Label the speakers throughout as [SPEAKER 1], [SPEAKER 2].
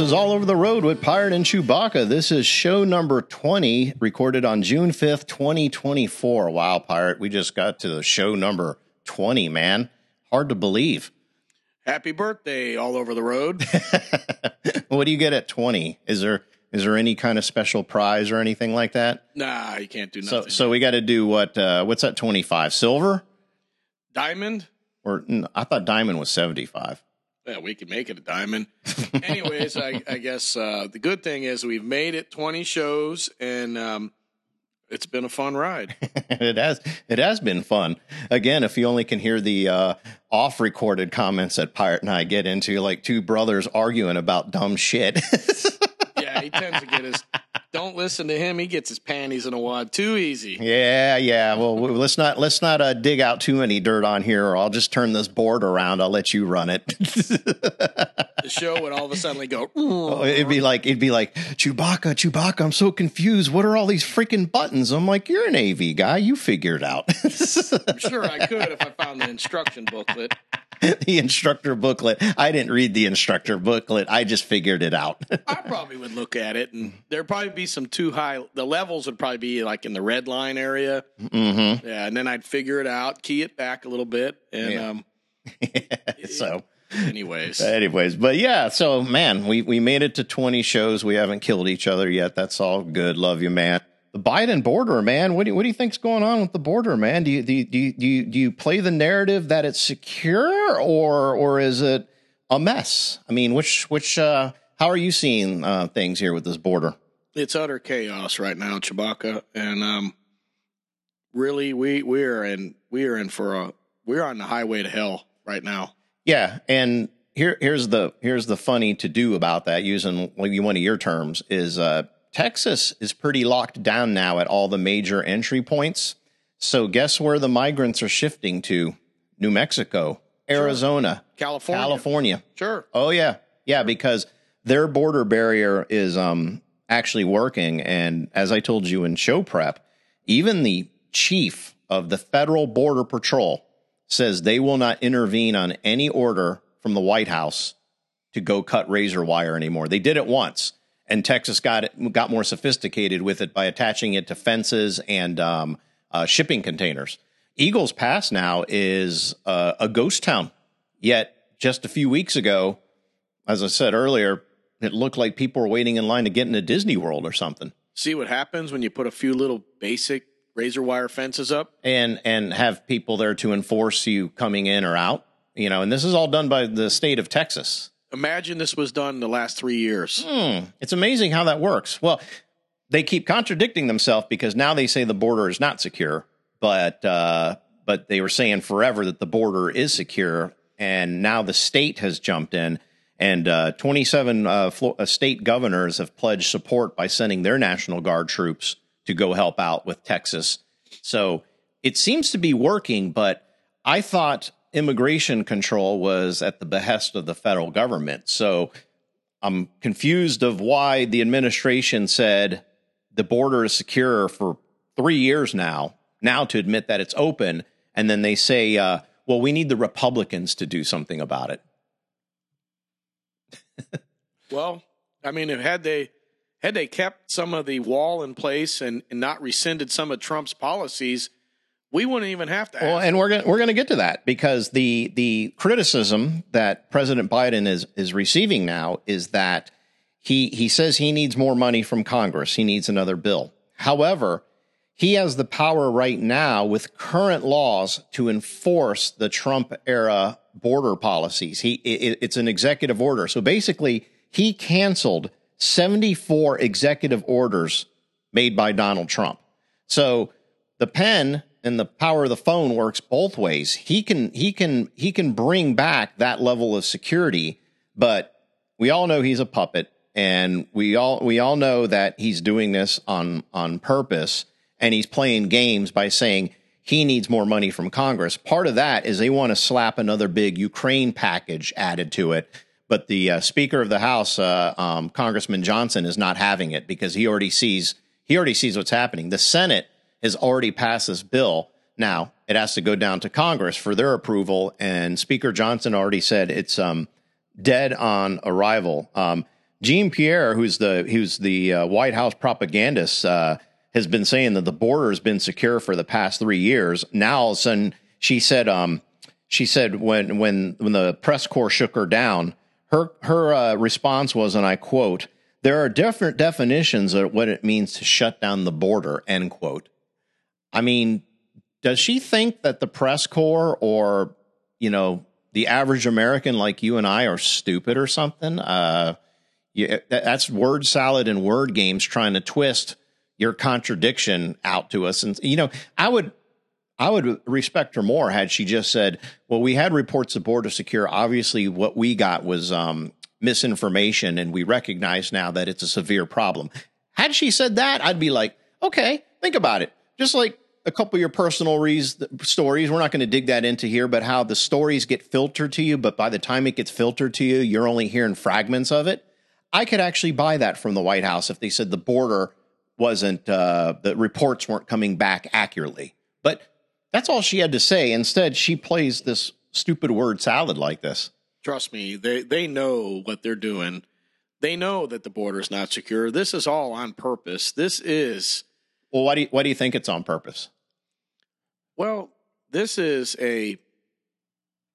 [SPEAKER 1] This is All Over the Road with Pirate and Chewbacca. This is show number 20, recorded on June 5th, 2024. Wow, Pirate, we just got to the show number 20, man. Hard to believe.
[SPEAKER 2] Happy birthday, All Over the Road.
[SPEAKER 1] what do you get at 20? Is there is there any kind of special prize or anything like that?
[SPEAKER 2] nah, you can't do nothing.
[SPEAKER 1] so so we got to do what uh what's that 25? Silver?
[SPEAKER 2] diamond?
[SPEAKER 1] Or I thought diamond was 75.
[SPEAKER 2] Yeah, we can make it a diamond. Anyways, I, I guess uh, the good thing is we've made it 20 shows and um, it's been a fun ride.
[SPEAKER 1] it has it has been fun. Again, if you only can hear the uh, off recorded comments that Pirate and I get into, like two brothers arguing about dumb shit.
[SPEAKER 2] yeah, he tends to get his. Don't listen to him. He gets his panties in a wad too easy.
[SPEAKER 1] yeah, yeah. Well, let's not let's not uh, dig out too many dirt on here, or I'll just turn this board around. I'll let you run it.
[SPEAKER 2] The show would all of a sudden go.
[SPEAKER 1] Oh, it'd be like it'd be like Chewbacca, Chewbacca. I'm so confused. What are all these freaking buttons? I'm like, you're an AV guy. You figure it out.
[SPEAKER 2] I'm sure I could if I found the instruction booklet.
[SPEAKER 1] the instructor booklet. I didn't read the instructor booklet. I just figured it out.
[SPEAKER 2] I probably would look at it, and there'd probably be some too high. The levels would probably be like in the red line area.
[SPEAKER 1] mm-hmm.
[SPEAKER 2] Yeah, and then I'd figure it out, key it back a little bit, and
[SPEAKER 1] Yeah.
[SPEAKER 2] um,
[SPEAKER 1] so,
[SPEAKER 2] anyways,
[SPEAKER 1] anyways, but yeah. So, man, we we made it to 20 shows. We haven't killed each other yet. That's all good. Love you, man. The Biden border, man. What do you, what do you think's going on with the border, man? Do you do you, do you do you do you play the narrative that it's secure, or or is it a mess? I mean, which which uh, how are you seeing uh, things here with this border?
[SPEAKER 2] It's utter chaos right now, Chewbacca, and um, really, we we are in we are in for a we're on the highway to hell right now.
[SPEAKER 1] Yeah, and here here's the here's the funny to do about that using one of your terms is uh, Texas is pretty locked down now at all the major entry points. So guess where the migrants are shifting to? New Mexico, Arizona,
[SPEAKER 2] California,
[SPEAKER 1] California.
[SPEAKER 2] sure.
[SPEAKER 1] Oh yeah, yeah, because their border barrier is um actually working, and as I told you in show prep, even the chief of the Federal Border Patrol says they will not intervene on any order from the White House to go cut razor wire anymore. They did it once, and Texas got it, got more sophisticated with it by attaching it to fences and um, uh, shipping containers. Eagles Pass now is uh, a ghost town. Yet just a few weeks ago, as I said earlier, it looked like people were waiting in line to get into Disney World or something,
[SPEAKER 2] See what happens when you put a few little basic razor wire fences up.
[SPEAKER 1] and and have people there to enforce you coming in or out. You know, and this is all done by the state of Texas.
[SPEAKER 2] Imagine this was done in the last three years.
[SPEAKER 1] Hmm. It's amazing how that works. Well, they keep contradicting themselves because now they say the border is not secure, but uh, but they were saying forever that the border is secure, and now the state has jumped in, and uh, 27 uh, uh, state governors have pledged support by sending their National Guard troops to go help out with Texas. So it seems to be working, but I thought immigration control was at the behest of the federal government. So I'm confused of why the administration said the border is secure for three years now, now to admit that it's open. And then they say, uh, well, we need the Republicans to do something about it.
[SPEAKER 2] Well, I mean, if had they had they kept some of the wall in place and, and not rescinded some of Trump's policies, we wouldn't even have to. Ask.
[SPEAKER 1] Well, and we're gonna, we're going to get to that because the the criticism that President Biden is is receiving now is that he he says he needs more money from Congress. He needs another bill. However, he has the power right now with current laws to enforce the Trump era border policies. He it, it's an executive order. So basically, he canceled 74 executive orders made by Donald Trump. So the pen and the power of the phone works both ways. He can he can he can bring back that level of security, but we all know he's a puppet and we all we all know that he's doing this on on purpose and he's playing games by saying he needs more money from Congress. Part of that is they want to slap another big Ukraine package added to it. But the uh, Speaker of the House, uh, um, Congressman Johnson, is not having it because he already sees he already sees what's happening. The Senate has already passed this bill. Now it has to go down to Congress for their approval, and Speaker Johnson already said it's um, dead on arrival. Um, Jean Pierre, who's the who's the uh, White House propagandist, uh, has been saying that the border has been secure for the past three years. Now, all of a sudden, she said, um, she said when when when the press corps shook her down, her her uh, response was, and I quote, "There are different definitions of what it means to shut down the border." End quote. I mean, does she think that the press corps or you know the average American like you and I are stupid or something? Uh, yeah, that's word salad and word games trying to twist your contradiction out to us. And you know, I would I would respect her more had she just said, "Well, we had reports of border secure. Obviously, what we got was um, misinformation, and we recognize now that it's a severe problem." Had she said that, I'd be like, "Okay, think about it." Just like a couple of your personal reas- stories. We're not going to dig that into here, but how the stories get filtered to you, but by the time it gets filtered to you, you're only hearing fragments of it. I could actually buy that from the White House if they said the border wasn't, uh, the reports weren't coming back accurately. But that's all she had to say. Instead, she plays this stupid word salad like this.
[SPEAKER 2] Trust me, they, they know what they're doing. They know that the border is not secure. This is all on purpose. This is.
[SPEAKER 1] Well, why do you, why do you think it's on purpose?
[SPEAKER 2] Well, this is a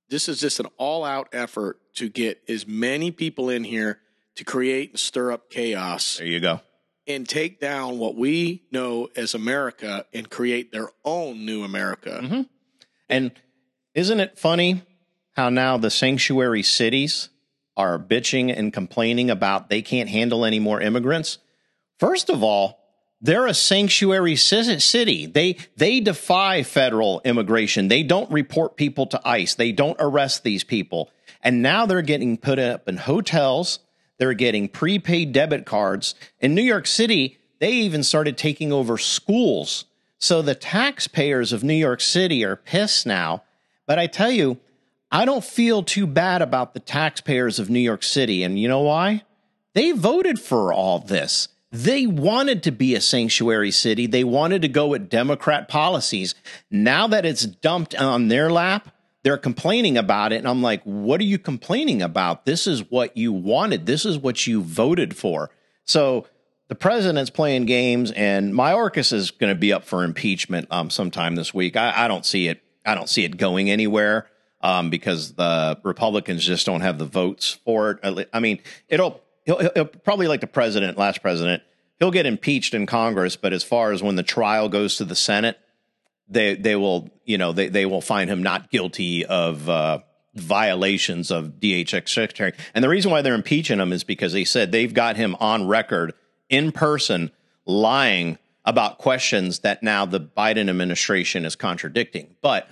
[SPEAKER 2] this is just an all out effort to get as many people in here to create and stir up chaos.
[SPEAKER 1] There you go.
[SPEAKER 2] And take down what we know as America and create their own new America.
[SPEAKER 1] Mm-hmm. And isn't it funny how now the sanctuary cities are bitching and complaining about they can't handle any more immigrants? First of all, they're a sanctuary city. They they defy federal immigration. They don't report people to ICE. They don't arrest these people. And now they're getting put up in hotels they're getting prepaid debit cards. In New York City, they even started taking over schools. So the taxpayers of New York City are pissed now. But I tell you, I don't feel too bad about the taxpayers of New York City. And you know why? They voted for all this. They wanted to be a sanctuary city. They wanted to go with Democrat policies. Now that it's dumped on their lap, they're complaining about it. And I'm like, what are you complaining about? This is what you wanted. This is what you voted for. So the president's playing games, and Mayorkas is going to be up for impeachment um, sometime this week. I, I, don't see it. I don't see it going anywhere um, because the Republicans just don't have the votes for it. I mean, it'll, he'll, he'll probably like the president, last president, he'll get impeached in Congress. But as far as when the trial goes to the Senate, they they will you know they they will find him not guilty of uh, violations of DHS secretary. And the reason why they're impeaching him is because they said they've got him on record in person lying about questions that now the Biden administration is contradicting. But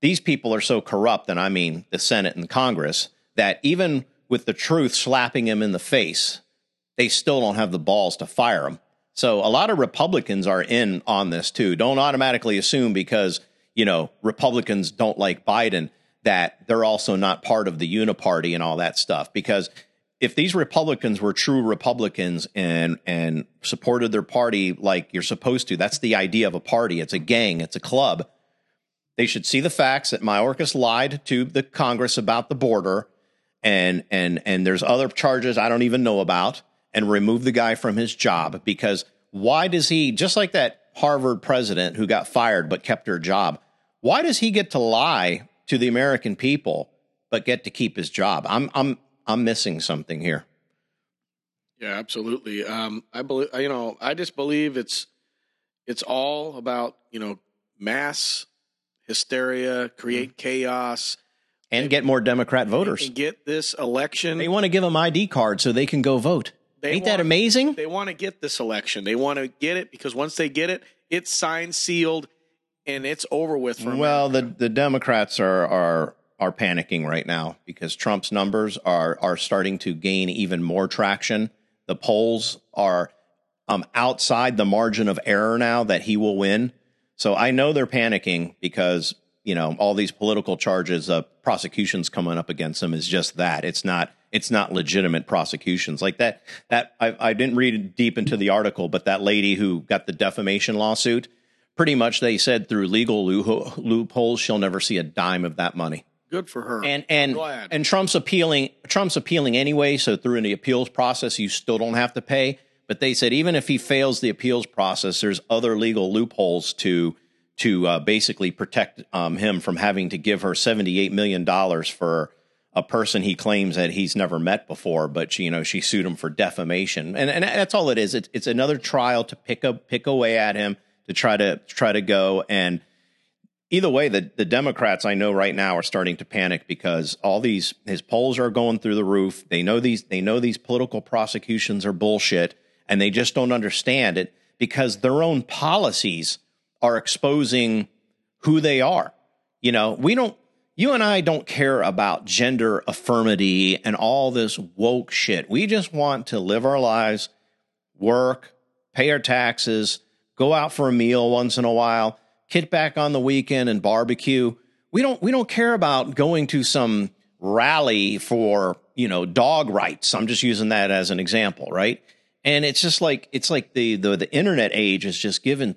[SPEAKER 1] these people are so corrupt, and I mean the Senate and Congress, that even with the truth slapping him in the face, they still don't have the balls to fire him. So a lot of Republicans are in on this too. Don't automatically assume because, you know, Republicans don't like Biden that they're also not part of the uniparty and all that stuff because if these Republicans were true Republicans and and supported their party like you're supposed to, that's the idea of a party. It's a gang, it's a club. They should see the facts that Mayorkas lied to the Congress about the border and and and there's other charges I don't even know about and remove the guy from his job because why does he just like that Harvard president who got fired but kept her job? Why does he get to lie to the American people but get to keep his job? I'm I'm I'm missing something here.
[SPEAKER 2] Yeah, absolutely. Um, I believe you know. I just believe it's it's all about you know mass hysteria, create mm-hmm. chaos,
[SPEAKER 1] and, get more Democrat voters.
[SPEAKER 2] Get this election.
[SPEAKER 1] They want to give them ID cards so they can go vote. They Ain't want, that amazing?
[SPEAKER 2] They want to get this election. They want to get it because once they get it, it's signed, sealed, and it's over with. For
[SPEAKER 1] well, the the Democrats are are are panicking right now because Trump's numbers are are starting to gain even more traction. The polls are um, outside the margin of error now that he will win. So I know they're panicking because you know all these political charges of prosecutions coming up against him is just that. It's not it's not legitimate prosecutions like that. That I, I didn't read deep into the article, but that lady who got the defamation lawsuit, pretty much they said through legal loopholes, she'll never see a dime of that money.
[SPEAKER 2] Good for her.
[SPEAKER 1] And and
[SPEAKER 2] Glad.
[SPEAKER 1] and Trump's appealing Trump's appealing anyway, so through the appeals process you still don't have to pay. But they said even if he fails the appeals process, there's other legal loopholes to to uh, basically protect um, him from having to give her seventy eight million dollars for a person he claims that he's never met before. But she, you know, she sued him for defamation, and and that's all it is. It's it's another trial to pick a pick away at him to try to try to go and either way, the, the Democrats I know right now are starting to panic because all these his polls are going through the roof. They know these they know these political prosecutions are bullshit, and they just don't understand it because their own policies are exposing who they are. You know, we don't you and I don't care about gender affirmity and all this woke shit. We just want to live our lives, work, pay our taxes, go out for a meal once in a while kit back on the weekend and barbecue. We don't we don't care about going to some rally for, you know, dog rights. I'm just using that as an example, right? And it's just like it's like the the, the internet age has just given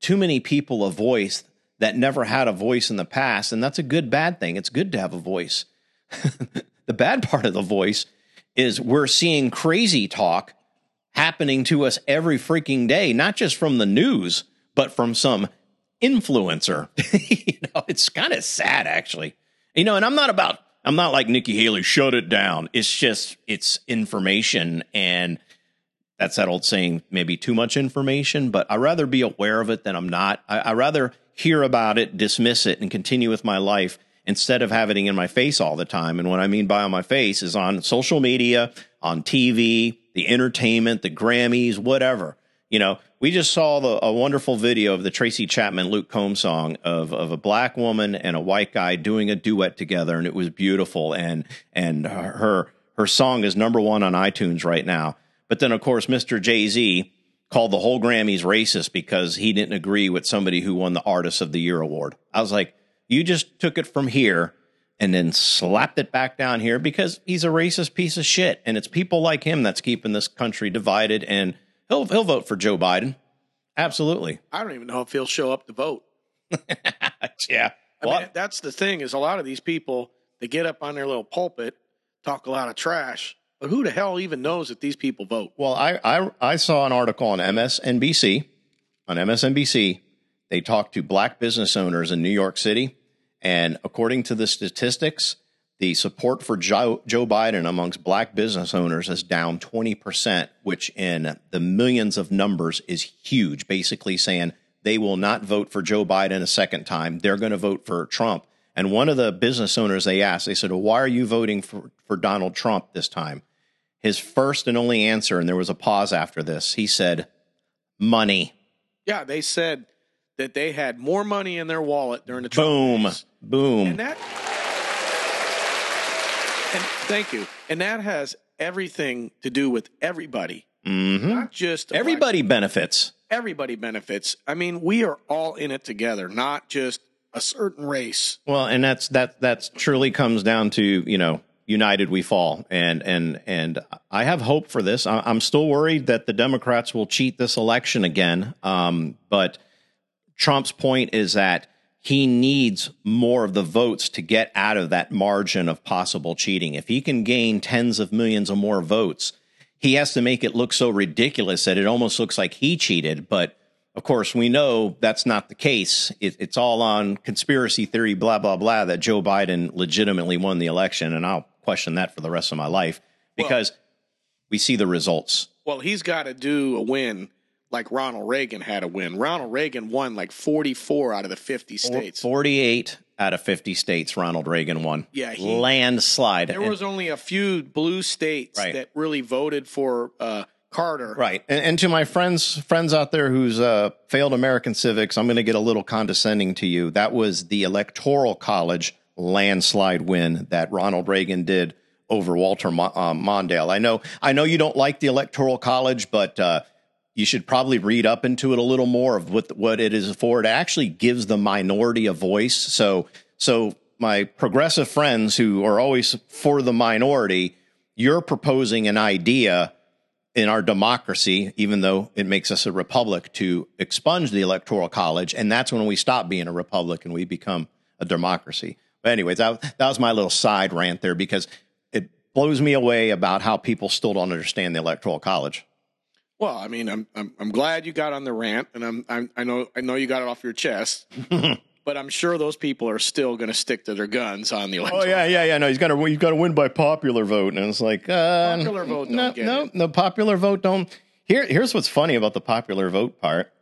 [SPEAKER 1] too many people a voice that never had a voice in the past, and that's a good bad thing. It's good to have a voice. the bad part of the voice is we're seeing crazy talk happening to us every freaking day, not just from the news, but from some influencer. you know, it's kind of sad actually. You know, and I'm not about I'm not like Nikki Haley, shut it down. It's just it's information and that's that old saying, maybe too much information, but I'd rather be aware of it than I'm not. I, I'd rather hear about it, dismiss it, and continue with my life instead of having it in my face all the time. And what I mean by on my face is on social media, on TV, the entertainment, the Grammys, whatever. You know, we just saw the, a wonderful video of the Tracy Chapman Luke Combs song of of a black woman and a white guy doing a duet together, and it was beautiful. And and her her song is number one on iTunes right now. But then, of course, Mr. Jay Z called the whole Grammys racist because he didn't agree with somebody who won the Artist of the Year award. I was like, you just took it from here and then slapped it back down here because he's a racist piece of shit, and it's people like him that's keeping this country divided and He'll he'll vote for Joe Biden. Absolutely.
[SPEAKER 2] I don't even know if he'll show up to vote.
[SPEAKER 1] yeah.
[SPEAKER 2] I mean, that's the thing is a lot of these people they get up on their little pulpit, talk a lot of trash, but who the hell even knows that these people vote?
[SPEAKER 1] Well, I I, I saw an article on MSNBC. On MSNBC, they talked to black business owners in New York City, and according to the statistics, the support for Joe, Joe Biden amongst black business owners is down 20%, which in the millions of numbers is huge, basically saying they will not vote for Joe Biden a second time. They're going to vote for Trump. And one of the business owners they asked, they said, well, Why are you voting for, for Donald Trump this time? His first and only answer, and there was a pause after this, he said, Money.
[SPEAKER 2] Yeah, they said that they had more money in their wallet during the Trump
[SPEAKER 1] boom,
[SPEAKER 2] days.
[SPEAKER 1] boom.
[SPEAKER 2] And that and thank you. And that has everything to do with everybody,
[SPEAKER 1] mm-hmm.
[SPEAKER 2] not just
[SPEAKER 1] everybody black, benefits.
[SPEAKER 2] Everybody benefits. I mean, we are all in it together, not just a certain race.
[SPEAKER 1] Well, and that's that that's truly comes down to you know united we fall and and and i have hope for this i'm still worried that the democrats will cheat this election again um, but trump's point is that he needs more of the votes to get out of that margin of possible cheating. If he can gain tens of millions or more votes, he has to make it look so ridiculous that it almost looks like he cheated. But of course, we know that's not the case. It, it's all on conspiracy theory, blah, blah, blah, that Joe Biden legitimately won the election. And I'll question that for the rest of my life because well, we see the results.
[SPEAKER 2] Well, he's got to do a win like Ronald Reagan had a win. Ronald Reagan won like 44 out of the 50 states.
[SPEAKER 1] 48 out of 50 states Ronald Reagan won.
[SPEAKER 2] Yeah, he,
[SPEAKER 1] landslide.
[SPEAKER 2] There was only a few blue states
[SPEAKER 1] right.
[SPEAKER 2] that really voted for uh, Carter.
[SPEAKER 1] Right. And, and, to my friends friends out there who's uh, failed American civics, I'm going to get a little condescending to you. That was the electoral college landslide win that Ronald Reagan did over Walter Mo- uh, Mondale. I know I know you don't like the electoral college, but uh, you should probably read up into it a little more of what what it is for. It actually gives the minority a voice. So so my progressive friends who are always for the minority, you're proposing an idea in our democracy, even though it makes us a republic, to expunge the electoral college, and that's when we stop being a republic and we become a democracy. But anyways, that, that was my little side rant there because it blows me away about how people still don't understand the electoral college.
[SPEAKER 2] Well, I mean, I'm I'm, I'm glad you got on the rant, and I'm, I'm I know I know you got it off your chest. but I'm sure those people are still going to stick to their guns on the electoral.
[SPEAKER 1] Oh yeah, yeah, yeah. No, he's got to he's got to win by popular vote, and it's like uh,
[SPEAKER 2] Popular vote don't
[SPEAKER 1] No,
[SPEAKER 2] get
[SPEAKER 1] no,
[SPEAKER 2] it.
[SPEAKER 1] the popular vote don't. Here, here's what's funny about the popular vote part.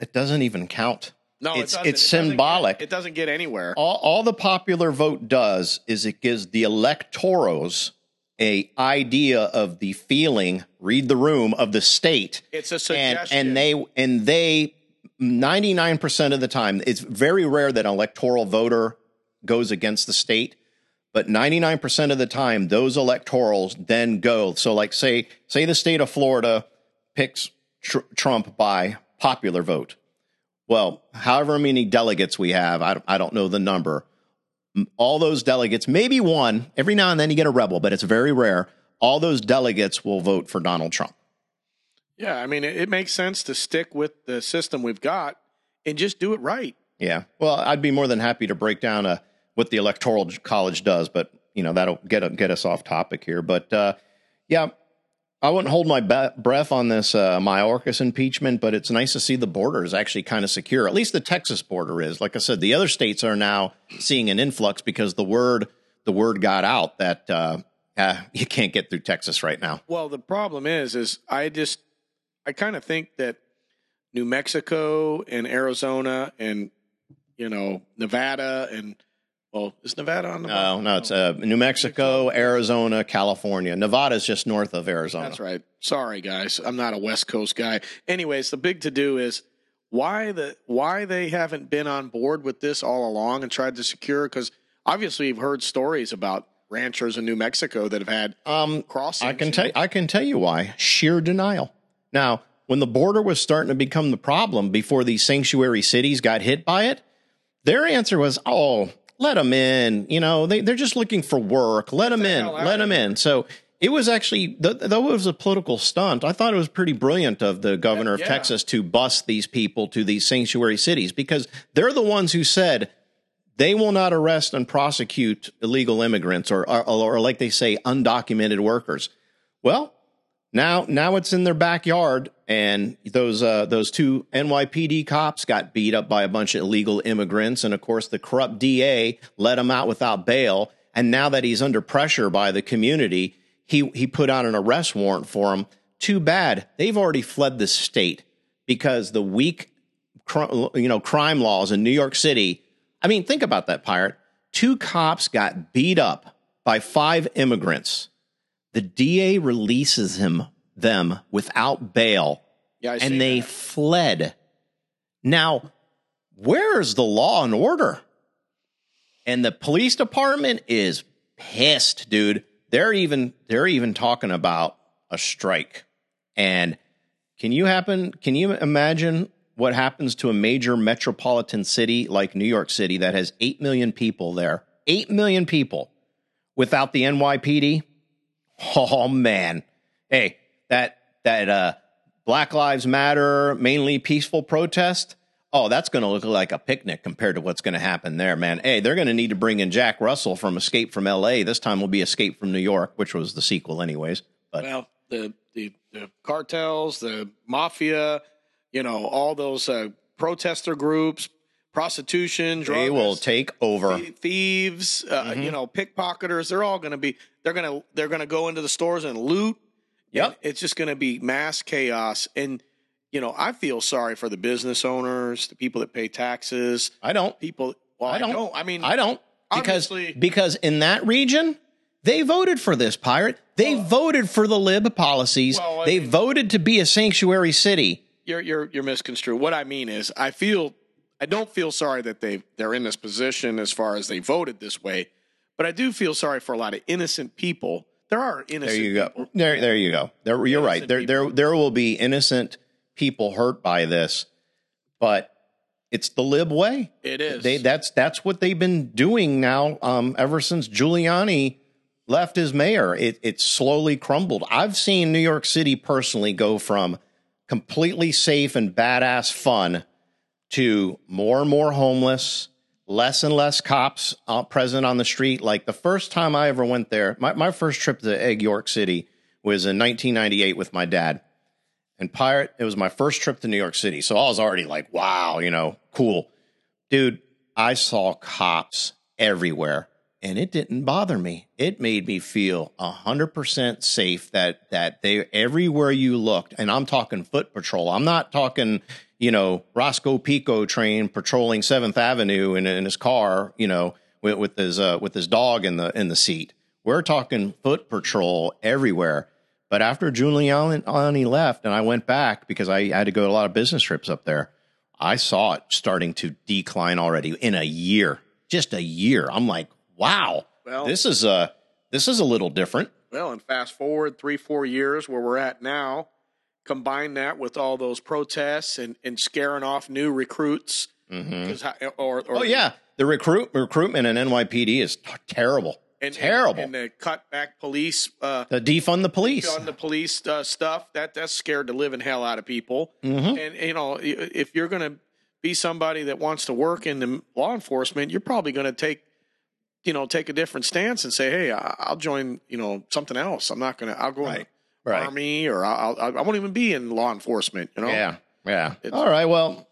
[SPEAKER 1] It doesn't even count.
[SPEAKER 2] No, it
[SPEAKER 1] it's
[SPEAKER 2] doesn't.
[SPEAKER 1] it's
[SPEAKER 2] It doesn't
[SPEAKER 1] symbolic.
[SPEAKER 2] get- it doesn't get anywhere.
[SPEAKER 1] all, all the popular vote does is it gives the electoros a idea of the feeling read the room of the state
[SPEAKER 2] It's a
[SPEAKER 1] and
[SPEAKER 2] suggestion.
[SPEAKER 1] and they and they 99% of the time it's very rare that an electoral voter goes against the state but 99% of the time those electorals then go so like say say the state of Florida picks tr- Trump by popular vote well however many delegates we have I, don't- I don't know the number all those delegates maybe one every now and then you get a rebel but it's very rare all those delegates will vote for Donald Trump
[SPEAKER 2] yeah, I mean, it, it makes sense to stick with the system we've got and just do it right.
[SPEAKER 1] Yeah. Well, I'd be more than happy to break down uh, what the electoral college does, but you know that'll get get us off topic here. But uh, yeah, I wouldn't hold my be- breath on this uh, Mayorkas impeachment, but it's nice to see the border is actually kind of secure. At least the Texas border is. Like I said, the other states are now seeing an influx because the word the word got out that uh, uh, you can't get through Texas right now.
[SPEAKER 2] Well, the problem is, is I just, I kind of think that New Mexico and Arizona and you know Nevada and well, is Nevada on the?
[SPEAKER 1] No, no, it's uh, New Mexico, Arizona, California. Nevada's just north of Arizona.
[SPEAKER 2] That's right. Sorry, guys, I'm not a West Coast guy. Anyways, the big to do is why the why they haven't been on board with this all along and tried to secure because obviously you've heard stories about ranchers in New Mexico that have had
[SPEAKER 1] Um,
[SPEAKER 2] crossings.
[SPEAKER 1] I can tell? I can tell you why. Sheer denial. Now, when the border was starting to become the problem before these sanctuary cities got hit by it, their answer was, "Oh, let them in. You know, they they're just looking for work. Let them in. Let them in." So it was actually, though it was a political stunt, I thought it was pretty brilliant of the governor of
[SPEAKER 2] Yeah.
[SPEAKER 1] Texas to bus these people to these sanctuary cities because they're the ones who said they will not arrest and prosecute illegal immigrants or, or, or like they say, undocumented workers. Well, now now it's in their backyard, and those uh, those two NYPD cops got beat up by a bunch of illegal immigrants, and of course the corrupt DA let him out without bail. And now that he's under pressure by the community, he he put out an arrest warrant for him. Too bad they've already fled the state because the weak, you know, crime laws in New York City. I mean, think about that, pirate. Two cops got beat up by five immigrants the DA releases him them without bail
[SPEAKER 2] yeah,
[SPEAKER 1] and they
[SPEAKER 2] that.
[SPEAKER 1] fled. Now, where's the law and order? And the police department is pissed, dude. They're even they're even talking about a strike. And can you happen can you imagine what happens to a major metropolitan city like New York City that has 8 million people there? 8 million people without the NYPD? Oh man. Hey, that that uh Black Lives Matter mainly peaceful protest. Oh, that's going to look like a picnic compared to what's going to happen there, man. Hey, they're going to need to bring in Jack Russell from Escape from LA. This time will be Escape from New York, which was the sequel anyways. But
[SPEAKER 2] well, the, the the cartels, the mafia, you know, all those uh, protester groups, prostitution,
[SPEAKER 1] they will take over.
[SPEAKER 2] thieves, uh, you know, pickpocketers. They're all going to be. They're going to they're going to go into the stores and loot.
[SPEAKER 1] Yep.
[SPEAKER 2] It's just going to be mass chaos. And you know, I feel sorry for the business owners, the people that pay taxes,
[SPEAKER 1] I don't.
[SPEAKER 2] people. Well, I
[SPEAKER 1] I don't.
[SPEAKER 2] don't. I mean,
[SPEAKER 1] I don't because because in that region they voted for this pirate. They uh, voted for the lib policies.
[SPEAKER 2] Well, I
[SPEAKER 1] they
[SPEAKER 2] mean-
[SPEAKER 1] voted to be a sanctuary city.
[SPEAKER 2] you're you're you're misconstrued. What I mean is, I feel I don't feel sorry that they they're in this position as far as they voted this way, but I do feel sorry for a lot of innocent people. There are innocent.
[SPEAKER 1] There you go.
[SPEAKER 2] people.
[SPEAKER 1] There, there you go. There, you're right.
[SPEAKER 2] Innocent
[SPEAKER 1] There, there, there will be innocent people hurt by this, but it's the lib way.
[SPEAKER 2] It is.
[SPEAKER 1] They, that's that's what they've been doing now um, ever since Giuliani left as mayor. It, it slowly crumbled. I've seen New York City personally go from completely safe and badass fun to more and more homeless, less and less cops present on the street. Like the first time I ever went there, my, my first trip to Egg York City was in 1998 with my dad. And Pirate, it was my first trip to New York City. So I was already like, wow, you know, cool. Dude, I saw cops everywhere and it didn't bother me. It made me feel a hundred percent safe that, that they, everywhere you looked, and I'm talking foot patrol. I'm not talking, you know, Roscoe P. Coltrane patrolling Seventh Avenue in, in his car, you know, with, with his, uh, with his dog in the, in the seat. We're talking foot patrol everywhere. But after Giuliani left and I went back because I had to go to a lot of business trips up there, I saw it starting to decline already in a year, just a year. I'm like, wow,
[SPEAKER 2] Well-
[SPEAKER 1] this is a this is a little different.
[SPEAKER 2] Well, and fast forward three, four years where we're at now, combine that with all those protests and, and scaring off new recruits. how- Or, or,
[SPEAKER 1] Mm-hmm. Oh yeah, the recruit recruitment in NYPD is terrible,
[SPEAKER 2] and,
[SPEAKER 1] terrible.
[SPEAKER 2] And, and the cut back police, uh,
[SPEAKER 1] to defund the police.
[SPEAKER 2] on the police uh, stuff, that that's scared the living hell out of people.
[SPEAKER 1] Mhm.
[SPEAKER 2] And you know, if you're going to be somebody that wants to work in the law enforcement, you're probably going to take, you know, take a different stance and say, "Hey, I'll join, you know, something else. I'm not going to. I'll go in
[SPEAKER 1] Right,
[SPEAKER 2] the
[SPEAKER 1] right.
[SPEAKER 2] army, or I'll, I'll, I won't even be in law enforcement." You know,
[SPEAKER 1] Yeah, yeah.
[SPEAKER 2] It's-
[SPEAKER 1] All right. Well,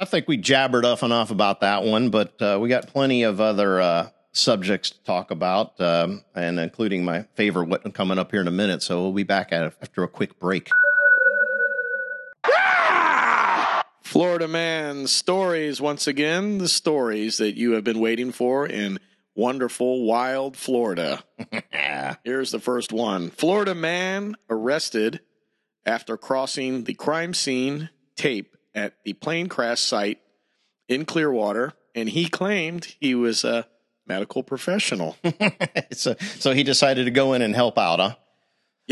[SPEAKER 1] I think we jabbered off enough about that one, but uh, we got plenty of other uh, subjects to talk about, um, and including my favorite one coming up here in a minute. So we'll be back at it after a quick break.
[SPEAKER 2] Florida man stories once again, the stories that you have been waiting for in wonderful, wild Florida. Here's the first one Florida man arrested after crossing the crime scene tape at the plane crash site in Clearwater, and he claimed he was a medical professional.
[SPEAKER 1] so, so he decided to go in and help out, huh?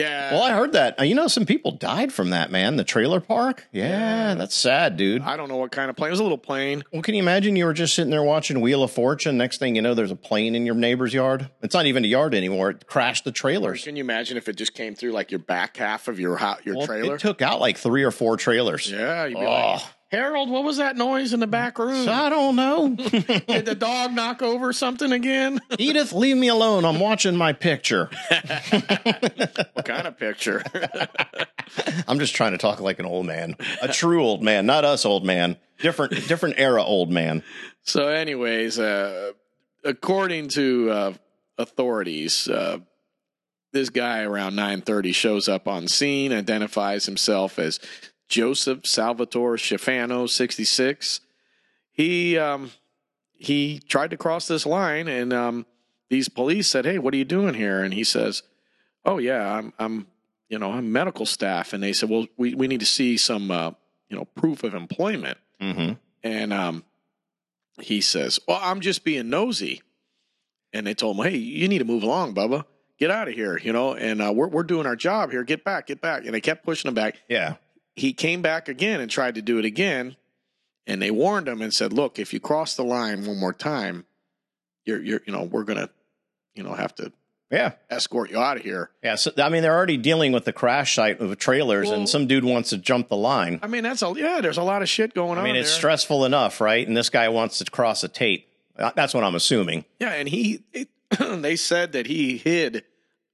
[SPEAKER 2] Yeah.
[SPEAKER 1] Well, I heard that. You know, some people died from that, man. The trailer park. Yeah, that's sad, dude.
[SPEAKER 2] I don't know what kind of plane. It was a little plane.
[SPEAKER 1] Well, can you imagine you were just sitting there watching Wheel of Fortune? Next thing you know, there's a plane in your neighbor's yard. It's not even a yard anymore. It crashed the trailers.
[SPEAKER 2] Can you imagine if it just came through like your back half of your ho- your
[SPEAKER 1] Well,
[SPEAKER 2] trailer?
[SPEAKER 1] It took out like three or four trailers.
[SPEAKER 2] yeah, you'd be
[SPEAKER 1] Oh.
[SPEAKER 2] like, Harold, what was that noise in the back room?
[SPEAKER 1] I don't know.
[SPEAKER 2] Did the dog knock over something again?
[SPEAKER 1] Edith, leave me alone. I'm watching my picture.
[SPEAKER 2] what kind of picture?
[SPEAKER 1] I'm just trying to talk like an old man, a true old man, not us old man. Different, different era old man.
[SPEAKER 2] so, anyways, uh, according to uh, authorities, uh, this guy around 9:30 shows up on scene, identifies himself as Joseph Salvatore Schifano, 66. He um, he tried to cross this line, and um, these police said, "Hey, what are you doing here?" And he says, "Oh yeah, I'm I'm you know I'm medical staff." And they said, "Well, we we need to see some uh, you know proof of employment."
[SPEAKER 1] Mm-hmm.
[SPEAKER 2] And um, he says, "Well, I'm just being nosy." And they told him, "Hey, you need to move along, Bubba. Get out of here, you know. And uh, we're we're doing our job here. Get back, get back." And they kept pushing him back.
[SPEAKER 1] Yeah.
[SPEAKER 2] He came back again and tried to do it again. And they warned him and said, "Look, if you cross the line one more time, you're you're you know we're gonna you know have to
[SPEAKER 1] Yeah.
[SPEAKER 2] escort you out of here."
[SPEAKER 1] Yeah. So, I mean, they're already dealing with the crash site with trailers,
[SPEAKER 2] Well-
[SPEAKER 1] and some dude wants to jump the line.
[SPEAKER 2] I mean, that's a yeah. There's a lot of shit going
[SPEAKER 1] I
[SPEAKER 2] on.
[SPEAKER 1] I mean, it's
[SPEAKER 2] there.
[SPEAKER 1] stressful enough, right? And this guy wants to cross a tape. That's what I'm assuming.
[SPEAKER 2] Yeah, and he it, they said that he hid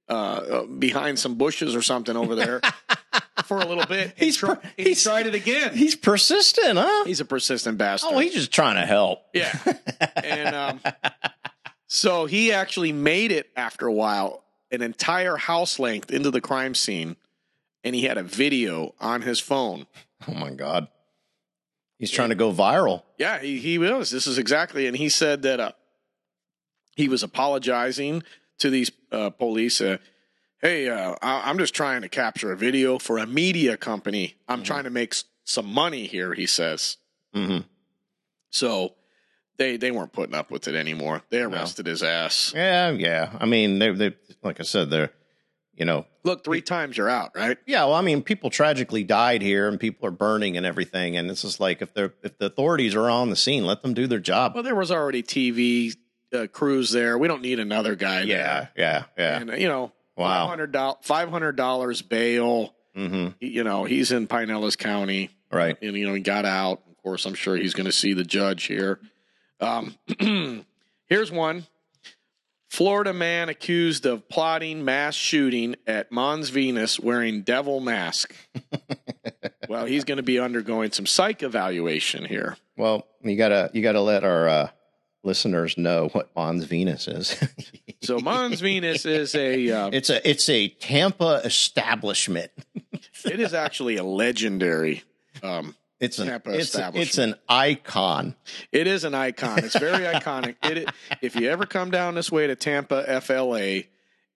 [SPEAKER 2] uh, uh, behind some bushes or something over there for a little bit.
[SPEAKER 1] He's
[SPEAKER 2] try-
[SPEAKER 1] per-
[SPEAKER 2] he
[SPEAKER 1] he's-
[SPEAKER 2] tried it again.
[SPEAKER 1] He's persistent, huh?
[SPEAKER 2] He's a persistent bastard.
[SPEAKER 1] oh, he's just trying to help.
[SPEAKER 2] yeah, and um, so he actually made it after a while, an entire house length into the crime scene, and he had a video on his phone.
[SPEAKER 1] Oh my God. He's trying to go viral.
[SPEAKER 2] Yeah, he, he was. This is exactly, and he said that uh, he was apologizing to these uh, police. Uh, hey, uh, I, I'm just trying to capture a video for a media company. I'm trying to make s- some money here. He says.
[SPEAKER 1] hmm
[SPEAKER 2] So they they weren't putting up with it anymore. They arrested his ass.
[SPEAKER 1] Yeah, yeah. I mean, they, they, like I said, they're, you know,
[SPEAKER 2] Look, three times you're out, right?
[SPEAKER 1] yeah. Well, I mean, people tragically died here, and people are burning and everything. And it's just like if they're if the authorities are on the scene, let them do their job.
[SPEAKER 2] Well, there was already TV uh, crews there. We don't need another guy.
[SPEAKER 1] yeah, yeah,
[SPEAKER 2] there.
[SPEAKER 1] yeah.
[SPEAKER 2] And uh, you know,
[SPEAKER 1] Wow.
[SPEAKER 2] five hundred dollars bail.
[SPEAKER 1] hmm
[SPEAKER 2] You know, he's in Pinellas County.
[SPEAKER 1] Right.
[SPEAKER 2] and you know he got out. Of course, I'm sure he's going to see the judge here. Um, here's one. Florida man accused of plotting mass shooting at Mons Venus wearing devil mask. well, he's going to be undergoing some psych evaluation here.
[SPEAKER 1] Well, you gotta you gotta let our uh, listeners know what Mons Venus is.
[SPEAKER 2] So Mons Venus is a uh,
[SPEAKER 1] it's a it's a Tampa establishment.
[SPEAKER 2] it is actually a legendary um,
[SPEAKER 1] It's an it's, it's an icon.
[SPEAKER 2] It is an icon. It's very iconic. It, if you ever come down this way to Tampa, FLA,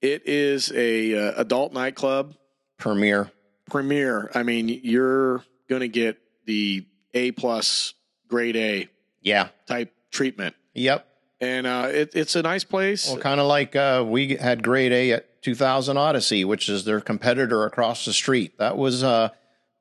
[SPEAKER 2] it is a uh, adult nightclub
[SPEAKER 1] Premier.
[SPEAKER 2] premier. I mean, you're going to get the A plus grade A
[SPEAKER 1] Yeah.
[SPEAKER 2] type treatment,
[SPEAKER 1] Yep.
[SPEAKER 2] and uh, it, it's a nice place.
[SPEAKER 1] Well, kind of like uh, we had grade A at 2000 Odyssey, which is their competitor across the street. That was uh,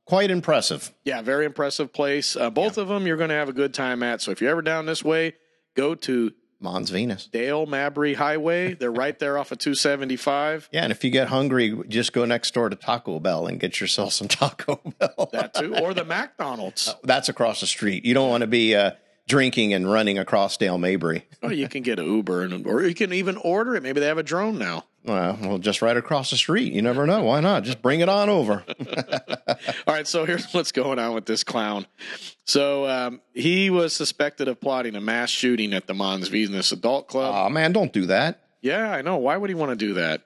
[SPEAKER 1] quite impressive.
[SPEAKER 2] yeah, very impressive place. Uh, both of them you're going to have a good time at. So if you're ever down this way, go to
[SPEAKER 1] Mons Venus.
[SPEAKER 2] Dale Mabry Highway. They're right there off of 275.
[SPEAKER 1] Yeah, and if you get hungry, just go next door to Taco Bell and get yourself some Taco Bell.
[SPEAKER 2] That too, or the McDonald's.
[SPEAKER 1] That's across the street. You don't want to be uh, drinking and running across Dale Mabry.
[SPEAKER 2] Oh, you can get an Uber, and, or you can even order it. Maybe they have a drone now.
[SPEAKER 1] Well, well, just right across the street. You never know. Why not? Just bring it on over.
[SPEAKER 2] All right, so here's what's going on with this clown. So um, he was suspected of plotting a mass shooting at the Mons Venus Adult Club.
[SPEAKER 1] Oh man, don't do that.
[SPEAKER 2] yeah, I know. Why would he want to do that?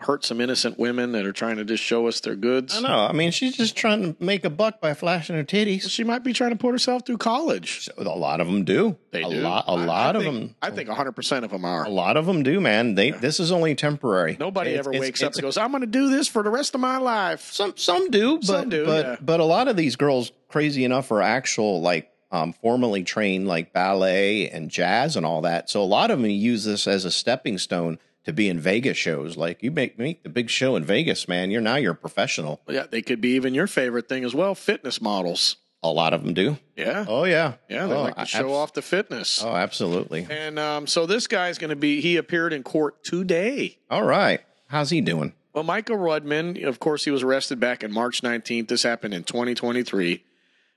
[SPEAKER 2] Hurt some innocent women that are trying to just show us their goods.
[SPEAKER 1] I know. I mean, she's just trying to make a buck by flashing her titties.
[SPEAKER 2] She might be trying to put herself through college.
[SPEAKER 1] A lot of them do.
[SPEAKER 2] They
[SPEAKER 1] a
[SPEAKER 2] do.
[SPEAKER 1] lot. A
[SPEAKER 2] I-
[SPEAKER 1] lot
[SPEAKER 2] I
[SPEAKER 1] of
[SPEAKER 2] think-
[SPEAKER 1] them.
[SPEAKER 2] I think 100 percent of them are.
[SPEAKER 1] A lot of them do, man. They. This is only temporary.
[SPEAKER 2] Nobody
[SPEAKER 1] It's-
[SPEAKER 2] ever
[SPEAKER 1] it's-
[SPEAKER 2] wakes up
[SPEAKER 1] it's
[SPEAKER 2] and goes, "I'm going to do this for the rest of my life."
[SPEAKER 1] Some some do, but
[SPEAKER 2] Some do,
[SPEAKER 1] but
[SPEAKER 2] yeah.
[SPEAKER 1] but a lot of these girls crazy enough are actual like um, formally trained like ballet and jazz and all that. So a lot of them use this as a stepping stone to be in Vegas shows. Like you make make the big show in Vegas, man. You're now you're a professional.
[SPEAKER 2] Yeah, they could be even your favorite thing as well. Fitness models.
[SPEAKER 1] A lot of them do.
[SPEAKER 2] Yeah,
[SPEAKER 1] Oh yeah,
[SPEAKER 2] yeah, they
[SPEAKER 1] oh,
[SPEAKER 2] like to show
[SPEAKER 1] abs-
[SPEAKER 2] off the fitness.
[SPEAKER 1] Oh, absolutely.
[SPEAKER 2] And um, so this guy's going to be, he appeared in court today.
[SPEAKER 1] All right. How's he doing?
[SPEAKER 2] Well, Michael Rudman, of course, he was arrested back in March 19th. This happened in 2023.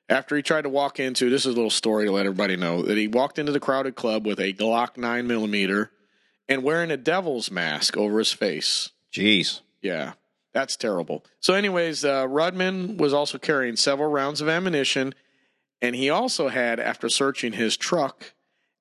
[SPEAKER 2] After he tried to walk into, this is a little story to let everybody know that he walked into the crowded club with a Glock 9 millimeter and wearing a devil's mask over his face.
[SPEAKER 1] Jeez.
[SPEAKER 2] Yeah, that's terrible. So, anyways, uh, Rudman was also carrying several rounds of ammunition, and he also had, after searching his truck,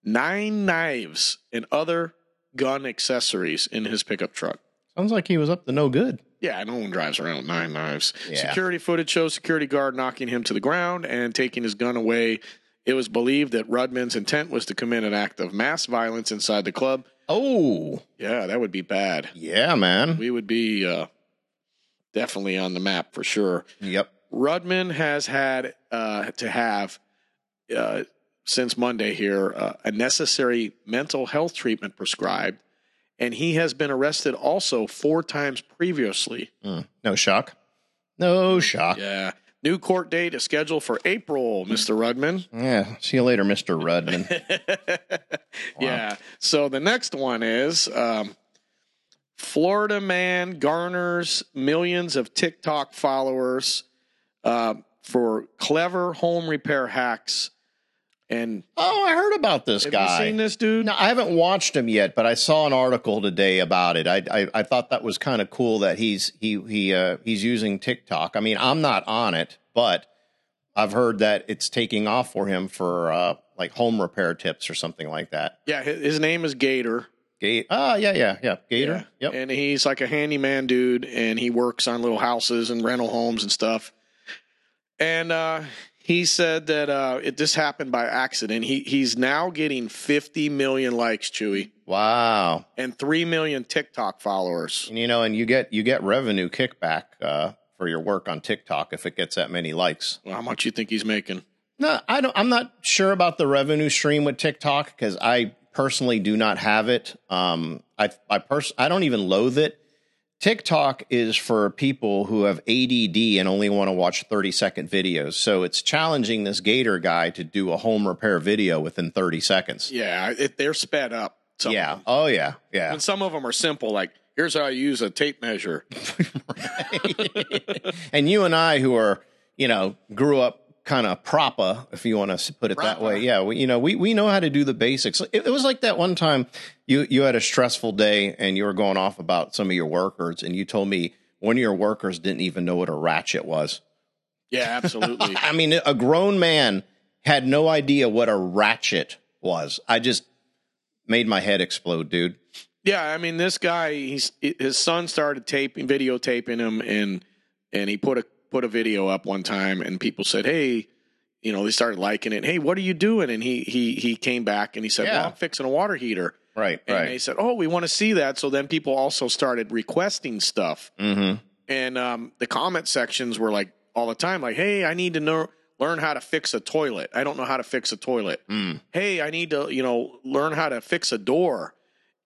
[SPEAKER 2] nine knives and other gun accessories in his pickup truck.
[SPEAKER 1] Sounds like he was up to no good.
[SPEAKER 2] Yeah, no one drives around with nine knives.
[SPEAKER 1] Yeah.
[SPEAKER 2] Security footage shows security guard knocking him to the ground and taking his gun away. It was believed that Rudman's intent was to commit an act of mass violence inside the club.
[SPEAKER 1] Oh,
[SPEAKER 2] Yeah, that would be bad.
[SPEAKER 1] yeah, man.
[SPEAKER 2] We would be uh, definitely on the map for sure.
[SPEAKER 1] Yep.
[SPEAKER 2] Rudman has had uh, to have uh, since Monday here uh, a necessary mental health treatment prescribed, and he has been arrested also four times previously.
[SPEAKER 1] Mm. No shock. No shock.
[SPEAKER 2] Yeah. New court date is scheduled for April, Mr. Rudman.
[SPEAKER 1] Yeah. See you later, Mr. Rudman.
[SPEAKER 2] Yeah. So the next one is um, Florida man garners millions of TikTok followers uh, for clever home repair hacks. And
[SPEAKER 1] oh, I heard about this
[SPEAKER 2] have
[SPEAKER 1] guy.
[SPEAKER 2] you seen this dude?
[SPEAKER 1] No, I haven't watched him yet, but I saw an article today about it. I I, I thought that was kind of cool that he's he he uh, he's using TikTok. I mean, I'm not on it, but I've heard that it's taking off for him for uh, like home repair tips or something like that.
[SPEAKER 2] Yeah, his name is Gator.
[SPEAKER 1] Gate. Ah, yeah, yeah, yeah. Gator. Yep.
[SPEAKER 2] And he's like a handyman dude, and he works on little houses and rental homes and stuff. And uh, he said that uh, it this happened by accident. He he's now getting 50 million likes, Chewy,
[SPEAKER 1] Wow.
[SPEAKER 2] and 3 million TikTok followers.
[SPEAKER 1] And, you know, and you get you get revenue kickback uh, for your work on TikTok if it gets that many likes.
[SPEAKER 2] Well, how much you think he's making?
[SPEAKER 1] No, I don't. I'm not sure about the revenue stream with TikTok because I personally do not have it. Um, I I pers- I don't even loathe it. TikTok is for people who have ADD and only want to watch 30 second videos. So it's challenging this Gator guy to do a home repair video within 30 seconds.
[SPEAKER 2] Yeah, it, they're sped up.
[SPEAKER 1] Yeah. Oh yeah. Yeah.
[SPEAKER 2] And some of them are simple, like here's how I use a tape measure.
[SPEAKER 1] and you and I, who are, you know, grew up kind of proper, if you want to put it that way. Yeah, we, you know, we we know how to do the basics. It, it was like that one time you you had a stressful day and you were going off about some of your workers, and you told me one of your workers didn't even know what a ratchet was.
[SPEAKER 2] Yeah, absolutely.
[SPEAKER 1] I mean, a grown man had no idea what a ratchet was. I just made my head explode, dude.
[SPEAKER 2] Yeah, I mean, this guy, he's his son started taping, videotaping him, and and he put a put a video up one time, and people said, "Hey, you know," they started liking it. Hey, what are you doing? And he he he came back and he said,
[SPEAKER 1] Yeah.
[SPEAKER 2] "Well, I'm fixing a water heater."
[SPEAKER 1] Right,
[SPEAKER 2] And
[SPEAKER 1] right.
[SPEAKER 2] they said, "Oh, we want to see that." So then people also started requesting stuff,
[SPEAKER 1] Mm-hmm.
[SPEAKER 2] and um, the comment sections were like all the time, like, "Hey, I need to know." Learn how to fix a toilet. I don't know how to fix a toilet.
[SPEAKER 1] Mm.
[SPEAKER 2] Hey, I need to, you know, learn how to fix a door.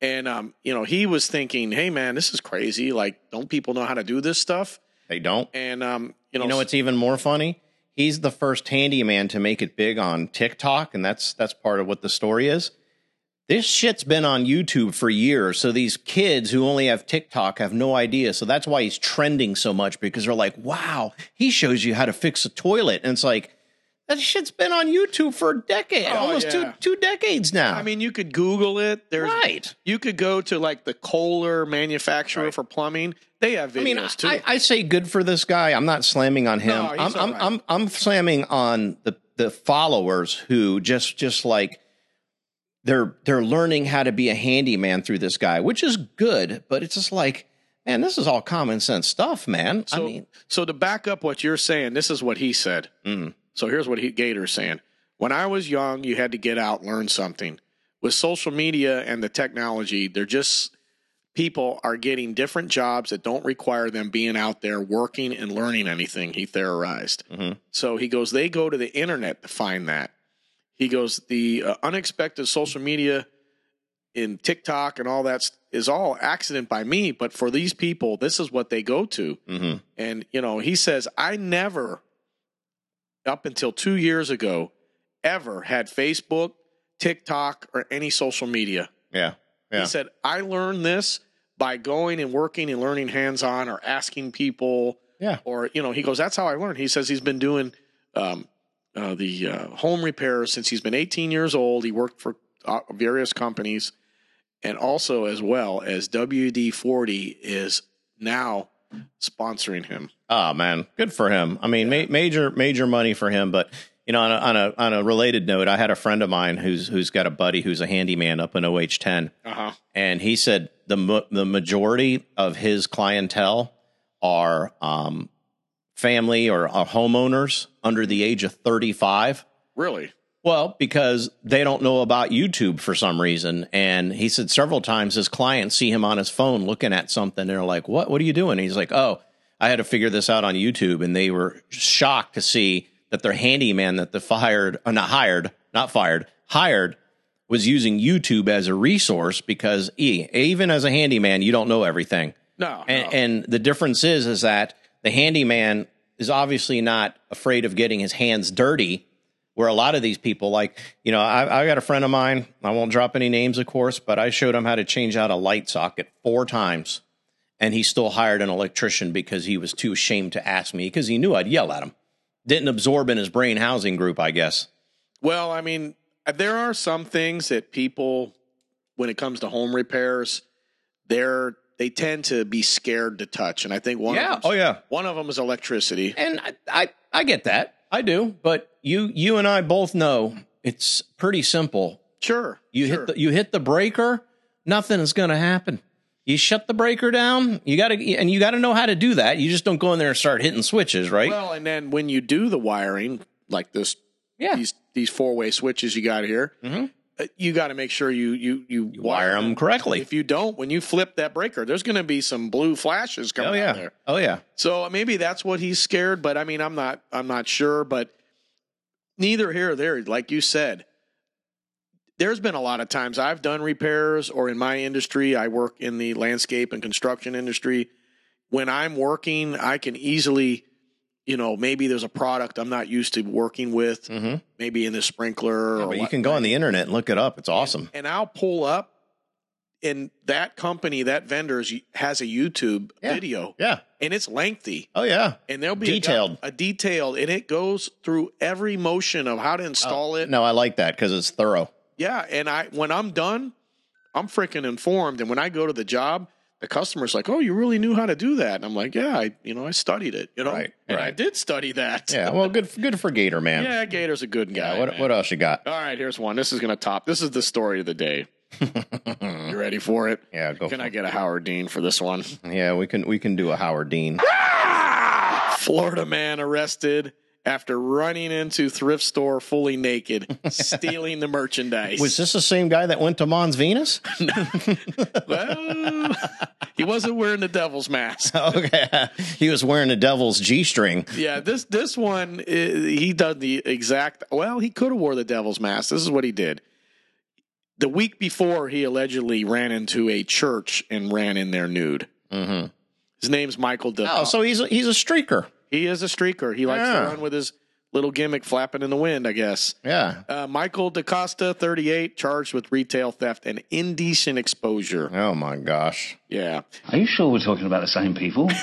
[SPEAKER 2] And um, you know, he was thinking, "Hey, man, this is crazy. Like, don't people know how to do this stuff?"
[SPEAKER 1] They don't.
[SPEAKER 2] And um, you know,
[SPEAKER 1] You know what's even more funny? He's the first handyman to make it big on TikTok, and that's that's part of what the story is. This shit's been on YouTube for years, so these kids who only have TikTok have no idea. So that's why he's trending so much because they're like, "Wow, he shows you how to fix a toilet," and it's like that shit's been on YouTube for a decade,
[SPEAKER 2] Oh,
[SPEAKER 1] almost
[SPEAKER 2] yeah.
[SPEAKER 1] two two decades now.
[SPEAKER 2] I mean, you could Google it. There's
[SPEAKER 1] right?
[SPEAKER 2] You could go to like the Kohler manufacturer
[SPEAKER 1] Right.
[SPEAKER 2] for plumbing. They have videos
[SPEAKER 1] I mean,
[SPEAKER 2] too.
[SPEAKER 1] I, I say good for this guy. I'm not slamming on him.
[SPEAKER 2] No,
[SPEAKER 1] I'm,
[SPEAKER 2] he's
[SPEAKER 1] I'm,
[SPEAKER 2] all right.
[SPEAKER 1] I'm I'm slamming on the the followers who just just like they're they're learning how to be a handyman through this guy, which is good. But it's just like, man, this is all common sense stuff, man. I
[SPEAKER 2] so,
[SPEAKER 1] mean,
[SPEAKER 2] so to back up what you're saying, this is what he said.
[SPEAKER 1] mm,
[SPEAKER 2] So here's what he, Gator's saying. When I was young, you had to get out, learn something. With social media and the technology, they're just people are getting different jobs that don't require them being out there working and learning anything. He theorized.
[SPEAKER 1] Mhm.
[SPEAKER 2] So he goes, they go to the internet to find that. He goes, the uh, unexpected social media in TikTok and all that is all accident by me, but for these people, this is what they go to.
[SPEAKER 1] mhm.
[SPEAKER 2] And, you know, he says, I never, up until two years ago, ever had Facebook, TikTok, or any social media.
[SPEAKER 1] yeah, yeah,
[SPEAKER 2] He said, I learned this by going and working and learning hands on or asking people.
[SPEAKER 1] Yeah.
[SPEAKER 2] Or, you know, he goes, that's how I learned. He says he's been doing um, uh, the uh, home repairs since he's been 18 years old. He worked for uh, various companies. And also, as well as WD 40 is now sponsoring him.
[SPEAKER 1] Oh man, good for him. I mean, ma- major major money for him. But you know, on a, on a on a related note, I had a friend of mine who's who's got a buddy who's a handyman up in Ohio.
[SPEAKER 2] Uh huh.
[SPEAKER 1] and he said the the majority of his clientele are um, family or are homeowners under the age of 35
[SPEAKER 2] Really?
[SPEAKER 1] well because they don't know about youtube for some reason and he said several times his clients see him on his phone looking at something and they're like what what are you doing and he's like oh i had to figure this out on youtube and they were shocked to see that their handyman that they fired uh, not hired not fired hired was using youtube as a resource because e, even as a handyman you don't know everything
[SPEAKER 2] No.
[SPEAKER 1] and,
[SPEAKER 2] no.
[SPEAKER 1] and the difference is, is that the handyman is obviously not afraid of getting his hands dirty. Where a lot of these people, like you know, I, I got a friend of mine. I won't drop any names, of course, but I showed him how to change out a light socket four times, and he still hired an electrician because he was too ashamed to ask me because he knew I'd yell at him. Didn't absorb in his brain housing group, I guess.
[SPEAKER 2] Well, I mean, there are some things that people, when it comes to home repairs, they're they tend to be scared to touch, and I think one
[SPEAKER 1] yeah.
[SPEAKER 2] of them,
[SPEAKER 1] Oh yeah.
[SPEAKER 2] one of them is electricity.
[SPEAKER 1] And I, I, I get that. I do. But you, you and I both know it's pretty simple.
[SPEAKER 2] Sure,
[SPEAKER 1] You
[SPEAKER 2] sure.
[SPEAKER 1] hit the you hit the breaker, nothing is going to happen. You shut the breaker down. You got to and you got to know how to do that. You just don't go in there and start hitting switches, right?
[SPEAKER 2] well, and then when you do the wiring, like this,
[SPEAKER 1] yeah.
[SPEAKER 2] these these four way switches you got here,
[SPEAKER 1] Mhm.
[SPEAKER 2] uh, you got to make sure you you you,
[SPEAKER 1] You wire them correctly.
[SPEAKER 2] If you don't, when you flip that breaker, there's going to be some blue flashes coming
[SPEAKER 1] Oh
[SPEAKER 2] out there.
[SPEAKER 1] Oh yeah.
[SPEAKER 2] So maybe that's what he's scared, but I mean, I'm not, I'm not sure, but neither here or there. Like you said, there's been a lot of times I've done repairs, or in my industry, I work in the landscape and construction industry. When I'm working, I can easily, you know, maybe there's a product I'm not used to working with,
[SPEAKER 1] Mhm.
[SPEAKER 2] maybe in the sprinkler.
[SPEAKER 1] Yeah,
[SPEAKER 2] or
[SPEAKER 1] but you can go on the internet and look it up. It's awesome.
[SPEAKER 2] and I'll pull up and that company, that vendor is- has a YouTube
[SPEAKER 1] Yeah.
[SPEAKER 2] video,
[SPEAKER 1] Yeah.
[SPEAKER 2] and it's lengthy,
[SPEAKER 1] Oh yeah.
[SPEAKER 2] and there'll be
[SPEAKER 1] Detailed.
[SPEAKER 2] a, detailed, and it goes through every motion of how to install it.
[SPEAKER 1] No, I like that because it's thorough.
[SPEAKER 2] Yeah, and I when I'm done, I'm freaking informed, and when I go to the job. The customer's like, "Oh, you really knew how to do that," and I'm like, "Yeah, I, you know, I studied it, you know,
[SPEAKER 1] Right,
[SPEAKER 2] and I did study that."
[SPEAKER 1] Yeah. Well, good. Good for Gator man.
[SPEAKER 2] yeah, Gator's a good guy.
[SPEAKER 1] Yeah, what
[SPEAKER 2] man.
[SPEAKER 1] what else you got?
[SPEAKER 2] All right, here's one. This is going to top. This is the story of the day. you ready for it?
[SPEAKER 1] Yeah. Go.
[SPEAKER 2] Can I get a Howard Dean for this one?
[SPEAKER 1] Yeah. We can we can do a Howard Dean. Ah!
[SPEAKER 2] Florida man arrested after running into thrift store fully naked, stealing the merchandise.
[SPEAKER 1] Was this the same guy that went to Mons Venus?
[SPEAKER 2] well, he wasn't wearing the devil's mask.
[SPEAKER 1] okay. He was wearing the devil's G string.
[SPEAKER 2] Yeah, this this one he done the exact. Well, he could have wore the devil's mask. This is what he did. The week before, he allegedly ran into a church and ran in there nude.
[SPEAKER 1] Mm-hmm.
[SPEAKER 2] His name's Michael. De-
[SPEAKER 1] Oh, so he's a, he's a streaker.
[SPEAKER 2] He is a streaker. He likes
[SPEAKER 1] Yeah.
[SPEAKER 2] to run with his little gimmick flapping in the wind. I guess.
[SPEAKER 1] Yeah.
[SPEAKER 2] Uh, Michael DaCosta, 38, charged with retail theft and indecent exposure.
[SPEAKER 1] Oh my gosh.
[SPEAKER 2] Yeah.
[SPEAKER 3] Are you sure we're talking about the same people?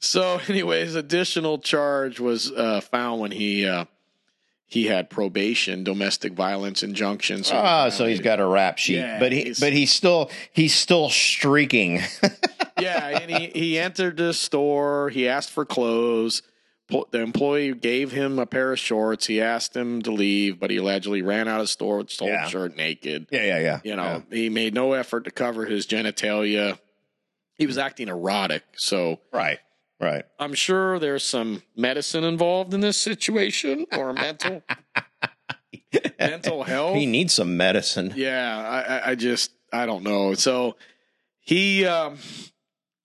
[SPEAKER 2] so, anyways, additional charge was uh, found when he uh, he had probation, domestic violence injunction. So,
[SPEAKER 1] Ah, so he's got a rap sheet,
[SPEAKER 2] Yeah,
[SPEAKER 1] but he
[SPEAKER 2] he's-
[SPEAKER 1] but he's still he's still streaking.
[SPEAKER 2] yeah, and he, he entered the store. He asked for clothes. The employee gave him a pair of shorts. He asked him to leave, but he allegedly ran out of store with his whole
[SPEAKER 1] Yeah.
[SPEAKER 2] shirt naked.
[SPEAKER 1] yeah, yeah, yeah.
[SPEAKER 2] You know, he made no effort to cover his genitalia. He was acting erotic. So
[SPEAKER 1] Right. Right.
[SPEAKER 2] I'm sure there's some medicine involved in this situation or mental mental health.
[SPEAKER 1] He needs some medicine.
[SPEAKER 2] Yeah, I, I- I just I don't know. So he um,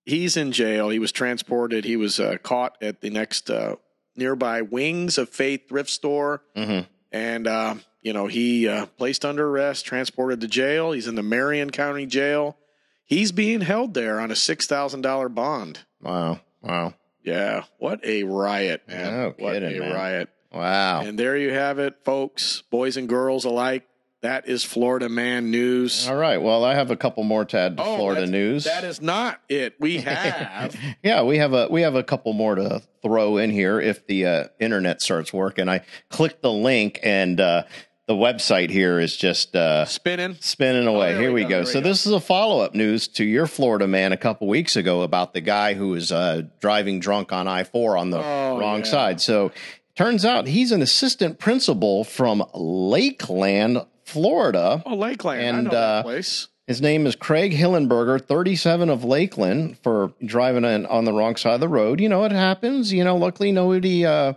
[SPEAKER 2] he's in jail. He was transported. He was uh, caught at the next uh, nearby Wings of Faith thrift store,
[SPEAKER 1] Mhm.
[SPEAKER 2] and uh, you know he uh, placed under arrest, transported to jail. He's in the Marion County Jail. He's being held there on a six thousand dollar bond.
[SPEAKER 1] Wow. Wow.
[SPEAKER 2] Yeah, what a riot, man!
[SPEAKER 1] No
[SPEAKER 2] what
[SPEAKER 1] kidding,
[SPEAKER 2] a
[SPEAKER 1] man.
[SPEAKER 2] riot!
[SPEAKER 1] Wow.
[SPEAKER 2] And there you have it, folks, boys and girls alike. That is Florida Man News.
[SPEAKER 1] All right. Well, I have a couple more to add to
[SPEAKER 2] Oh,
[SPEAKER 1] Florida news.
[SPEAKER 2] That is not it. We have.
[SPEAKER 1] yeah, we have a we have a couple more to throw in here if the uh, internet starts working. I clicked the link and uh, the website here is just uh,
[SPEAKER 2] spinning.
[SPEAKER 1] spinning away.
[SPEAKER 2] there
[SPEAKER 1] Here
[SPEAKER 2] we
[SPEAKER 1] we
[SPEAKER 2] go,
[SPEAKER 1] go. So this is a follow up news to your Florida man a couple weeks ago about the guy who was uh, driving drunk on I four on the
[SPEAKER 2] Oh,
[SPEAKER 1] wrong
[SPEAKER 2] yeah.
[SPEAKER 1] side. So turns out he's an assistant principal from Lakeland, Florida.
[SPEAKER 2] Oh, Lakeland. I
[SPEAKER 1] And,
[SPEAKER 2] know that
[SPEAKER 1] uh,
[SPEAKER 2] place.
[SPEAKER 1] His name is Craig Hillenberger, 37 of Lakeland, for driving in, on the wrong side of the road. You know, it happens. You know, luckily nobody uh,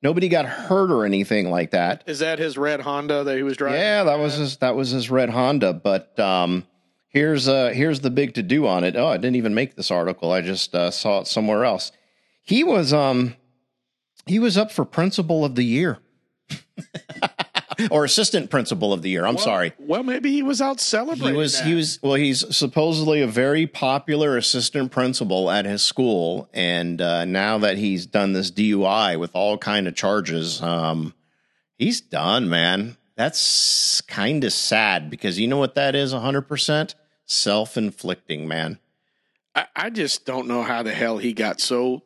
[SPEAKER 1] nobody got hurt or anything like that.
[SPEAKER 2] Is that his red Honda that he was driving?
[SPEAKER 1] Yeah, that was his that was his red Honda. But um, here's uh, here's the big to do on it. Oh, I didn't even make this article. I just uh, saw it somewhere else. He was um he was up for principal of the year. or assistant principal of the year. I'm
[SPEAKER 2] Well-
[SPEAKER 1] sorry.
[SPEAKER 2] Well, maybe he was out celebrating.
[SPEAKER 1] He was
[SPEAKER 2] that.
[SPEAKER 1] he was well. He's supposedly a very popular assistant principal at his school, and uh, now that he's done this DUI with all kind of charges, um, he's done. Man, that's kind of sad because you know what that is. hundred percent self inflicting. Man,
[SPEAKER 2] I, I just don't know how the hell he got so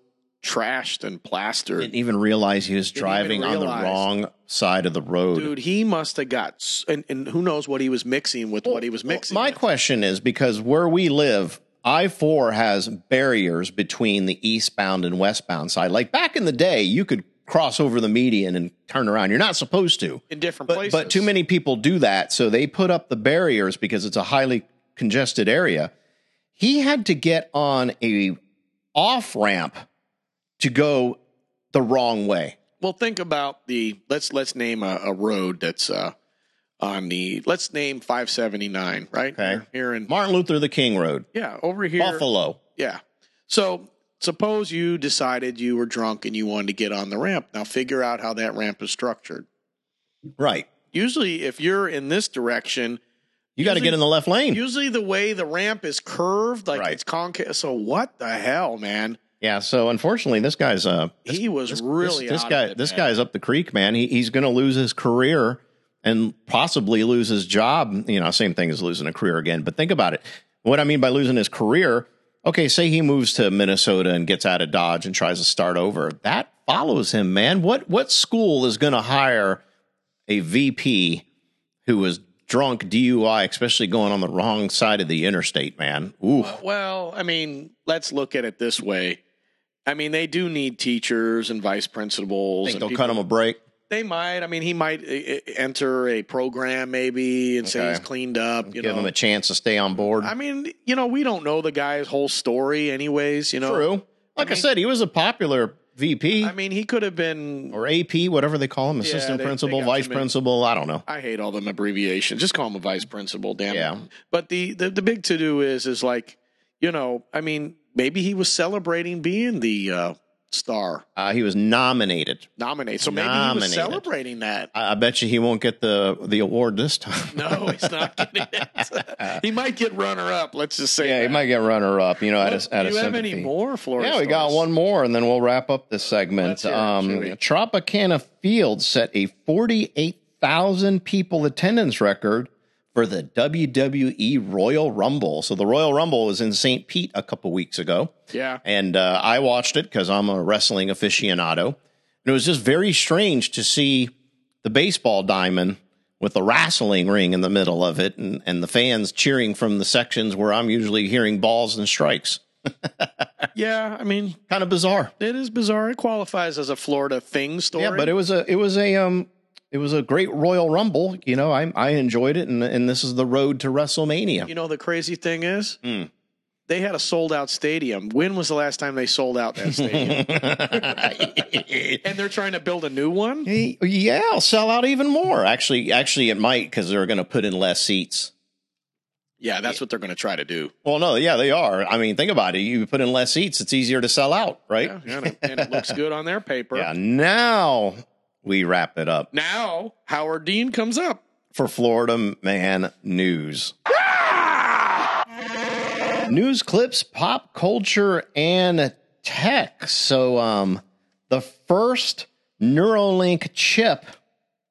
[SPEAKER 2] trashed and plastered.
[SPEAKER 1] didn't even realize he was
[SPEAKER 2] Didn't
[SPEAKER 1] driving on the
[SPEAKER 2] realize.
[SPEAKER 1] wrong side of the road.
[SPEAKER 2] Dude, he must have got, s- and, and who knows what he was mixing with what he was mixing.
[SPEAKER 1] My
[SPEAKER 2] with.
[SPEAKER 1] question is because where we live, I 4 has barriers between the eastbound and westbound side. Like back in the day, you could cross over the median and turn around. You're not supposed to.
[SPEAKER 2] in different
[SPEAKER 1] But,
[SPEAKER 2] places.
[SPEAKER 1] but too many people do that. So they put up the barriers because it's a highly congested area. He had to get on a off ramp to go the wrong way.
[SPEAKER 2] Well, think about the let's let's name a, a road that's uh, on the let's name 579, right?
[SPEAKER 1] Okay.
[SPEAKER 2] Here in
[SPEAKER 1] Martin Luther the King Road,
[SPEAKER 2] yeah, over here.
[SPEAKER 1] Buffalo.
[SPEAKER 2] Yeah. So suppose you decided you were drunk and you wanted to get on the ramp. Now figure out how that ramp is structured.
[SPEAKER 1] Right.
[SPEAKER 2] Usually, if you're in this direction,
[SPEAKER 1] You got to get in the left lane.
[SPEAKER 2] usually the way the ramp is curved, like
[SPEAKER 1] Right.
[SPEAKER 2] it's concave. So what the hell, man?
[SPEAKER 1] Yeah, so unfortunately, this guy's uh,
[SPEAKER 2] he was
[SPEAKER 1] this,
[SPEAKER 2] really
[SPEAKER 1] this, this guy.
[SPEAKER 2] it,
[SPEAKER 1] this guy's up the creek, man. He, he's going to lose his career and possibly lose his job. You know, same thing as losing a career again. But think about it. What I mean by losing his career, okay, say he moves to Minnesota and gets out of Dodge and tries to start over. That follows him, man. What what school is going to hire a VP who was drunk DUI, especially going on the wrong side of the interstate, man? Ooh.
[SPEAKER 2] Well, I mean, let's look at it this way. I mean, they do need teachers and vice principals.
[SPEAKER 1] Think
[SPEAKER 2] and
[SPEAKER 1] they'll
[SPEAKER 2] people-
[SPEAKER 1] cut him a break?
[SPEAKER 2] They might. I mean, he might uh, uh, enter a program maybe and say he's cleaned up. You
[SPEAKER 1] Give
[SPEAKER 2] know,
[SPEAKER 1] him a chance to stay on board.
[SPEAKER 2] I mean, you know, we don't know the guy's whole story, anyways. You know,
[SPEAKER 1] True. Like I,
[SPEAKER 2] mean-
[SPEAKER 1] said, he was a popular VP
[SPEAKER 2] I mean, he could have been.
[SPEAKER 1] or AP, whatever they call him, assistant
[SPEAKER 2] they- they
[SPEAKER 1] principal,
[SPEAKER 2] got
[SPEAKER 1] vice principal. I don't know.
[SPEAKER 2] I hate all them abbreviations. Just call him a vice principal, damn
[SPEAKER 1] Yeah.
[SPEAKER 2] it. But the, the the big to do is is like, you know, I mean, maybe he was celebrating being the uh, star
[SPEAKER 1] Uh, he was nominated.
[SPEAKER 2] nominated, so maybe he was celebrating that.
[SPEAKER 1] I, I bet you he won't get the the award this time.
[SPEAKER 2] No, he's not getting it. he might get runner up. Let's just say.
[SPEAKER 1] yeah, he might get runner up. You know, at a, at
[SPEAKER 2] do
[SPEAKER 1] a
[SPEAKER 2] you have any more Florida?
[SPEAKER 1] Yeah, we got one more, and then we'll wrap up this segment.
[SPEAKER 2] It,
[SPEAKER 1] Um. Tropicana Field set a forty-eight thousand people attendance record for the WWE Royal Rumble. So the Royal Rumble was in St. Pete a couple weeks ago.
[SPEAKER 2] Yeah,
[SPEAKER 1] and uh, I watched it because I'm a wrestling aficionado. And it was just very strange to see the baseball diamond with the wrestling ring in the middle of it, and, and the fans cheering from the sections where I'm usually hearing balls and strikes.
[SPEAKER 2] yeah. I mean,
[SPEAKER 1] Kind of bizarre.
[SPEAKER 2] it is bizarre. It qualifies as a Florida thing story.
[SPEAKER 1] Yeah, but it was a it was a um it was a great Royal Rumble. You know, I I enjoyed it, and and this is the road to WrestleMania.
[SPEAKER 2] You know, the crazy thing is,
[SPEAKER 1] Hmm.
[SPEAKER 2] they had a sold out stadium. When was the last time they sold out that stadium? and they're trying to build a new one.
[SPEAKER 1] Yeah, I'll sell out even more. Actually, actually, it might because they're going to put in less seats.
[SPEAKER 2] Yeah, that's what they're going to try to do.
[SPEAKER 1] Well, no, yeah, they are. I mean, think about it. You put in less seats, it's easier to sell out, right?
[SPEAKER 2] Yeah, and, it, and it looks good on their paper.
[SPEAKER 1] Yeah. Now we wrap it up
[SPEAKER 2] Now Howard Dean comes up.
[SPEAKER 1] for Florida Man News. News clips, pop culture, and tech. So, um, the first Neuralink chip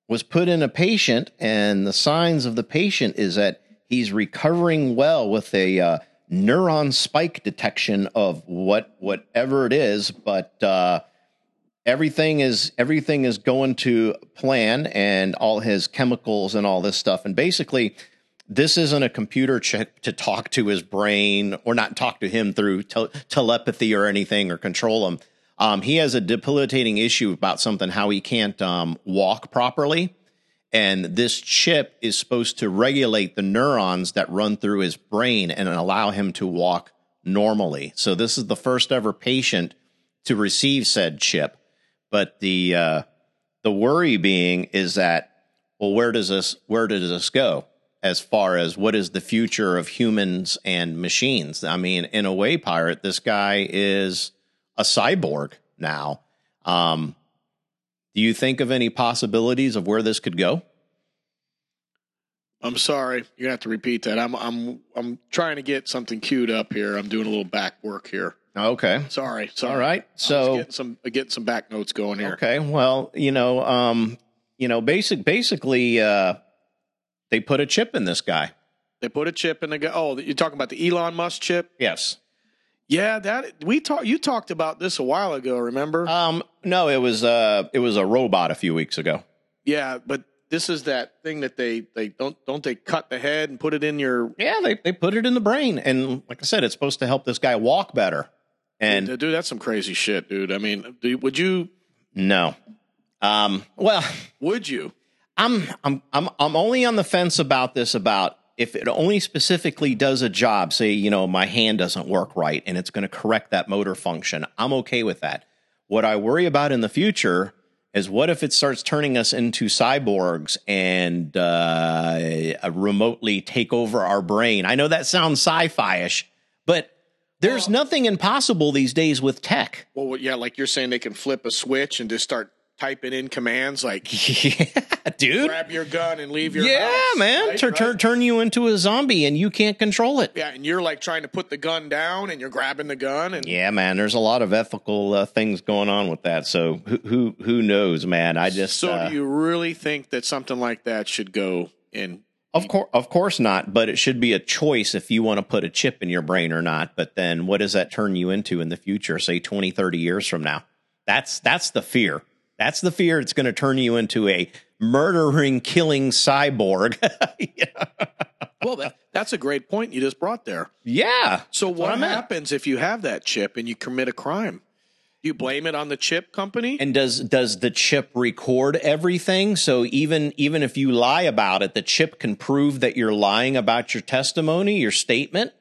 [SPEAKER 1] was put in a patient, and the signs of the patient is that he's recovering well with a uh, neuron spike detection of what whatever it is, but uh, everything is everything is going to plan, and all his chemicals and all this stuff, and basically. This isn't a computer chip to talk to his brain or not talk to him through tel- telepathy or anything or control him. Um, he has a debilitating issue about something, how he can't um, walk properly. And this chip is supposed to regulate the neurons that run through his brain and allow him to walk normally. So this is the first ever patient to receive said chip. But the uh, the worry being is that well, where does this where does this go as far as what is the future of humans and machines? I mean, in a way, pirate, this guy is a cyborg now. Um, do you think of any possibilities of where this could go?
[SPEAKER 2] I'm sorry, you're gonna have to repeat that. I'm I'm I'm trying to get something queued up here. I'm doing a little back work here.
[SPEAKER 1] Okay.
[SPEAKER 2] Sorry, sorry.
[SPEAKER 1] All right. So
[SPEAKER 2] getting some getting some back notes going here.
[SPEAKER 1] okay, well, you know, um, you know, basic basically uh they put a chip in this guy.
[SPEAKER 2] They put a chip in the guy. Oh, you're talking about the Elon Musk chip?
[SPEAKER 1] Yes.
[SPEAKER 2] Yeah, that we talked. You talked about this a while ago. Remember?
[SPEAKER 1] Um no, it was uh it was a robot a few weeks ago.
[SPEAKER 2] yeah, but this is that thing that they they don't don't they cut the head and put it in your.
[SPEAKER 1] Yeah, they they put it in the brain and like I said it's supposed to help this guy walk better. And
[SPEAKER 2] dude, that's some crazy shit, dude. I mean, do, would you?
[SPEAKER 1] no. Um well,
[SPEAKER 2] Would you?
[SPEAKER 1] I'm I'm I'm I'm only on the fence about this about if it only specifically does a job, say, you know, my hand doesn't work right and it's going to correct that motor function. I'm okay with that. What I worry about in the future is what if it starts turning us into cyborgs and uh, remotely take over our brain? I know that sounds sci-fi-ish, but there's
[SPEAKER 2] Well-
[SPEAKER 1] nothing impossible these days with tech.
[SPEAKER 2] Well, yeah, like you're saying, they can flip a switch and just start typing in commands like
[SPEAKER 1] yeah, dude.
[SPEAKER 2] grab your gun and leave your
[SPEAKER 1] Yeah,
[SPEAKER 2] house,
[SPEAKER 1] man.
[SPEAKER 2] right?
[SPEAKER 1] Turn,
[SPEAKER 2] Right?
[SPEAKER 1] turn turn you into a zombie and you can't control it.
[SPEAKER 2] Yeah, and you're like trying to put the gun down and you're grabbing the gun and
[SPEAKER 1] Yeah, man. There's a lot of ethical uh, things going on with that. So who who who knows, man? I just
[SPEAKER 2] so
[SPEAKER 1] uh,
[SPEAKER 2] do you really think that something like that should go in
[SPEAKER 1] Of course, of course not. But it should be a choice if you want to put a chip in your brain or not. But then, what does that turn you into in the future? Say 20, 30 years from now. That's that's the fear. That's the fear. It's going to turn you into a murdering, killing cyborg.
[SPEAKER 2] Well, that, that's a great point you just brought there.
[SPEAKER 1] yeah.
[SPEAKER 2] So
[SPEAKER 1] what
[SPEAKER 2] what happens if you have that chip and you commit a crime? You blame it on the chip company?
[SPEAKER 1] And does does the chip record everything? So even even if you lie about it, the chip can prove that you're lying about your testimony, your statement.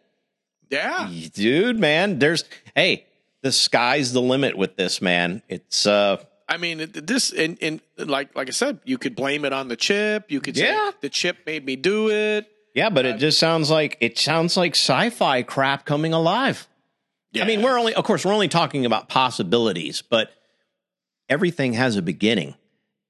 [SPEAKER 2] yeah.
[SPEAKER 1] Dude, man, there's hey, the sky's the limit with this, man. It's uh
[SPEAKER 2] I mean, this and, and like like I said, you could blame it on the chip. You could say
[SPEAKER 1] Yeah.
[SPEAKER 2] the chip made me do it.
[SPEAKER 1] yeah, but it just sounds like it sounds like sci-fi crap coming alive. I mean, we're only of course we're only talking about possibilities, but everything has a beginning.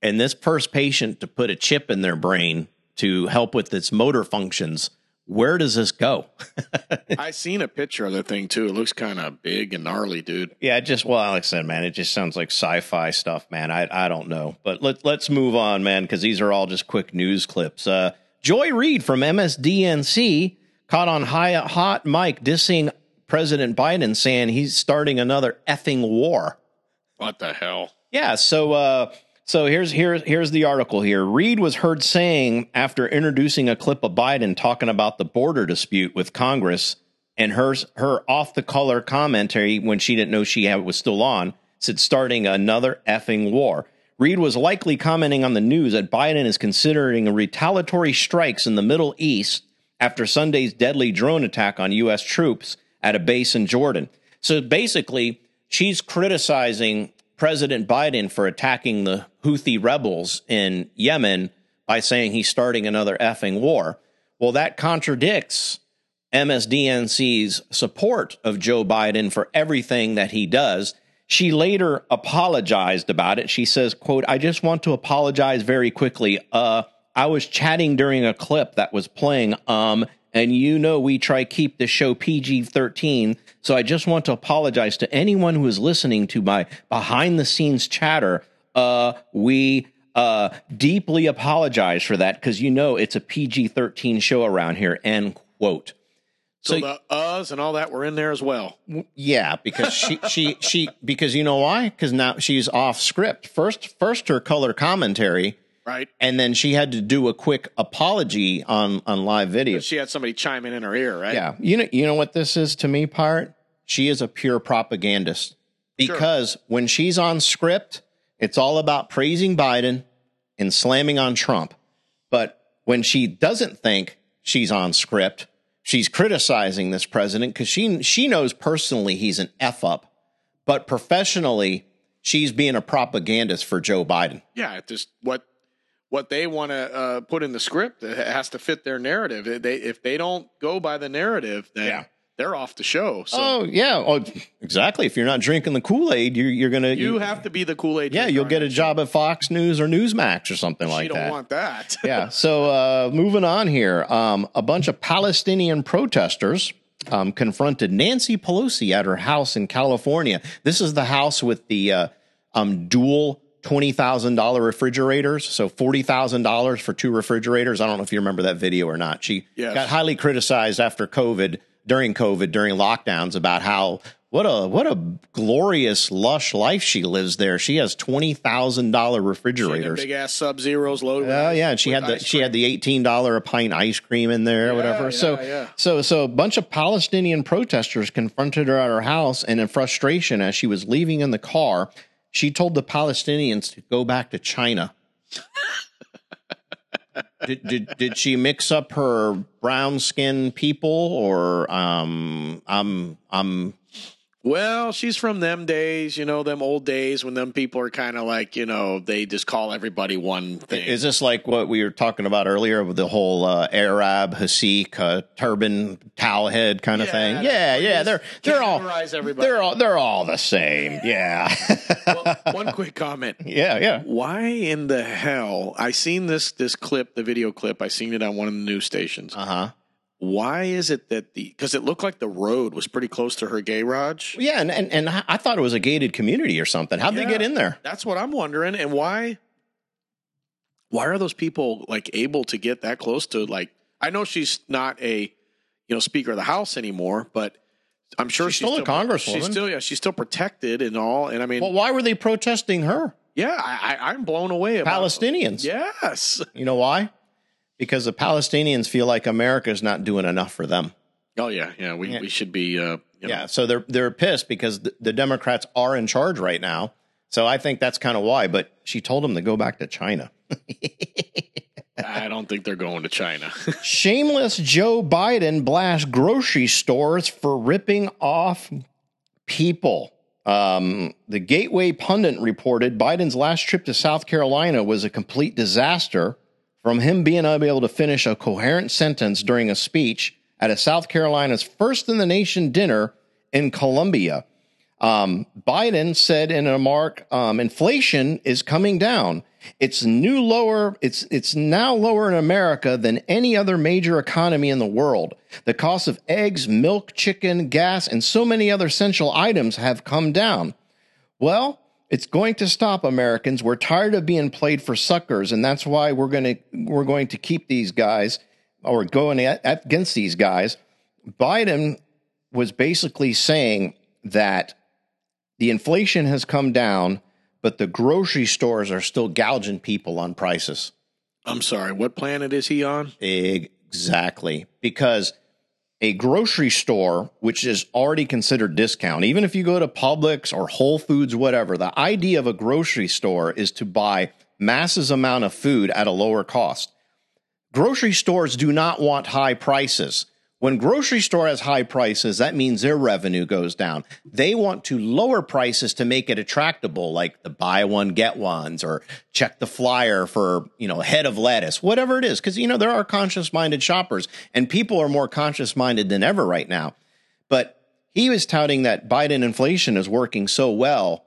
[SPEAKER 1] And this first patient to put a chip in their brain to help with its motor functions, where does this go?
[SPEAKER 2] I seen a picture of the thing too. It looks kind of big and gnarly, dude.
[SPEAKER 1] Yeah, just well, I said, man, it just sounds like sci-fi stuff, man. I I don't know, but let let's move on, man, because these are all just quick news clips. Uh, Joy Reid from MSDNC caught on high hot mic dissing President Biden, saying he's starting another effing war.
[SPEAKER 2] What the hell?
[SPEAKER 1] Yeah, so uh so here's here's here's the article here. Reid was heard saying after introducing a clip of Biden talking about the border dispute with Congress and her her off the color commentary when she didn't know she had, was still on said starting another effing war. Reid was likely commenting on the news that Biden is considering retaliatory strikes in the Middle East after Sunday's deadly drone attack on U.S. troops at a base in Jordan. So basically, she's criticizing President Biden for attacking the Houthi rebels in Yemen by saying he's starting another effing war. Well, that contradicts MSDNC's support of Joe Biden for everything that he does. She later apologized about it. She says, quote, I just want to apologize very quickly. Uh, I was chatting during a clip that was playing, um, and you know we try keep the show PG 13. So I just want to apologize to anyone who is listening to my behind the scenes chatter. Uh, we uh, deeply apologize for that because you know it's a PG 13 show around here. End quote.
[SPEAKER 2] So,
[SPEAKER 1] So-
[SPEAKER 2] the uhs and all that were in there as well.
[SPEAKER 1] Yeah, because she she she because you know why? Because now she's off script. First first her color commentary,
[SPEAKER 2] Right.
[SPEAKER 1] and then she had to do a quick apology on on live video.
[SPEAKER 2] She had somebody chiming in her ear, right?
[SPEAKER 1] Yeah, you know you know what this is to me, part? She is a pure propagandist because when she's on script, it's all about praising Biden and slamming on Trump. But when she doesn't think she's on script, she's criticizing this president because she she knows personally he's an f up, but professionally she's being a propagandist for Joe Biden.
[SPEAKER 2] Yeah. It just what what they want to uh, put in the script it has to fit their narrative. If They if they don't go by the narrative, then
[SPEAKER 1] Yeah.
[SPEAKER 2] they're off the show. So
[SPEAKER 1] Oh yeah, oh exactly. If you're not drinking the Kool Aid, you're you're gonna
[SPEAKER 2] you have to be the Kool Aid.
[SPEAKER 1] yeah you'll get a job at Fox News or Newsmax or something like that don't
[SPEAKER 2] want that.
[SPEAKER 1] yeah. So uh, moving on here, um, a bunch of Palestinian protesters um, confronted Nancy Pelosi at her house in California. This is the house with the uh, um, dual twenty thousand dollar refrigerators, so forty thousand dollars for two refrigerators. I don't know if you remember that video or not. She
[SPEAKER 2] Yes.
[SPEAKER 1] got highly criticized after COVID, during COVID, during lockdowns, about how. What a what a glorious lush life she lives there. She has twenty thousand dollar refrigerators.
[SPEAKER 2] Big ass Sub Zeros loaded.
[SPEAKER 1] Oh
[SPEAKER 2] with-
[SPEAKER 1] yeah, and she had the she had the eighteen dollar a pint ice cream in there or whatever.
[SPEAKER 2] yeah,
[SPEAKER 1] so
[SPEAKER 2] yeah.
[SPEAKER 1] so so a bunch of Palestinian protesters confronted her at her house, and in frustration, as she was leaving in the car, she told the Palestinians to go back to China. did, did did she mix up her brown skinned people or um I'm I'm
[SPEAKER 2] Well, she's from them days, you know, them old days when them people are kind of like, you know, they just call everybody one thing.
[SPEAKER 1] Is this like what we were talking about earlier with the whole uh, Arab, Hasik, uh, turban, towel head kind of
[SPEAKER 2] Yeah,
[SPEAKER 1] thing? Yeah, yeah, they're they're all
[SPEAKER 2] everybody.
[SPEAKER 1] they're all they're all the same. Yeah,
[SPEAKER 2] well, one quick comment.
[SPEAKER 1] yeah, yeah.
[SPEAKER 2] Why in the hell? I seen this this clip, the video clip. I seen it on one of the news stations.
[SPEAKER 1] Uh huh.
[SPEAKER 2] Why is it that the because it looked like the road was pretty close to her garage?
[SPEAKER 1] Yeah, and, and and I thought it was a gated community or something. How'd they get in there?
[SPEAKER 2] That's what I'm wondering. And why? Why are those people like able to get that close to like? I know she's not a you know Speaker of the House anymore, but I'm sure
[SPEAKER 1] She's
[SPEAKER 2] she's,
[SPEAKER 1] still a congresswoman.
[SPEAKER 2] She's still yeah, she's still protected and all. And I mean,
[SPEAKER 1] Well, why were they protesting her?
[SPEAKER 2] yeah, I, I, I'm blown away about
[SPEAKER 1] Palestinians.
[SPEAKER 2] Yes.
[SPEAKER 1] You know why? Because the Palestinians feel like America is not doing enough for them.
[SPEAKER 2] Oh yeah, yeah. We
[SPEAKER 1] Yeah.
[SPEAKER 2] we should be. Uh, you know,
[SPEAKER 1] Yeah, so they're they're pissed because the, the Democrats are in charge right now. So I think that's kind of why. But she told them to go back to China.
[SPEAKER 2] I don't think they're going to China.
[SPEAKER 1] Shameless Joe Biden blasts grocery stores for ripping off people. Um, the Gateway Pundit reported Biden's last trip to South Carolina was a complete disaster from him being unable to finish a coherent sentence during a speech at a South Carolina's first in the nation dinner in Columbia. Um, Biden said in a remark, um, inflation is coming down. It's new lower. It's it's now lower in America than any other major economy in the world. The cost of eggs, milk, chicken, gas, and so many other essential items have come down. Well, it's going to stop Americans. We're tired of being played for suckers, and that's why we're going to we're going to keep these guys or going at, against these guys. Biden was basically saying that the inflation has come down, but the grocery stores are still gouging people on prices.
[SPEAKER 2] I'm sorry. What planet is he on?
[SPEAKER 1] Exactly. Because a grocery store, which is already considered discount, even if you go to Publix or Whole Foods, whatever, the idea of a grocery store is to buy masses amount of food at a lower cost. Grocery stores do not want high prices. When grocery store has high prices, that means their revenue goes down. They want to lower prices to make it attractable, like the buy one get ones or check the flyer for, you know, head of lettuce, whatever it is. Cause you know, there are conscious minded shoppers and people are more conscious minded than ever right now. But he was touting that Biden inflation is working so well,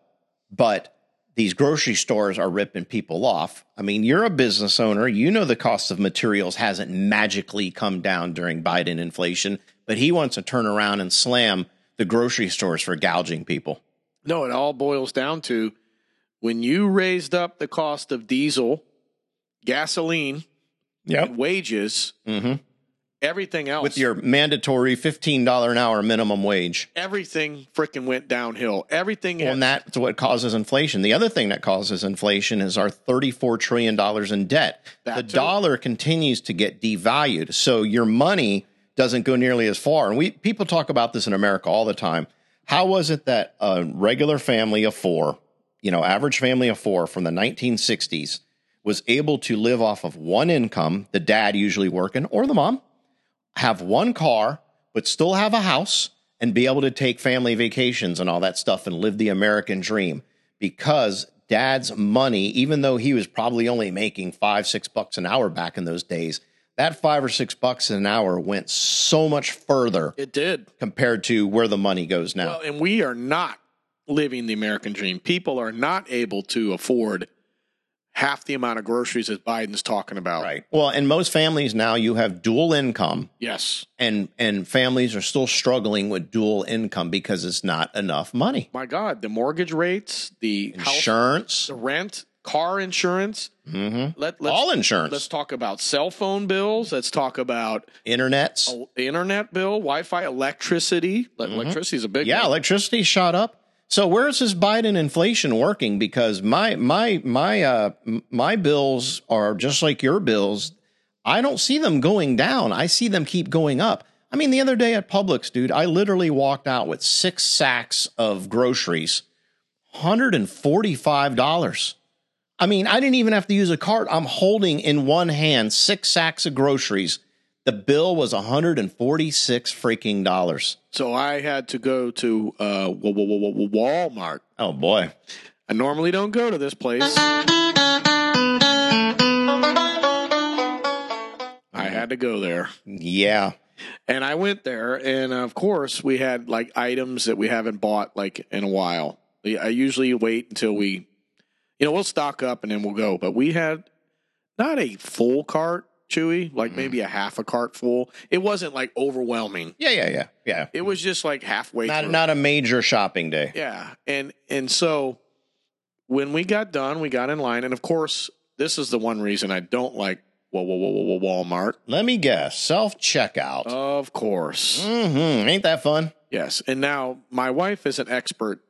[SPEAKER 1] but these grocery stores are ripping people off. I mean, you're a business owner. You know the cost of materials hasn't magically come down during Biden inflation, but he wants to turn around and slam the grocery stores for gouging people.
[SPEAKER 2] No, it all boils down to when you raised up the cost of diesel, gasoline,
[SPEAKER 1] Yep.
[SPEAKER 2] wages,
[SPEAKER 1] hmm
[SPEAKER 2] everything else
[SPEAKER 1] With your mandatory $15 an hour minimum wage.
[SPEAKER 2] everything freaking went downhill. Everything
[SPEAKER 1] And that's what causes inflation. The other thing that causes inflation is our $34 trillion in debt.
[SPEAKER 2] That
[SPEAKER 1] the
[SPEAKER 2] too.
[SPEAKER 1] dollar continues to get devalued. So your money doesn't go nearly as far. And we people talk about this in America all the time. How was it that a regular family of four, you know, average family of four from the 1960s was able to live off of one income, the dad usually working or the mom, have one car, but still have a house and be able to take family vacations and all that stuff and live the American dream because dad's money, even though he was probably only making five, six bucks an hour back in those days, that five or six bucks an hour went so much further
[SPEAKER 2] it did.
[SPEAKER 1] compared to where the money goes now.
[SPEAKER 2] Well, and we are not living the American dream. People are not able to afford half the amount of groceries that Biden's talking about.
[SPEAKER 1] right. Well, in most families now, you have dual income.
[SPEAKER 2] Yes.
[SPEAKER 1] And, and families are still struggling with dual income because it's not enough money.
[SPEAKER 2] My God, the mortgage rates, the house,
[SPEAKER 1] Insurance,
[SPEAKER 2] the rent, car insurance.
[SPEAKER 1] mm-hmm.
[SPEAKER 2] Let, let's,
[SPEAKER 1] all insurance,
[SPEAKER 2] Let's talk about cell phone bills. Let's talk about
[SPEAKER 1] internets.
[SPEAKER 2] uh, internet bill, Wi-Fi, electricity. Le- Electricity is a big
[SPEAKER 1] Mm-hmm. Yeah,
[SPEAKER 2] one.
[SPEAKER 1] electricity shot up. So where's this Biden inflation working? Because my my my uh my bills are just like your bills. I don't see them going down. I see them keep going up. I mean, the other day at Publix, dude, I literally walked out with six sacks of groceries, hundred and forty five dollars. I mean, I didn't even have to use a cart. I'm holding in one hand six sacks of groceries The bill was 146 freaking dollars.
[SPEAKER 2] So I had to go to uh, Wa- Wa- Wa- Wa- Walmart.
[SPEAKER 1] Oh boy.
[SPEAKER 2] I normally don't go to this place. I had to go there.
[SPEAKER 1] Yeah.
[SPEAKER 2] And I went there, and of course, we had like items that we haven't bought like in a while. I usually wait until we, you know, we'll stock up and then we'll go. But we had not a full cart, Chewy, like maybe a half a cart full. It wasn't like overwhelming.
[SPEAKER 1] Yeah, yeah, yeah. Yeah.
[SPEAKER 2] It was just like halfway.
[SPEAKER 1] Not
[SPEAKER 2] through.
[SPEAKER 1] not a major shopping day.
[SPEAKER 2] Yeah, and and so when we got done, we got in line, and of course, this is the one reason I don't like whoa, whoa, whoa, whoa, whoa, Walmart.
[SPEAKER 1] Let me guess. Self checkout.
[SPEAKER 2] Of course,
[SPEAKER 1] mm-hmm. Ain't that fun?
[SPEAKER 2] yes. And now my wife is an expert.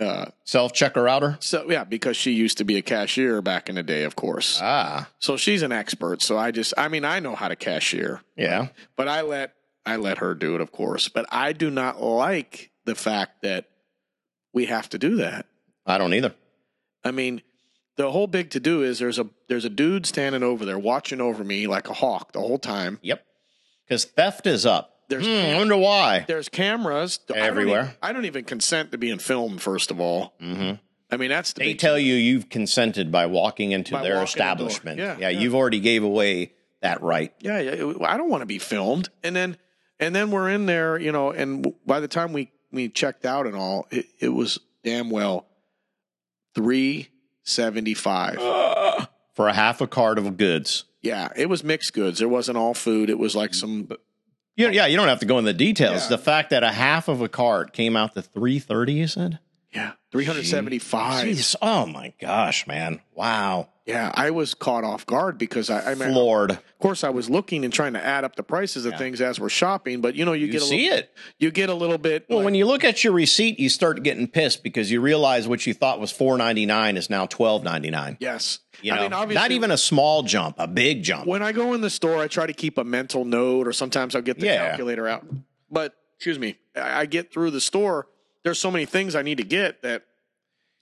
[SPEAKER 2] Uh,
[SPEAKER 1] Self checker outer.
[SPEAKER 2] so yeah, because she used to be a cashier back in the day, of course.
[SPEAKER 1] Ah,
[SPEAKER 2] So she's an expert. So I just, I mean, I know how to cashier,
[SPEAKER 1] yeah.
[SPEAKER 2] but I let I let her do it, of course. But I do not like the fact that we have to do that.
[SPEAKER 1] I don't either.
[SPEAKER 2] I mean, the whole big to do is there's a there's a dude standing over there watching over me like a hawk the whole time.
[SPEAKER 1] Yep. Because theft is up.
[SPEAKER 2] There's
[SPEAKER 1] Hmm, I wonder why.
[SPEAKER 2] there's cameras I don't
[SPEAKER 1] Everywhere.
[SPEAKER 2] even- I don't, even consent to being filmed. First of all,
[SPEAKER 1] Mm-hmm.
[SPEAKER 2] I mean that's the
[SPEAKER 1] They tell you you've consented by walking into
[SPEAKER 2] By
[SPEAKER 1] their
[SPEAKER 2] walking the
[SPEAKER 1] establishment.
[SPEAKER 2] Yeah,
[SPEAKER 1] yeah,
[SPEAKER 2] yeah.
[SPEAKER 1] you've already gave away that right.
[SPEAKER 2] yeah, yeah. I don't want to be filmed. And then and then we're in there, you know. And by the time we we checked out and all, it, it was damn well three seventy five.
[SPEAKER 1] For a half a cart of goods.
[SPEAKER 2] Yeah, it was mixed goods. It wasn't all food. It was like some
[SPEAKER 1] You, yeah, you don't have to go in the details.
[SPEAKER 2] Yeah.
[SPEAKER 1] The fact that a half of a cart came out to three thirty, you said.
[SPEAKER 2] yeah three hundred seventy five.
[SPEAKER 1] Jeez, oh my gosh, man! Wow,
[SPEAKER 2] Yeah, I was caught off guard because I, I mean, of course, I was looking and trying to add up the prices of
[SPEAKER 1] Yeah.
[SPEAKER 2] things as we're shopping. But you know, you,
[SPEAKER 1] You
[SPEAKER 2] get a
[SPEAKER 1] see
[SPEAKER 2] little,
[SPEAKER 1] it.
[SPEAKER 2] You get a little bit.
[SPEAKER 1] Well,
[SPEAKER 2] like-
[SPEAKER 1] when you look at your receipt, you start getting pissed because you realize what you thought was four ninety nine is now twelve ninety nine.
[SPEAKER 2] yes,
[SPEAKER 1] You know,
[SPEAKER 2] I mean,
[SPEAKER 1] not even a small jump, a big jump.
[SPEAKER 2] when I go in the store, I try to keep a mental note, or sometimes I'll get the
[SPEAKER 1] Yeah.
[SPEAKER 2] calculator out. But excuse me, I, I get through the store. There's so many things I need to get that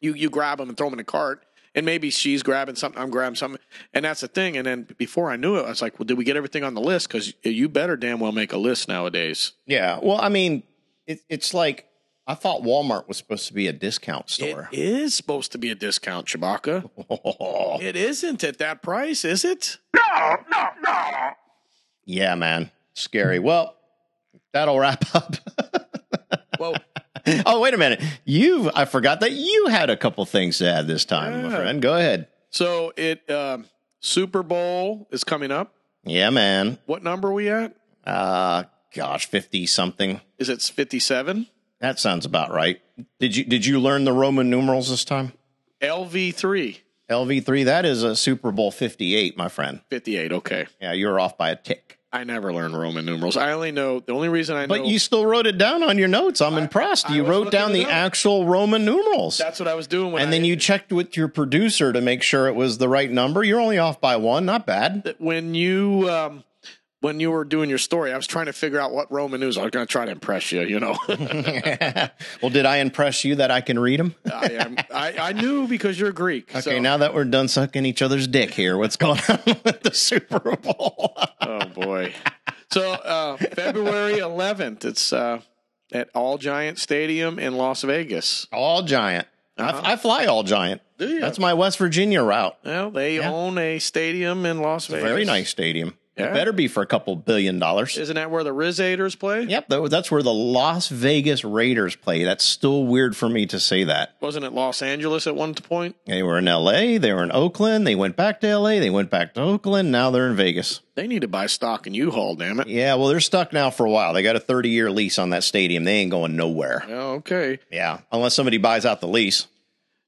[SPEAKER 2] you you grab them and throw them in a cart. And maybe she's grabbing something, I'm grabbing something, and that's the thing. And then before I knew it, I was like, "Well, did we get everything on the list? Because you better damn well make a list nowadays."
[SPEAKER 1] yeah, well, I mean, it, it's like I thought Walmart was supposed to be a discount store.
[SPEAKER 2] It is supposed to be a discount, Chewbacca. It isn't at that price, is it? No, no, no.
[SPEAKER 1] Yeah, man, scary. Well, that'll wrap up. Oh, wait a minute. You, I forgot that you had a couple things to add this time, my friend. Go ahead.
[SPEAKER 2] so it um, Super Bowl is coming up.
[SPEAKER 1] Yeah, man.
[SPEAKER 2] What number are we at?
[SPEAKER 1] Uh, gosh, fifty something.
[SPEAKER 2] Is it 57?
[SPEAKER 1] That sounds about right. Did you did you learn the Roman numerals this time?
[SPEAKER 2] LV3,
[SPEAKER 1] LV three. That is a Super Bowl fifty eight, my friend.
[SPEAKER 2] 58. Okay.
[SPEAKER 1] Yeah, you're off by a tick.
[SPEAKER 2] I never learned Roman numerals. I only know the only reason I know
[SPEAKER 1] But you still wrote it down on your notes. I'm impressed.
[SPEAKER 2] I
[SPEAKER 1] You wrote down the actual Roman numerals.
[SPEAKER 2] that's what I was doing when
[SPEAKER 1] and
[SPEAKER 2] I-
[SPEAKER 1] then you checked with your producer to make sure it was the right number. You're only off by one. Not bad.
[SPEAKER 2] when you um, when you were doing your story, I was trying to figure out what Roman news. I was going to try to impress you. You know,
[SPEAKER 1] well, did I impress you that I can read them?
[SPEAKER 2] I, am- I I knew because you're Greek.
[SPEAKER 1] Okay,
[SPEAKER 2] so-
[SPEAKER 1] now that we're done sucking each other's dick here, what's going on with the Super Bowl?
[SPEAKER 2] Oh boy. So uh, February 11th, it's uh, at Allegiant Stadium in Las Vegas.
[SPEAKER 1] Allegiant.
[SPEAKER 2] Uh-huh.
[SPEAKER 1] I, I fly Allegiant.
[SPEAKER 2] Do you?
[SPEAKER 1] That's my West Virginia route.
[SPEAKER 2] Well, they
[SPEAKER 1] Yeah.
[SPEAKER 2] own a stadium in Las Vegas.
[SPEAKER 1] Very nice stadium.
[SPEAKER 2] Yeah.
[SPEAKER 1] It better be for a couple billion dollars.
[SPEAKER 2] Isn't that where the Rizators play?
[SPEAKER 1] Yep, that's where the Las Vegas Raiders play. That's still weird for me to say that.
[SPEAKER 2] Wasn't it Los Angeles at one point?
[SPEAKER 1] They were in L.A., they were in Oakland, they went back to L.A., they went back to Oakland, now they're in Vegas.
[SPEAKER 2] They need to buy stock in U-Haul, damn it.
[SPEAKER 1] Yeah, well, they're stuck now for a while. They got a 30 year lease on that stadium. They ain't going nowhere.
[SPEAKER 2] Oh, okay.
[SPEAKER 1] Yeah, unless somebody buys out the lease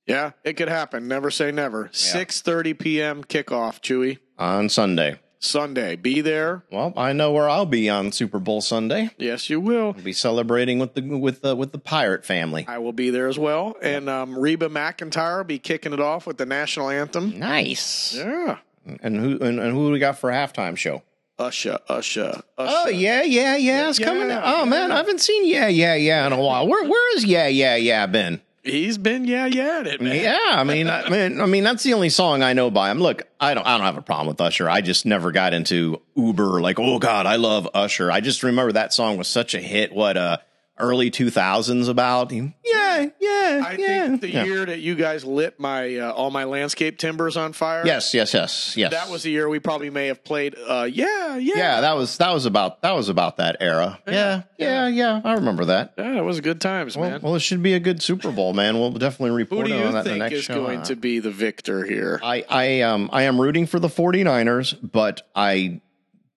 [SPEAKER 2] Yeah, it could happen. Never say never. 6:30 p.m. kickoff, Chewy.
[SPEAKER 1] on Sunday.
[SPEAKER 2] Sunday. Be there.
[SPEAKER 1] Well, I know where I'll be on Super Bowl Sunday.
[SPEAKER 2] Yes, you will.
[SPEAKER 1] I'll be celebrating with the with the with the Pirate family.
[SPEAKER 2] I will be there as well. And um, Reba McEntire will be kicking it off with the national anthem.
[SPEAKER 1] Nice.
[SPEAKER 2] Yeah.
[SPEAKER 1] And who and, and who do we got for a halftime show?
[SPEAKER 2] Usher, Usher, Usher.
[SPEAKER 1] Oh yeah, yeah, yeah. It's
[SPEAKER 2] Yeah,
[SPEAKER 1] coming.
[SPEAKER 2] yeah,
[SPEAKER 1] Oh man,
[SPEAKER 2] yeah.
[SPEAKER 1] I haven't seen yeah, yeah, yeah in a while. Where where is yeah, yeah, yeah been?
[SPEAKER 2] He's been yeah yeah it man.
[SPEAKER 1] Yeah, I mean, I mean, I mean, that's the only song I know by him. Look, I don't, I don't have a problem with Usher. I just never got into Uber. Like, oh God, I love Usher. I just remember that song was such a hit. What uh, early two thousands about? Yeah, yeah,
[SPEAKER 2] I
[SPEAKER 1] yeah.
[SPEAKER 2] think the
[SPEAKER 1] yeah.
[SPEAKER 2] year that you guys lit my uh, all my landscape timbers on fire.
[SPEAKER 1] Yes, yes, yes, yes.
[SPEAKER 2] that was the year we probably may have played. Uh, yeah, yeah,
[SPEAKER 1] Yeah, that was that was about that was about that era. Yeah, yeah, yeah. I remember that.
[SPEAKER 2] yeah. It was good times,
[SPEAKER 1] Well,
[SPEAKER 2] man.
[SPEAKER 1] well, it should be a good Super Bowl, man. We'll definitely
[SPEAKER 2] Who
[SPEAKER 1] report
[SPEAKER 2] do
[SPEAKER 1] on
[SPEAKER 2] you
[SPEAKER 1] that in the
[SPEAKER 2] think
[SPEAKER 1] next
[SPEAKER 2] is
[SPEAKER 1] show.
[SPEAKER 2] going to be the victor here?
[SPEAKER 1] I, I um I am rooting for the 49ers, but I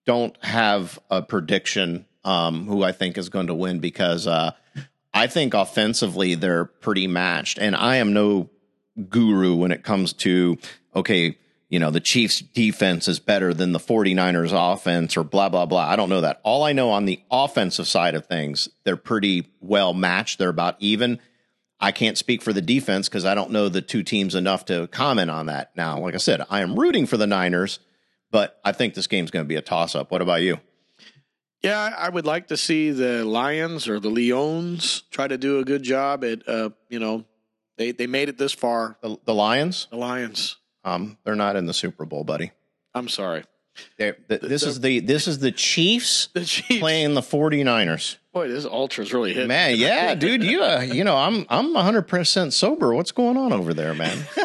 [SPEAKER 1] don't have a prediction um who I think is going to win because uh I think offensively they're pretty matched and I am no guru when it comes to okay, you know, the Chiefs defense is better than the 49ers offense or blah blah blah. I don't know that. All I know on the offensive side of things, they're pretty well matched. They're about even. I can't speak for the defense because I don't know the two teams enough to comment on that. Now, like I said, I am rooting for the Niners, but I think this game's going to be a toss up. What about you?
[SPEAKER 2] Yeah, I would like to see the Lions or the Leones try to do a good job at, uh, you know, they, they made it this far.
[SPEAKER 1] The, the Lions,
[SPEAKER 2] The Lions.
[SPEAKER 1] um, they're not in the Super Bowl, buddy.
[SPEAKER 2] I'm sorry.
[SPEAKER 1] They're, th- this is the this is the Chiefs
[SPEAKER 2] The Chiefs.
[SPEAKER 1] playing the 49ers.
[SPEAKER 2] Boy, this ultra's really hitting.
[SPEAKER 1] Man, yeah, dude, you uh, you know, I'm I'm 100% sober. What's going on over there, man?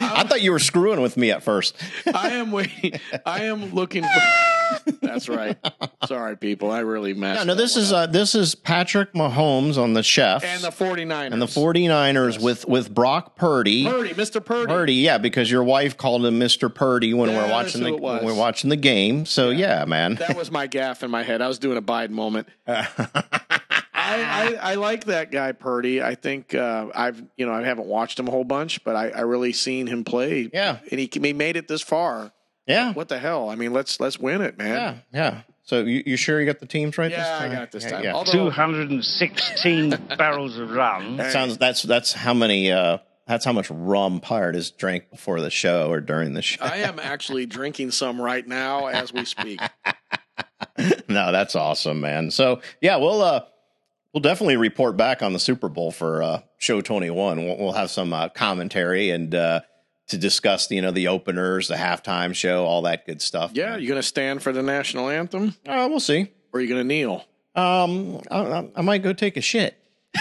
[SPEAKER 1] I thought you were screwing with me at first.
[SPEAKER 2] I am waiting. I am looking for. That's right. Sorry, people. I really messed.
[SPEAKER 1] No, no, this is uh, this is Patrick Mahomes on the chef.
[SPEAKER 2] and the 49ers.
[SPEAKER 1] and the 49ers with with Brock Purdy.
[SPEAKER 2] Purdy, Mr. Purdy.
[SPEAKER 1] Purdy, yeah, because your wife called him Mr. Purdy when we're watching the when we're watching the game. So yeah, man.
[SPEAKER 2] That was my gaff in my head. I was doing a Biden moment. I, I, I like that guy Purdy. I think uh, I've you know I haven't watched him a whole bunch, but I, I really seen him play.
[SPEAKER 1] Yeah.
[SPEAKER 2] and he, he made it this far.
[SPEAKER 1] Yeah,
[SPEAKER 2] What the hell? I mean, let's let's win it, man.
[SPEAKER 1] yeah, yeah. So you, you sure you got the teams right this
[SPEAKER 2] Yeah, I
[SPEAKER 1] time?
[SPEAKER 2] got this
[SPEAKER 1] Yeah,
[SPEAKER 2] time.
[SPEAKER 1] yeah.
[SPEAKER 2] Although-
[SPEAKER 3] 216 barrels of rum.
[SPEAKER 1] That sounds that's that's how many uh that's how much rum Pirate has drank before the show or during the show.
[SPEAKER 2] I am actually drinking some right now as we speak.
[SPEAKER 1] no, that's awesome, man. So yeah, we'll uh we'll definitely report back on the Super Bowl for uh show twenty one. We'll, we'll have some uh, commentary and uh to discuss you know the openers, the halftime show, all that good stuff.
[SPEAKER 2] Yeah, you gonna stand for the national anthem,
[SPEAKER 1] uh, we'll see.
[SPEAKER 2] or are you gonna kneel?
[SPEAKER 1] Um, I, I- might go take a shit.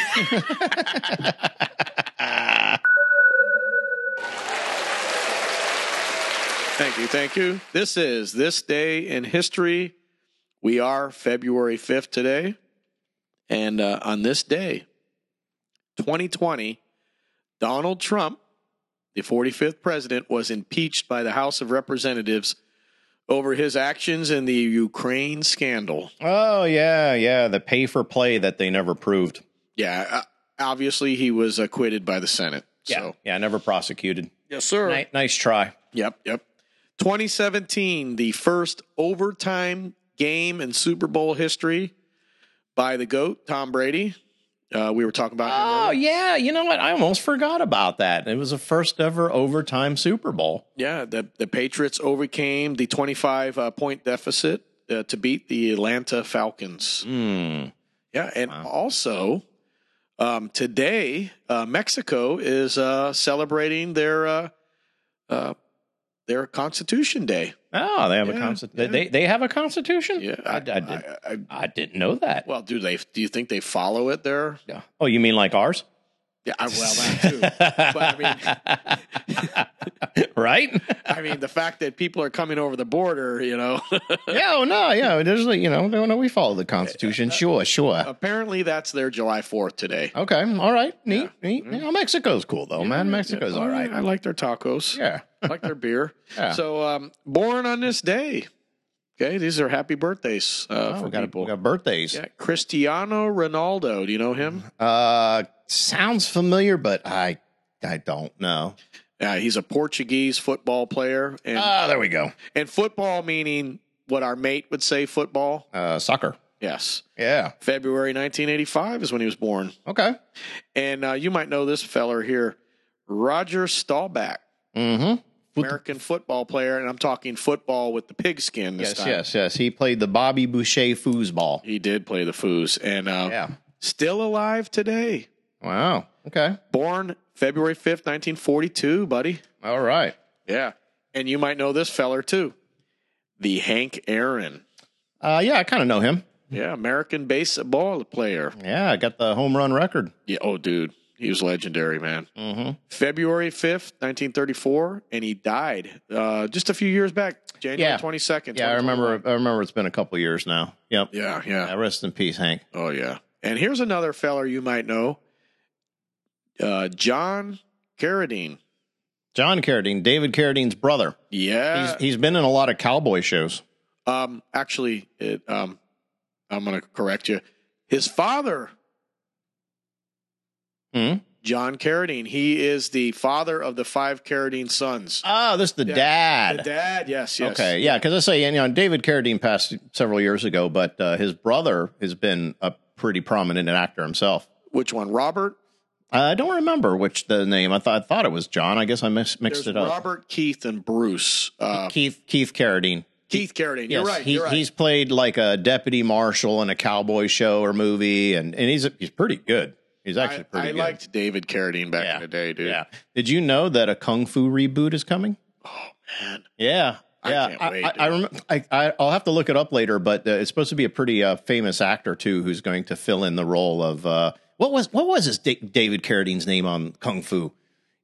[SPEAKER 2] Thank you, thank you. This is this day in history. We are February fifth today, and uh, on this day, 2020, Donald Trump, the 45th president, was impeached by the House of Representatives over his actions in the Ukraine scandal.
[SPEAKER 1] Oh yeah, yeah, the pay for play that they never proved.
[SPEAKER 2] Yeah, uh, obviously he was acquitted by the Senate. So,
[SPEAKER 1] yeah, never prosecuted.
[SPEAKER 2] yes, sir.
[SPEAKER 1] Ni- nice try.
[SPEAKER 2] Yep, yep. 2017, the first overtime game in Super Bowl history by the GOAT, Tom Brady. Uh, we were talking about.
[SPEAKER 1] Oh
[SPEAKER 2] earlier.
[SPEAKER 1] yeah, you know what? I almost forgot about that. It was the first ever overtime Super Bowl.
[SPEAKER 2] Yeah, the, the Patriots overcame the 25 uh, point deficit uh, to beat the Atlanta Falcons.
[SPEAKER 1] Hmm.
[SPEAKER 2] Yeah, and also um, today, uh, Mexico is uh, celebrating their uh, uh, their Constitution Day.
[SPEAKER 1] Oh, they have a
[SPEAKER 2] Yeah,
[SPEAKER 1] constitution.
[SPEAKER 2] yeah.
[SPEAKER 1] They they have a constitution.
[SPEAKER 2] Yeah,
[SPEAKER 1] I, I, did,
[SPEAKER 2] I- I-
[SPEAKER 1] I didn't know that.
[SPEAKER 2] well, do they? Do you think they follow it there? Yeah.
[SPEAKER 1] oh, you mean like ours?
[SPEAKER 2] Yeah, I- well, that too. but I mean,
[SPEAKER 1] right?
[SPEAKER 2] I mean, the fact that people are coming over the border, you know,
[SPEAKER 1] yeah. Oh no. Yeah. There's like you know no, we follow the Constitution. Sure. Sure.
[SPEAKER 2] apparently that's their July Fourth today.
[SPEAKER 1] Okay. All right. Neat. Neat. You know, Mexico's cool though, man. Mexico's all right.
[SPEAKER 2] I like their tacos.
[SPEAKER 1] Yeah.
[SPEAKER 2] I like their beer.
[SPEAKER 1] Yeah.
[SPEAKER 2] So, um, born on this day. Okay, these are happy birthdays uh,
[SPEAKER 1] Oh,
[SPEAKER 2] for
[SPEAKER 1] we got,
[SPEAKER 2] people.
[SPEAKER 1] we got birthdays.
[SPEAKER 2] yeah, Cristiano Ronaldo. Do you know him?
[SPEAKER 1] Uh, sounds familiar, but I I don't know.
[SPEAKER 2] Yeah, he's a Portuguese football player, and
[SPEAKER 1] Ah, there we go.
[SPEAKER 2] and football meaning what our mate would say football.
[SPEAKER 1] Uh, soccer.
[SPEAKER 2] Yes,
[SPEAKER 1] Yeah.
[SPEAKER 2] February 1985 is when he was born.
[SPEAKER 1] Okay.
[SPEAKER 2] And uh, you might know this feller here, Roger Staubach,
[SPEAKER 1] Mm-hmm.
[SPEAKER 2] American football player, and I'm talking football with the pigskin this
[SPEAKER 1] Yes,
[SPEAKER 2] time.
[SPEAKER 1] yes, yes. He played the Bobby Boucher foosball.
[SPEAKER 2] He did play the foos, and uh,
[SPEAKER 1] Yeah.
[SPEAKER 2] still alive today.
[SPEAKER 1] Wow. Okay.
[SPEAKER 2] Born February 5th, 1942, buddy.
[SPEAKER 1] All right.
[SPEAKER 2] Yeah. And you might know this feller too. The Hank Aaron.
[SPEAKER 1] Uh, yeah, I kind of know him.
[SPEAKER 2] Yeah, American baseball player.
[SPEAKER 1] Yeah, got the home run record.
[SPEAKER 2] Yeah, oh dude, he was legendary, man.
[SPEAKER 1] Mm-hmm.
[SPEAKER 2] February 5th, 1934, and he died uh, just a few years back, January
[SPEAKER 1] Yeah.
[SPEAKER 2] 22nd.
[SPEAKER 1] Yeah, I remember. I remember. It's been a couple years now. Yep.
[SPEAKER 2] Yeah, yeah.
[SPEAKER 1] Yeah, rest in peace, Hank.
[SPEAKER 2] Oh yeah. And here's another feller you might know. Uh, John Carradine.
[SPEAKER 1] John Carradine, David Carradine's brother.
[SPEAKER 2] Yeah.
[SPEAKER 1] He's he's been in a lot of cowboy shows.
[SPEAKER 2] Um, actually, it, um, I'm going to correct you. His father,
[SPEAKER 1] Hmm?
[SPEAKER 2] John Carradine, he is the father of the five Carradine sons.
[SPEAKER 1] Oh, this is the
[SPEAKER 2] Yeah.
[SPEAKER 1] dad.
[SPEAKER 2] The dad, yes, yes.
[SPEAKER 1] Okay, yeah, because I say, you know, David Carradine passed several years ago, but uh, his brother has been a pretty prominent actor himself.
[SPEAKER 2] Which one? Robert?
[SPEAKER 1] I don't remember which the name. I thought I thought it was John. I guess I mis- mixed
[SPEAKER 2] There's
[SPEAKER 1] it up.
[SPEAKER 2] Robert, Keith, and Bruce. Uh,
[SPEAKER 1] Keith Keith Carradine.
[SPEAKER 2] Keith Carradine.
[SPEAKER 1] Yes,
[SPEAKER 2] You're right.
[SPEAKER 1] he,
[SPEAKER 2] you're right.
[SPEAKER 1] he's played like a deputy marshal in a cowboy show or movie, and, and he's he's pretty good. He's actually
[SPEAKER 2] I,
[SPEAKER 1] pretty
[SPEAKER 2] I
[SPEAKER 1] good.
[SPEAKER 2] liked David Carradine back
[SPEAKER 1] Yeah.
[SPEAKER 2] in the day, dude.
[SPEAKER 1] Yeah. Did you know that a kung fu reboot is coming?
[SPEAKER 2] Oh man.
[SPEAKER 1] Yeah.
[SPEAKER 2] I
[SPEAKER 1] Yeah,
[SPEAKER 2] can't wait,
[SPEAKER 1] I,
[SPEAKER 2] dude.
[SPEAKER 1] I, remember. I, I, I'll have to look it up later, but uh, it's supposed to be a pretty uh, famous actor too, who's going to fill in the role of uh, what was what was his Da- David Carradine's name on Kung Fu?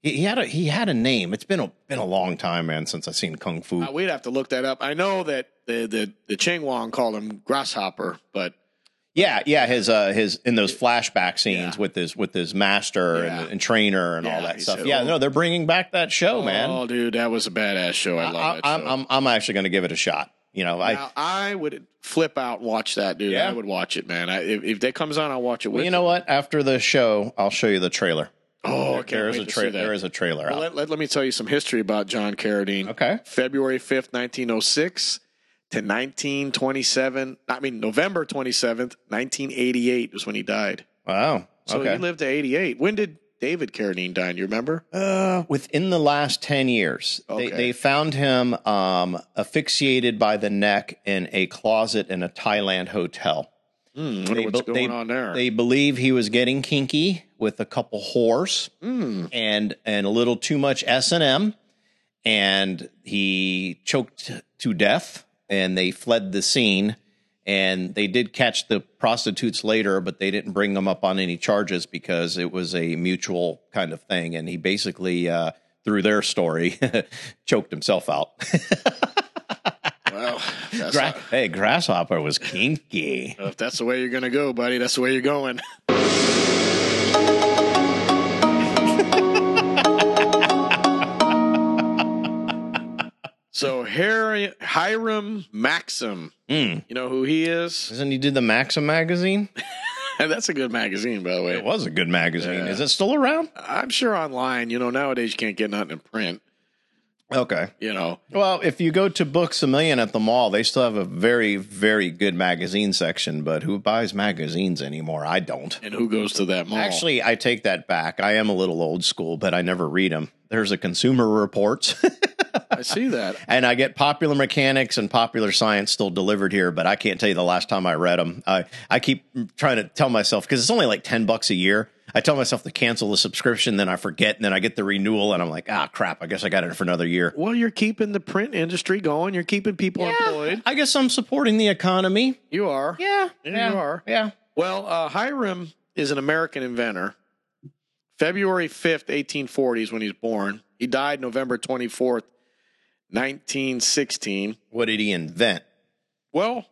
[SPEAKER 1] He, he had a he had a name. It's been a been a long time, man, since I've seen Kung Fu.
[SPEAKER 2] Uh, we'd have to look that up. I know that the the, the Ching Wong called him Grasshopper, but
[SPEAKER 1] Yeah, yeah, his uh his in those flashback scenes
[SPEAKER 2] Yeah.
[SPEAKER 1] with his with his master
[SPEAKER 2] Yeah.
[SPEAKER 1] and, and trainer and
[SPEAKER 2] Yeah,
[SPEAKER 1] all that stuff. yeah,
[SPEAKER 2] oh.
[SPEAKER 1] no, they're bringing back that show, man.
[SPEAKER 2] oh, dude, that was a badass show. I love it.
[SPEAKER 1] I'm. I'm I'm actually going to give it a shot. You know, I
[SPEAKER 2] now, I would flip out and watch that, dude. I would watch it, man. I, if, if that comes on, I'll watch it with
[SPEAKER 1] well, you know what? After the show, I'll show you the trailer.
[SPEAKER 2] Oh, I can't
[SPEAKER 1] there is
[SPEAKER 2] wait
[SPEAKER 1] a
[SPEAKER 2] to
[SPEAKER 1] trailer. There is a trailer
[SPEAKER 2] Well,
[SPEAKER 1] out.
[SPEAKER 2] let, let, let me tell you some history about John Carradine.
[SPEAKER 1] Okay.
[SPEAKER 2] February 5th, 1906 to 1927. I mean, November 27th, 1988 was when he died.
[SPEAKER 1] Wow.
[SPEAKER 2] So
[SPEAKER 1] okay.
[SPEAKER 2] he lived to 88. When did David Carradine die? Do you remember?
[SPEAKER 1] Uh, within the last 10 years,
[SPEAKER 2] Okay.
[SPEAKER 1] they, they found him um, asphyxiated by the neck in a closet in a Thailand hotel.
[SPEAKER 2] Hmm,
[SPEAKER 1] They
[SPEAKER 2] what's going
[SPEAKER 1] they-
[SPEAKER 2] on there.
[SPEAKER 1] They believe he was getting kinky with a couple whores
[SPEAKER 2] Hmm.
[SPEAKER 1] and and a little too much S and M, and he choked to death. And they fled the scene. And they did catch the prostitutes later, but they didn't bring them up on any charges because it was a mutual kind of thing. And he basically, uh, through their story, choked himself out.
[SPEAKER 2] well,
[SPEAKER 1] Gra- hey, Grasshopper was kinky.
[SPEAKER 2] if that's the way you're going to go, buddy, that's the way you're going. so Harry Hiram Maxim,
[SPEAKER 1] Mm.
[SPEAKER 2] you know who he is?
[SPEAKER 1] Doesn't he do the Maxim magazine?
[SPEAKER 2] That's a good magazine, by the way.
[SPEAKER 1] It was a good magazine.
[SPEAKER 2] Yeah.
[SPEAKER 1] Is it still around?
[SPEAKER 2] I'm sure online, you know, nowadays you can't get nothing in print.
[SPEAKER 1] Okay.
[SPEAKER 2] You know,
[SPEAKER 1] Well, if you go to Books a Million at the mall, they still have a very, very good magazine section. But who buys magazines anymore? I don't.
[SPEAKER 2] and who goes to that mall?
[SPEAKER 1] Actually, I take that back. I am a little old school, but I never read them. There's a Consumer Reports,
[SPEAKER 2] I see that.
[SPEAKER 1] and I get Popular Mechanics and Popular Science still delivered here. But I can't tell you the last time I read them. I I keep trying to tell myself because it's only like ten bucks a year. I tell myself to cancel the subscription, then I forget, and then I get the renewal, and I'm like, ah, crap! I guess I got it for another year.
[SPEAKER 2] Well, you're keeping the print industry going. You're keeping people employed.
[SPEAKER 1] I guess I'm supporting the economy.
[SPEAKER 2] You are.
[SPEAKER 1] Yeah,
[SPEAKER 2] Yeah, you are.
[SPEAKER 1] Yeah.
[SPEAKER 2] Well, uh, Hiram is an American inventor. February 5th, 1840 is when he's born. He died November 24th, 1916.
[SPEAKER 1] What did he invent?
[SPEAKER 2] Well,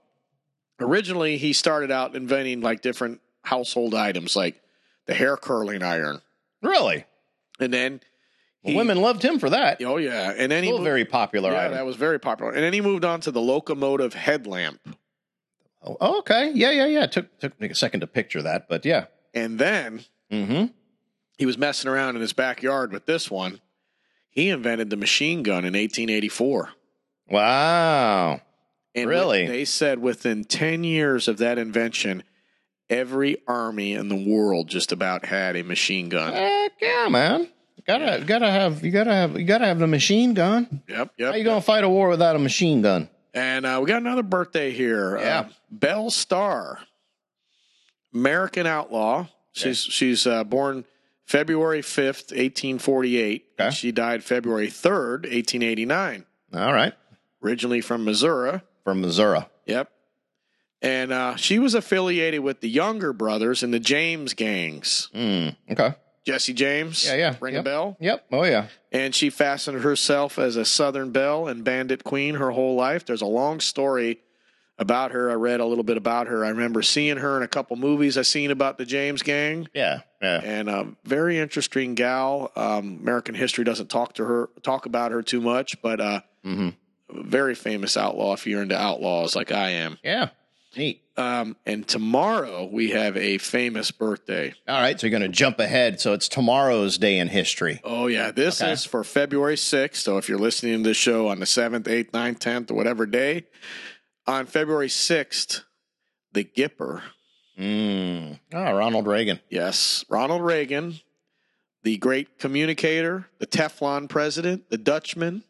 [SPEAKER 2] originally he started out inventing like different household items like the hair curling iron.
[SPEAKER 1] Really?
[SPEAKER 2] And then
[SPEAKER 1] Well, women loved him for that.
[SPEAKER 2] Oh yeah, and then he
[SPEAKER 1] Still
[SPEAKER 2] moved,
[SPEAKER 1] very popular
[SPEAKER 2] yeah,
[SPEAKER 1] item.
[SPEAKER 2] that was very popular. And then he moved on to the locomotive headlamp.
[SPEAKER 1] oh, okay. Yeah, yeah, yeah. Took took me a second to picture that, but yeah.
[SPEAKER 2] And then
[SPEAKER 1] Mm-hmm.
[SPEAKER 2] he was messing around in his backyard with this one. He invented the machine gun in 1884.
[SPEAKER 1] Wow.
[SPEAKER 2] And
[SPEAKER 1] Really?
[SPEAKER 2] they said within 10 years of that invention, every army in the world just about had a machine gun.
[SPEAKER 1] Heck yeah, man. Gotta gotta have you gotta have you gotta have the machine gun.
[SPEAKER 2] Yep, yep.
[SPEAKER 1] How
[SPEAKER 2] yep.
[SPEAKER 1] you gonna fight a war without a machine gun?
[SPEAKER 2] And uh, we got another birthday here.
[SPEAKER 1] Yeah.
[SPEAKER 2] Uh, Belle Starr, American outlaw, She's she's uh, born February fifth, eighteen forty eight.
[SPEAKER 1] Okay.
[SPEAKER 2] She died February third, eighteen eighty nine.
[SPEAKER 1] All right.
[SPEAKER 2] Originally from Missouri.
[SPEAKER 1] From Missouri.
[SPEAKER 2] Yep. And uh, she was affiliated with the younger brothers in the James gangs.
[SPEAKER 1] Mm, okay.
[SPEAKER 2] Jesse James.
[SPEAKER 1] Yeah, yeah.
[SPEAKER 2] Ring
[SPEAKER 1] yep.
[SPEAKER 2] a bell?
[SPEAKER 1] Yep. Oh, yeah.
[SPEAKER 2] And she fastened herself as a Southern belle and bandit queen her whole life. There's a long story about her. I read a little bit about her. I remember seeing her in a couple movies I seen about the James gang.
[SPEAKER 1] Yeah. Yeah.
[SPEAKER 2] And a very interesting gal. Um, American history doesn't talk to her, talk about her too much, but uh,
[SPEAKER 1] hmm
[SPEAKER 2] very famous outlaw if you're into outlaws like I am.
[SPEAKER 1] Yeah. Neat.
[SPEAKER 2] Um, and tomorrow we have a famous birthday.
[SPEAKER 1] All right. So you're going to jump ahead. So it's tomorrow's day in history.
[SPEAKER 2] Oh yeah, this
[SPEAKER 1] Okay.
[SPEAKER 2] is for February 6th. So if you're listening to this show on the 7th, 8th, 9th, 10th, or whatever day, on February 6th, the Gipper,
[SPEAKER 1] Mm. Oh, Ronald Reagan.
[SPEAKER 2] yes, Ronald Reagan, the great communicator, the Teflon president, the Dutchman,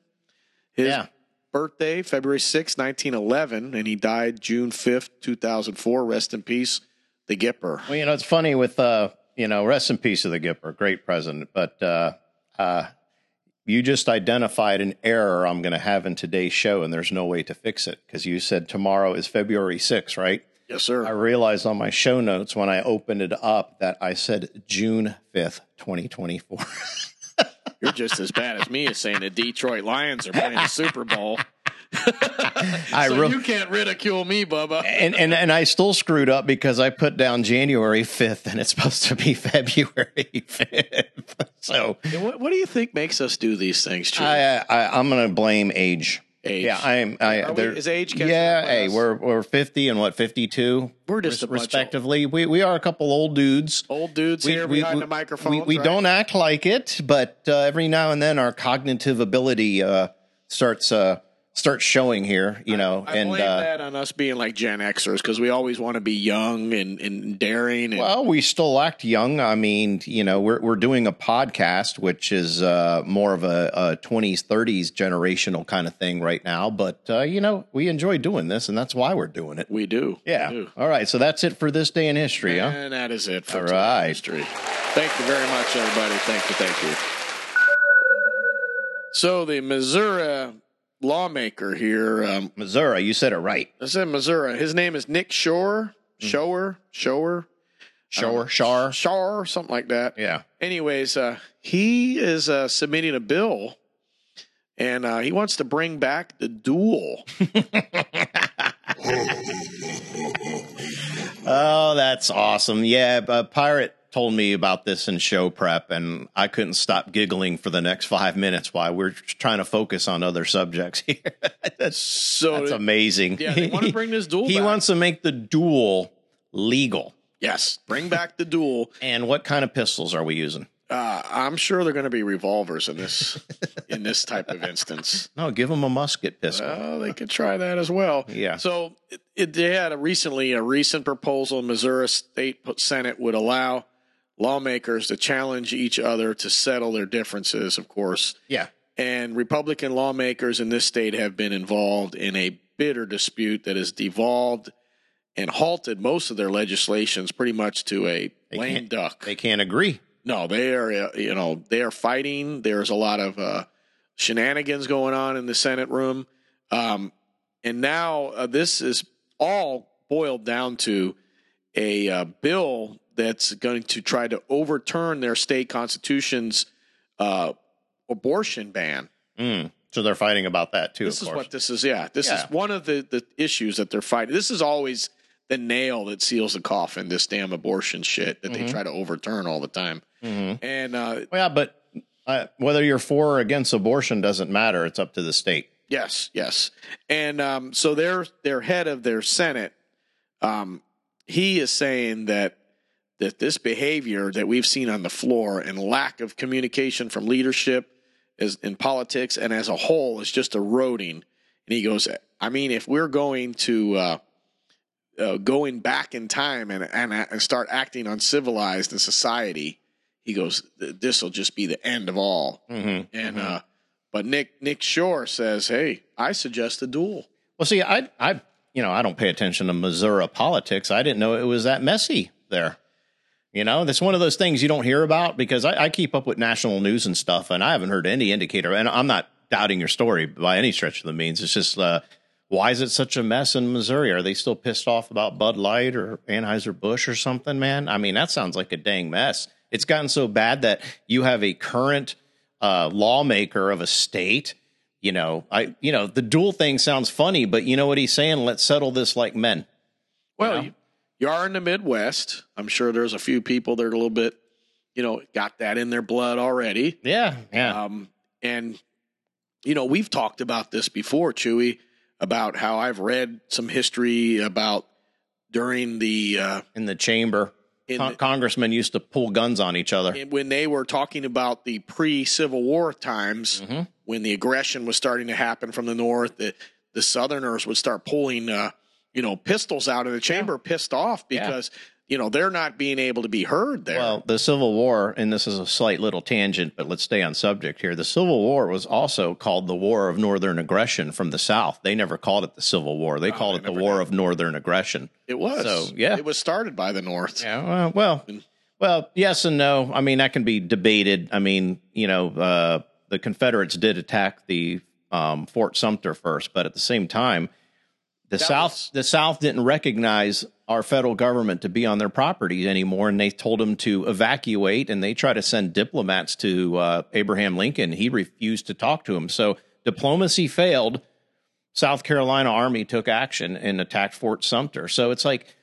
[SPEAKER 2] his
[SPEAKER 1] Yeah.
[SPEAKER 2] birthday, February 6th, 1911, and he died June 5th, 2004. Rest in peace, the Gipper.
[SPEAKER 1] Well, you know, it's funny with, uh, you know, rest in peace of the Gipper, great president. But uh, uh, you just identified an error I'm going to have in today's show, and there's no way to fix it because you said tomorrow is February 6th, right?
[SPEAKER 2] Yes, sir.
[SPEAKER 1] I realized on my show notes when I opened it up that I said June 5th, 2024.
[SPEAKER 2] You're just as bad as me as saying the Detroit Lions are playing the Super Bowl.
[SPEAKER 1] I
[SPEAKER 2] so
[SPEAKER 1] real-
[SPEAKER 2] you can't ridicule me, Bubba.
[SPEAKER 1] and, and and I still screwed up because I put down January 5th and it's supposed to be February 5th. So
[SPEAKER 2] What, what do you think makes us do these things, Chief?
[SPEAKER 1] I, I I'm going to blame age.
[SPEAKER 2] Age.
[SPEAKER 1] Yeah, I'm. I,
[SPEAKER 2] we- is age
[SPEAKER 1] Yeah, hey,
[SPEAKER 2] us?
[SPEAKER 1] we're we're 50 and what 52.
[SPEAKER 2] We're just of
[SPEAKER 1] respectively. We we are a couple old dudes.
[SPEAKER 2] Old dudes here behind the microphone.
[SPEAKER 1] We, we don't act like it, but uh, every now and then our cognitive ability uh, starts uh, starts showing here. You know,
[SPEAKER 2] I
[SPEAKER 1] and
[SPEAKER 2] blame
[SPEAKER 1] uh,
[SPEAKER 2] that on us being like Gen Xers because we always want to be young and, and daring. And,
[SPEAKER 1] Well, we still act young. I mean, you know, we're we're doing a podcast, which is uh, more of a, 20s, 30s generational kind of thing right now. But uh, you know, we enjoy doing this, and that's why we're doing it.
[SPEAKER 2] we do.
[SPEAKER 1] Yeah.
[SPEAKER 2] We do.
[SPEAKER 1] All right. So that's it for this day in history, huh?
[SPEAKER 2] And that is it for
[SPEAKER 1] All
[SPEAKER 2] today's history. Thank you very much, everybody. Thank you. Thank you. So the Missouri lawmaker here, um,
[SPEAKER 1] Missouri, you said it right.
[SPEAKER 2] I said Missouri. His name is Nick Shore. Shower, Shower,
[SPEAKER 1] Shore, Shar.
[SPEAKER 2] Shar, something like that.
[SPEAKER 1] Yeah.
[SPEAKER 2] Anyways, uh, he is uh, submitting a bill, and uh, he wants to bring back the duel.
[SPEAKER 1] Oh, that's awesome. Yeah, uh, Pirate told me about this in show prep, and I couldn't stop giggling for the next five minutes while we're trying to focus on other subjects here. that's
[SPEAKER 2] So
[SPEAKER 1] that's amazing.
[SPEAKER 2] yeah, they want to bring this duel. Back.
[SPEAKER 1] He
[SPEAKER 2] back.
[SPEAKER 1] wants to make the duel legal.
[SPEAKER 2] yes, bring back the duel.
[SPEAKER 1] And what kind of pistols are we using?
[SPEAKER 2] Uh, I'm sure they're going to be revolvers in this in this type of instance.
[SPEAKER 1] No, give them a musket pistol.
[SPEAKER 2] Well, they could try that as well.
[SPEAKER 1] Yeah.
[SPEAKER 2] So it, it, they had a recently a recent proposal. in Missouri State Senate would allow lawmakers to challenge each other to settle their differences. Of course,
[SPEAKER 1] yeah.
[SPEAKER 2] and Republican lawmakers in this state have been involved in a bitter dispute that has devolved and halted most of their legislations pretty much to a
[SPEAKER 1] They
[SPEAKER 2] lame duck.
[SPEAKER 1] They can't agree.
[SPEAKER 2] No, they are. uh, You know, they are fighting. There's a lot of uh, shenanigans going on in the Senate room, um, and now uh, this is all boiled down to a uh, bill that's going to try to overturn their state constitution's uh, abortion ban.
[SPEAKER 1] Mm. So they're fighting about that too.
[SPEAKER 2] This is
[SPEAKER 1] course.
[SPEAKER 2] what this is. Yeah, this
[SPEAKER 1] Yeah.
[SPEAKER 2] is one of the the issues that they're fighting. This is always the nail that seals the coffin. This damn abortion shit that they try to overturn all the time.
[SPEAKER 1] Mhm.
[SPEAKER 2] And uh,
[SPEAKER 1] Well, yeah, but uh, whether you're for or against abortion doesn't matter. It's up to the state.
[SPEAKER 2] Yes, yes. And um, so their their head of their Senate, um, he is saying that that this behavior that we've seen on the floor and lack of communication from leadership is in politics and as a whole is just eroding. And he goes, I mean, if we're going to uh, uh, going back in time and, and and start acting uncivilized in society, he goes, this will just be the end of all.
[SPEAKER 1] Mm-hmm.
[SPEAKER 2] And uh, but Nick Nick Shore says, "Hey, I suggest a duel."
[SPEAKER 1] Well, see, I, I, you know, I don't pay attention to Missouri politics. I didn't know it was that messy there. You know, that's one of those things you don't hear about because I, I keep up with national news and stuff, and I haven't heard any indicator. And I'm not doubting your story by any stretch of the means. It's just uh, why is it such a mess in Missouri? Are they still pissed off about Bud Light or Anheuser Busch or something, man? I mean, that sounds like a dang mess. It's gotten so bad that you have a current uh, lawmaker of a state. You know, I you know the dual thing sounds funny, but you know what he's saying? Let's settle this like men.
[SPEAKER 2] Well,
[SPEAKER 1] know?
[SPEAKER 2] You, are in the Midwest. I'm sure there's a few people that are a little bit, you know, got that in their blood already.
[SPEAKER 1] Yeah, yeah.
[SPEAKER 2] Um, and you know, we've talked about this before, Chewy, about how I've read some history about during the uh,
[SPEAKER 1] in the chamber,
[SPEAKER 2] in
[SPEAKER 1] con-
[SPEAKER 2] the-
[SPEAKER 1] congressmen used to pull guns on each other.
[SPEAKER 2] when they were talking about the pre-Civil War times,
[SPEAKER 1] Mm-hmm.
[SPEAKER 2] when the aggression was starting to happen from the north, the the Southerners would start pulling, uh, you know, pistols out of the chamber, pissed off
[SPEAKER 1] Yeah.
[SPEAKER 2] because you know they're not being able to be heard there.
[SPEAKER 1] Well, the Civil War, and this is a slight little tangent, but let's stay on subject here. The Civil War was also called the War of Northern Aggression from the South. They never called it the Civil War. They called
[SPEAKER 2] they
[SPEAKER 1] it the War
[SPEAKER 2] did.
[SPEAKER 1] of Northern Aggression.
[SPEAKER 2] it was,
[SPEAKER 1] so, yeah.
[SPEAKER 2] it was started by the North.
[SPEAKER 1] Yeah, well, well, well, yes and no. I mean, that can be debated. I mean, you know, uh, the Confederates did attack the um, Fort Sumter first, but at the same time, the South
[SPEAKER 2] was-
[SPEAKER 1] the South didn't recognize our federal government to be on their property anymore, and they told them to evacuate. And they tried to send diplomats to uh, Abraham Lincoln. He refused to talk to him. So diplomacy failed. South Carolina Army took action and attacked Fort Sumter. So it's like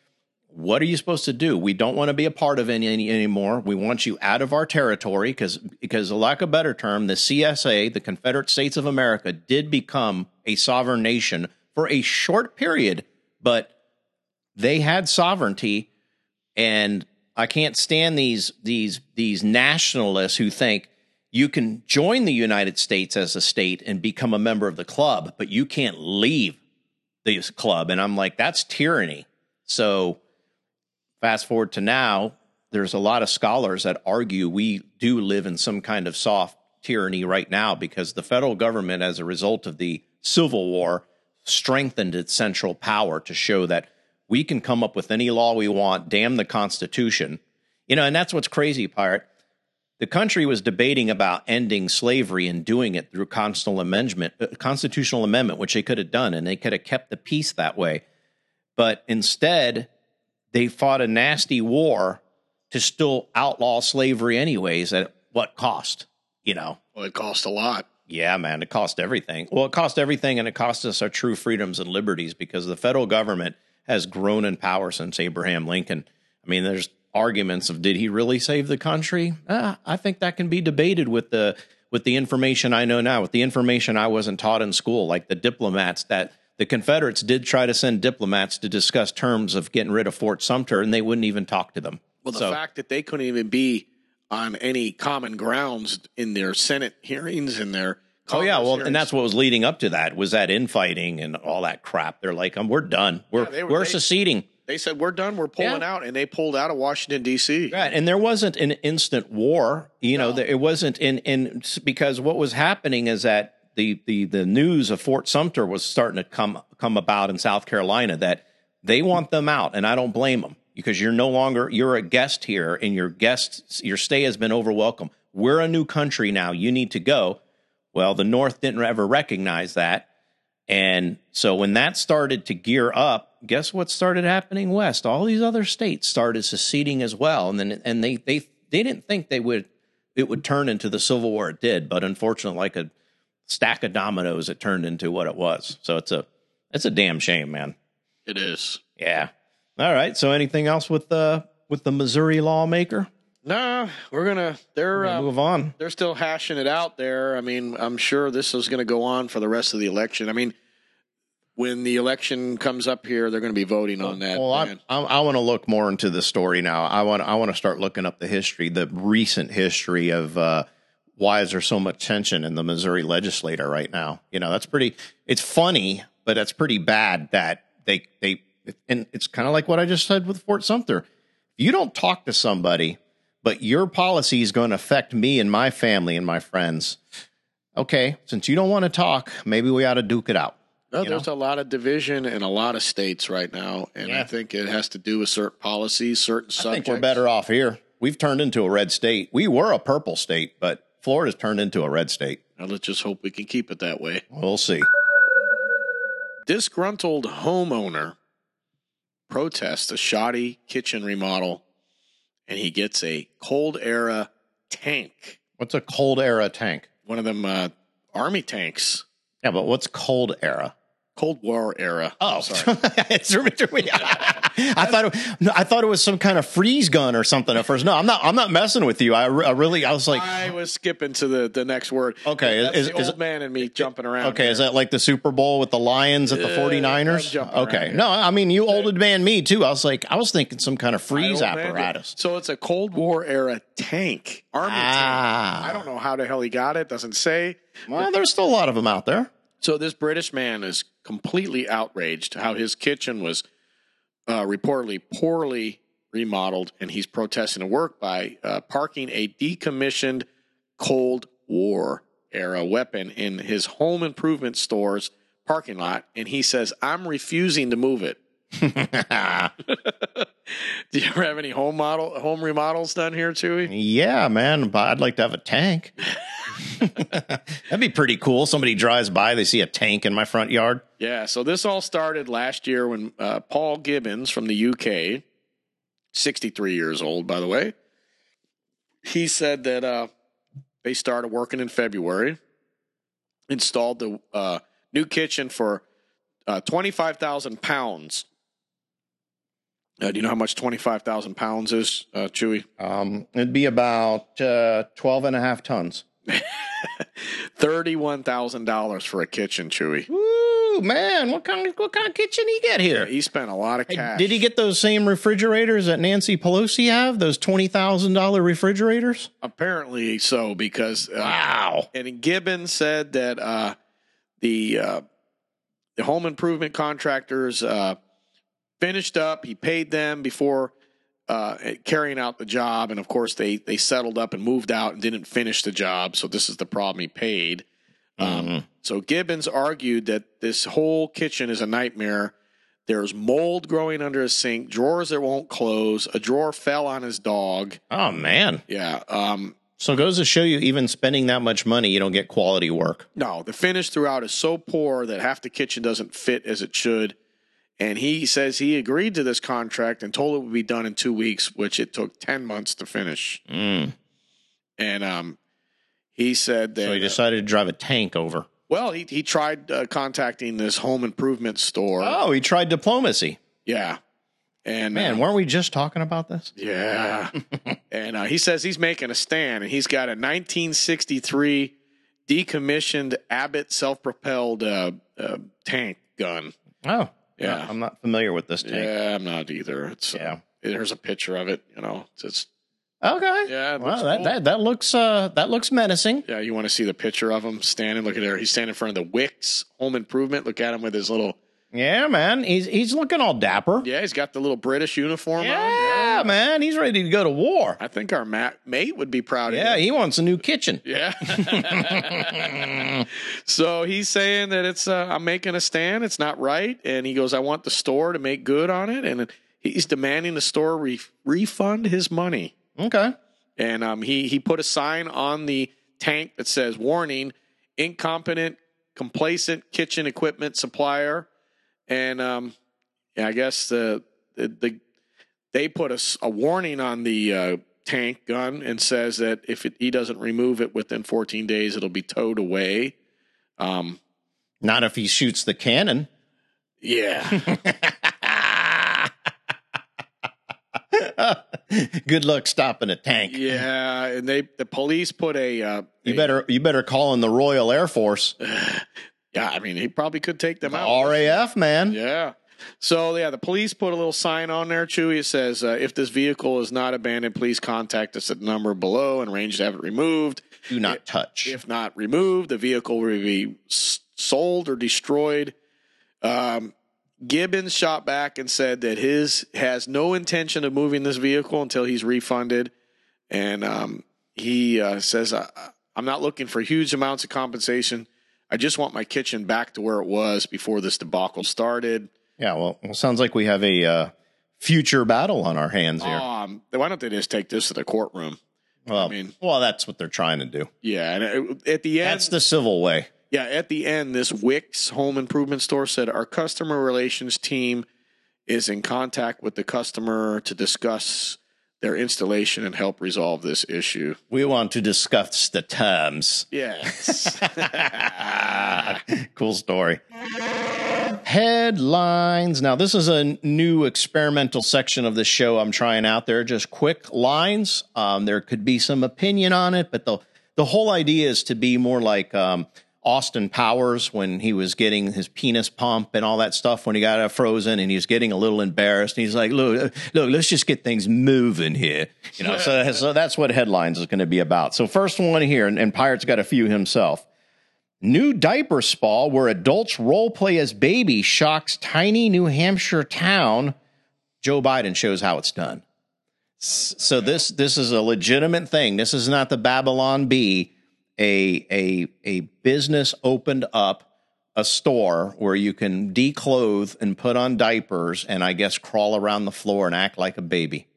[SPEAKER 1] what are you supposed to do? We don't want to be a part of any, any anymore. We want you out of our territory because because a lack of better term, the CSA, the Confederate States of America, did become a sovereign nation for a short period, but they had sovereignty, and I can't stand these these these nationalists who think you can join the United States as a state and become a member of the club, but you can't leave this club. And I'm like, that's tyranny. So fast forward to now, there's a lot of scholars that argue we do live in some kind of soft tyranny right now because the federal government, as a result of the Civil War, strengthened its central power to show that we can come up with any law we want, damn the Constitution. You know, and that's what's crazy, Pirate. The country was debating about ending slavery and doing it through constitutional amendment, uh, constitutional amendment, which they could have done, and they could have kept the peace that way. But instead, they fought a nasty war to still outlaw slavery anyways at what cost you know
[SPEAKER 2] Well, it cost a lot.
[SPEAKER 1] Yeah man it cost everything. Well it cost everything and it cost us our true freedoms and liberties because the federal government has grown in power since abraham lincoln. I mean there's arguments of did he really save the country? Uh, i think that can be debated with the with the information i know now with the information i wasn't taught in school like the diplomats that the confederates did try to send diplomats to discuss terms of getting rid of fort sumter and they wouldn't even talk to them.
[SPEAKER 2] Well, the
[SPEAKER 1] So-
[SPEAKER 2] fact that they couldn't even be on any common grounds in their Senate hearings and their
[SPEAKER 1] Oh yeah, well,
[SPEAKER 2] hearings.
[SPEAKER 1] and that's what was leading up to that was that infighting and all that crap. They're like, um, we're done. We're
[SPEAKER 2] Yeah, they were- they-
[SPEAKER 1] seceding.
[SPEAKER 2] they said we're done, we're pulling
[SPEAKER 1] Yeah.
[SPEAKER 2] out, and they pulled out of Washington D.C.
[SPEAKER 1] Right, and there wasn't an instant war. You know, it wasn't in in because what was happening is that the the the news of Fort Sumter was starting to come come about in South Carolina that they want them out, and I don't blame them because you're no longer you're a guest here, and your guests your stay has been over welcome. We're a new country now. You need to go. Well, the North didn't ever recognize that. And so when that started to gear up, guess what started happening west? All these other states started seceding as well. And then and they they they didn't think they would it would turn into the Civil War it did, but unfortunately like a stack of dominoes it turned into what it was. So it's a it's a damn shame, man.
[SPEAKER 2] It is.
[SPEAKER 1] Yeah. All right. So anything else with the with the Missouri lawmaker?
[SPEAKER 2] Nah, we're gonna. They're
[SPEAKER 1] We'll
[SPEAKER 2] uh,
[SPEAKER 1] move on.
[SPEAKER 2] they're still hashing it out there. I mean, I'm sure this is going to go on for the rest of the election. I mean, when the election comes up here, they're going to be voting on that.
[SPEAKER 1] Well, I. I, I want to look more into the story now. I want I want to start looking up the history, the recent history of uh, why is there so much tension in the Missouri legislature right now. You know, that's pretty. It's funny, but that's pretty bad that they they and it's kind of like what I just said with Fort Sumter. If you don't talk to somebody, but your policy is going to affect me and my family and my friends. Okay, since you don't want to talk, maybe we ought to duke it out.
[SPEAKER 2] No, there's a lot of division in a lot of states right now, and I think it has to do with certain policies, certain
[SPEAKER 1] I
[SPEAKER 2] subjects.
[SPEAKER 1] think we're better off here. We've turned into a red state. We were a purple state, but Florida's turned into a red state.
[SPEAKER 2] Now let's just hope we can keep it that way.
[SPEAKER 1] We'll see.
[SPEAKER 2] Disgruntled homeowner protests a shoddy kitchen remodel, and he gets a cold era tank,
[SPEAKER 1] What's a cold era tank?
[SPEAKER 2] one of them uh, army tanks,
[SPEAKER 1] Yeah, but what's cold era?
[SPEAKER 2] Cold War era.
[SPEAKER 1] Oh,
[SPEAKER 2] sorry.
[SPEAKER 1] I thought it, no, I thought it was some kind of freeze gun or something at first. No, I'm not. I'm not messing with you. I, I really. I was like,
[SPEAKER 2] I was skipping to the, the next word.
[SPEAKER 1] Okay,
[SPEAKER 2] That's
[SPEAKER 1] is-
[SPEAKER 2] the
[SPEAKER 1] is
[SPEAKER 2] old
[SPEAKER 1] it-
[SPEAKER 2] man and me jumping around.
[SPEAKER 1] okay,
[SPEAKER 2] here.
[SPEAKER 1] is that like the Super Bowl with the Lions at the
[SPEAKER 2] Uh,
[SPEAKER 1] 49ers?
[SPEAKER 2] I'm jumping around
[SPEAKER 1] Okay, no, I mean you old man me too. I was like, I was thinking some kind of freeze
[SPEAKER 2] My old man-
[SPEAKER 1] apparatus.
[SPEAKER 2] So it's a Cold War era tank, army tank.
[SPEAKER 1] Ah,
[SPEAKER 2] I don't know how the hell he got it. Doesn't say.
[SPEAKER 1] Well, there's still a lot of them out there.
[SPEAKER 2] So this British man is completely outraged how his kitchen was uh, reportedly poorly remodeled, and he's protesting the work by uh, parking a decommissioned Cold War era weapon in his home improvement store's parking lot, and he says, "I'm refusing to move it." Do you ever have any home model home remodels done here, Chewy?
[SPEAKER 1] yeah, man, but I'd like to have a tank. That'd be pretty cool. Somebody drives by, they see a tank in my front yard.
[SPEAKER 2] Yeah, so this all started last year when uh, Paul Gibbons from the UK, 63 years old, by the way, he said that uh, they started working in February, installed the uh, new kitchen for uh, 25,000 pounds. Uh, do you know how much 25,000 pounds is, uh, Chewy?
[SPEAKER 1] Um, it'd be about uh, 12 and a half tons.
[SPEAKER 2] $31,000 for a kitchen, Chewy.
[SPEAKER 1] Ooh, man, what kind of what kind of kitchen he get here?
[SPEAKER 2] He spent a lot of
[SPEAKER 1] Hey,
[SPEAKER 2] cash.
[SPEAKER 1] Did he get those same refrigerators that Nancy Pelosi have? Those twenty thousand dollar refrigerators?
[SPEAKER 2] Apparently so, because uh,
[SPEAKER 1] Wow.
[SPEAKER 2] and Gibbons said that uh, the uh, the home improvement contractors uh, finished up. He paid them before uh, carrying out the job, and of course they they settled up and moved out and didn't finish the job. So this is the problem. He paid. Um,
[SPEAKER 1] Mhm.
[SPEAKER 2] So Gibbons argued that this whole kitchen is a nightmare. There's mold growing under a sink, drawers that won't close. A drawer fell on his dog.
[SPEAKER 1] Oh man.
[SPEAKER 2] Yeah. Um,
[SPEAKER 1] So it goes to show you, even spending that much money, you don't get quality work.
[SPEAKER 2] No, the finish throughout is so poor that half the kitchen doesn't fit as it should. And he says he agreed to this contract and told it would be done in two weeks, which it took 10 months to finish.
[SPEAKER 1] Mm.
[SPEAKER 2] And um, he said that,
[SPEAKER 1] So he
[SPEAKER 2] uh,
[SPEAKER 1] decided to drive a tank over.
[SPEAKER 2] well, he, he tried uh, contacting this home improvement store.
[SPEAKER 1] Oh, he tried diplomacy.
[SPEAKER 2] Yeah. And
[SPEAKER 1] Man,
[SPEAKER 2] uh,
[SPEAKER 1] weren't we just talking about this?
[SPEAKER 2] yeah. and uh, he says he's making a stand, and he's got a 1963 decommissioned Abbot self propelled uh, uh, tank gun.
[SPEAKER 1] Oh,
[SPEAKER 2] Yeah.
[SPEAKER 1] I'm not familiar with this tank.
[SPEAKER 2] Yeah, I'm not either. It's uh,
[SPEAKER 1] Yeah.
[SPEAKER 2] there's a picture of it. You know, it's, it's
[SPEAKER 1] Okay.
[SPEAKER 2] Yeah,
[SPEAKER 1] Well, that,
[SPEAKER 2] cool.
[SPEAKER 1] that that looks uh that looks menacing.
[SPEAKER 2] yeah. You want to see the picture of him standing? Look at there. He's standing in front of the Wickes Home Improvement. Look at him with his little.
[SPEAKER 1] Yeah, man. He's he's looking all dapper.
[SPEAKER 2] Yeah, he's got the little British uniform
[SPEAKER 1] Yeah,
[SPEAKER 2] on.
[SPEAKER 1] Man. He's ready to go to war.
[SPEAKER 2] I think our ma- mate would be proud of
[SPEAKER 1] Yeah,
[SPEAKER 2] him.
[SPEAKER 1] he wants a new kitchen.
[SPEAKER 2] Yeah. so he's saying that it's uh, I'm making a stand. It's not right, and he goes, I want the store to make good on it, and he's demanding the store re- refund his money.
[SPEAKER 1] Okay.
[SPEAKER 2] and um, he he put a sign on the tank that says "Warning: Incompetent, complacent kitchen equipment supplier." And um, yeah, I guess the the, the they put a warning on the uh, tank gun and says that if it, he doesn't remove it within 14 days, it'll be towed away. Um,
[SPEAKER 1] Not if he shoots the cannon.
[SPEAKER 2] yeah,
[SPEAKER 1] Good luck stopping a tank.
[SPEAKER 2] yeah, and they the police put a uh,
[SPEAKER 1] You
[SPEAKER 2] a-
[SPEAKER 1] better you better call in the Royal Air Force.
[SPEAKER 2] yeah. I mean, he probably could take them
[SPEAKER 1] The
[SPEAKER 2] out.
[SPEAKER 1] RAF, man.
[SPEAKER 2] Yeah. So yeah, the police put a little sign on there. Chewy it says, uh, "If this vehicle is not abandoned, please contact us at the number below and arrange to have it removed.
[SPEAKER 1] Do not touch.
[SPEAKER 2] If not removed, the vehicle will be sold or destroyed." Um, Gibbons shot back and said that his has no intention of moving this vehicle until he's refunded, and um, he uh, says, "I'm not looking for huge amounts of compensation. I just want my kitchen back to where it was before this debacle started."
[SPEAKER 1] Yeah, well, well sounds like we have a uh, future battle on our hands here.
[SPEAKER 2] Um, why don't they just take this to the courtroom?
[SPEAKER 1] well,
[SPEAKER 2] I mean-
[SPEAKER 1] well, that's what they're trying to do.
[SPEAKER 2] Yeah, and at the end,
[SPEAKER 1] That's the civil way.
[SPEAKER 2] yeah, at the end, this Wickes home improvement store said our customer relations team is in contact with the customer to discuss their installation and help resolve this issue.
[SPEAKER 1] We want to discuss the terms.
[SPEAKER 2] Yes.
[SPEAKER 1] cool story. Headlines. Now, this is a new experimental section of the show I'm trying out there. Just quick lines. Um, there could be some opinion on it, but the the whole idea is to be more like um, Austin Powers when he was getting his penis pump and all that stuff when he got frozen and he was getting a little embarrassed. And he's like, "Look, look, let's just get things moving here." You know, so so that's what headlines is going to be about. So first one here, and, and Pirate's got a few himself. New diaper spa where adults role play as baby shocks tiny New Hampshire town. Joe Biden shows how it's done. So this this is a legitimate thing. This is not the Babylon Bee. A a a business opened up a store where you can declothe and put on diapers and I guess crawl around the floor and act like a baby.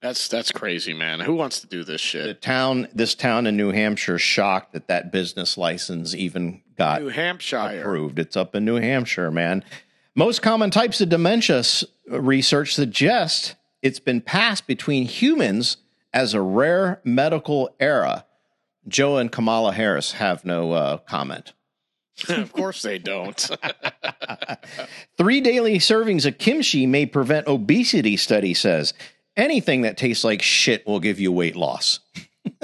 [SPEAKER 2] That's that's crazy, man. Who wants to do this shit?
[SPEAKER 1] The town, this town in New Hampshire, shocked that that business license even got
[SPEAKER 2] New Hampshire.
[SPEAKER 1] approved. It's up in New Hampshire, man. Most common types of dementia research suggest it's been passed between humans as a rare medical era. Joe and Kamala Harris have no uh, comment.
[SPEAKER 2] of course they don't.
[SPEAKER 1] Three daily servings of kimchi may prevent obesity, study says. Anything that tastes like shit will give you weight loss.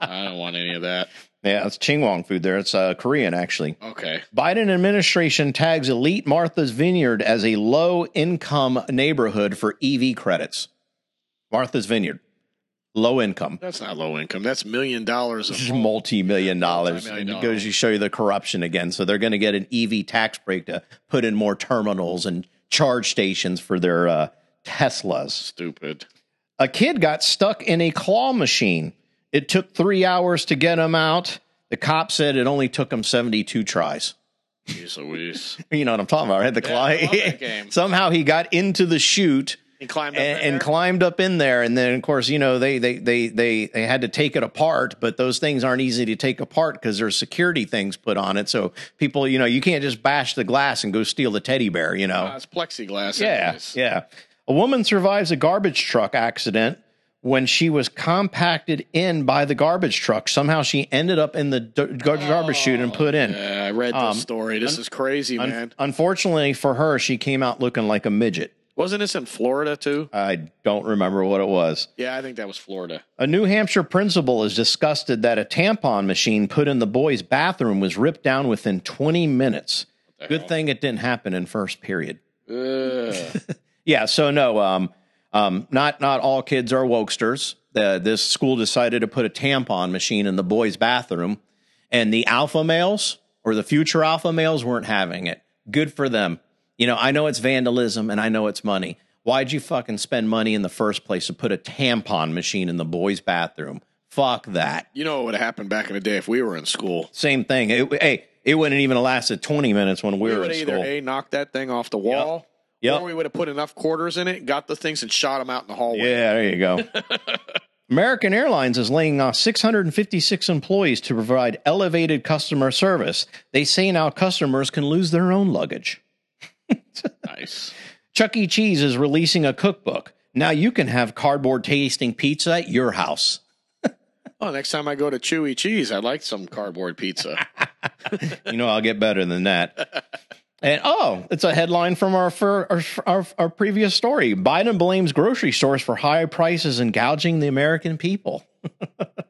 [SPEAKER 2] I don't want any of that.
[SPEAKER 1] Yeah, it's Chingwong food there. It's uh, Korean, actually.
[SPEAKER 2] Okay.
[SPEAKER 1] Biden administration tags elite Martha's Vineyard as a low income neighborhood for EV credits. Martha's Vineyard, low income,
[SPEAKER 2] That's not low income. That's million dollars
[SPEAKER 1] multi million dollars. It goes to show you the corruption again. So they're going to get an EV tax break to put in more terminals and charge stations for their uh, Teslas.
[SPEAKER 2] Stupid.
[SPEAKER 1] A kid got stuck in a claw machine. It took three hours to get him out. The cop said it only took him 72 tries.
[SPEAKER 2] Jeez Louise.
[SPEAKER 1] You know what I'm talking about, right? The claw.
[SPEAKER 2] I love that game.
[SPEAKER 1] Somehow he got into the chute
[SPEAKER 2] He climbed up
[SPEAKER 1] and, and climbed up in there, and then of course you know they they they they they had to take it apart, but those things aren't easy to take apart because there's security things put on it. So people, you know, you can't just bash the glass and go steal the teddy bear. You know,
[SPEAKER 2] Ah, it's plexiglass.
[SPEAKER 1] yeah,
[SPEAKER 2] anyways.
[SPEAKER 1] yeah. A woman survives a garbage truck accident when she was compacted in by the garbage truck. Somehow she ended up in the d- garbage chute and put in.
[SPEAKER 2] Yeah, I read this
[SPEAKER 1] Um,
[SPEAKER 2] story. This is crazy,
[SPEAKER 1] Un-
[SPEAKER 2] man.
[SPEAKER 1] unfortunately for her, she came out looking like a midget.
[SPEAKER 2] Wasn't this in Florida too?
[SPEAKER 1] I don't remember what it was.
[SPEAKER 2] Yeah, I think that was Florida.
[SPEAKER 1] A New Hampshire principal is disgusted that a tampon machine put in the boys' bathroom was ripped down within 20 minutes. Good thing it didn't happen in first period. Yeah, so no, um, um, not not all kids are wokesters. The, this school decided to put a tampon machine in the boys' bathroom, and the alpha males or the future alpha males weren't having it. Good for them. You know, I know it's vandalism and I know it's money. Why'd you fucking spend money in the first place to put a tampon machine in the boys' bathroom? Fuck that.
[SPEAKER 2] you know what would have happened back in the day if we were in school?
[SPEAKER 1] Same thing. It, hey, it wouldn't even have lasted 20 minutes when we,
[SPEAKER 2] We
[SPEAKER 1] were in
[SPEAKER 2] either
[SPEAKER 1] school.
[SPEAKER 2] a knock that thing off the wall,
[SPEAKER 1] Yep.
[SPEAKER 2] or we would have put enough quarters in it, got the things, and shot them out in the hallway.
[SPEAKER 1] Yeah, there you go. American Airlines is laying off 656 employees to provide elevated customer service. They say now customers can lose their own luggage.
[SPEAKER 2] Nice.
[SPEAKER 1] Chuck E. Cheese is releasing a cookbook. Now you can have cardboard tasting pizza at your house.
[SPEAKER 2] well, next time I go to Chewy Cheese, I'd like some cardboard pizza.
[SPEAKER 1] You know, I'll get better than that. And oh, it's a headline from our, our, our our previous story. Biden blames grocery stores for high prices and gouging the American people.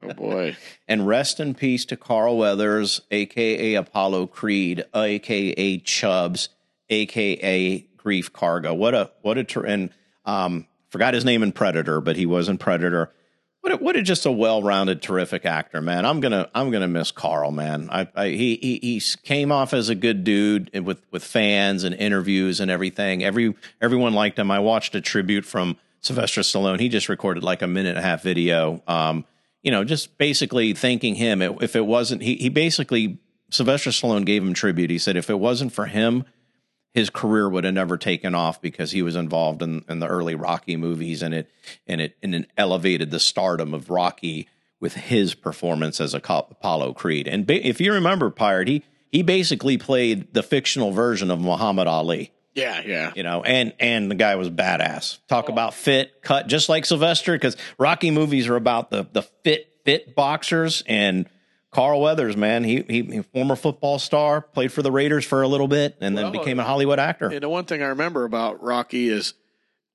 [SPEAKER 2] oh boy.
[SPEAKER 1] And rest in peace to Carl Weathers, aka Apollo Creed, aka Chubbs, aka Greef Karga. What a what a ter- and um forgot his name in Predator, but he was in Predator. What a, what a just a well-rounded, terrific actor, man. I'm gonna I'm gonna miss Carl, man. I, I he he he came off as a good dude with with fans and interviews and everything. Every everyone liked him. I watched a tribute from Sylvester Stallone. He just recorded like a minute and a half video. Um, you know, just basically thanking him. If it wasn't, he he basically Sylvester Stallone gave him tribute. He said if it wasn't for him his career would have never taken off because he was involved in, in the early Rocky movies and it and it and it elevated the stardom of Rocky with his performance as a cop, Apollo Creed. And ba- if you remember, Pirate, he he basically played the fictional version of Muhammad Ali.
[SPEAKER 2] Yeah, yeah.
[SPEAKER 1] You know, and and the guy was badass. Talk oh. about fit, cut, just like Sylvester, because Rocky movies are about the the fit fit boxers and. Carl Weathers, man, he, he he former football star, played for the Raiders for a little bit, and then became a uh, Hollywood actor.
[SPEAKER 2] And the one thing I remember about Rocky is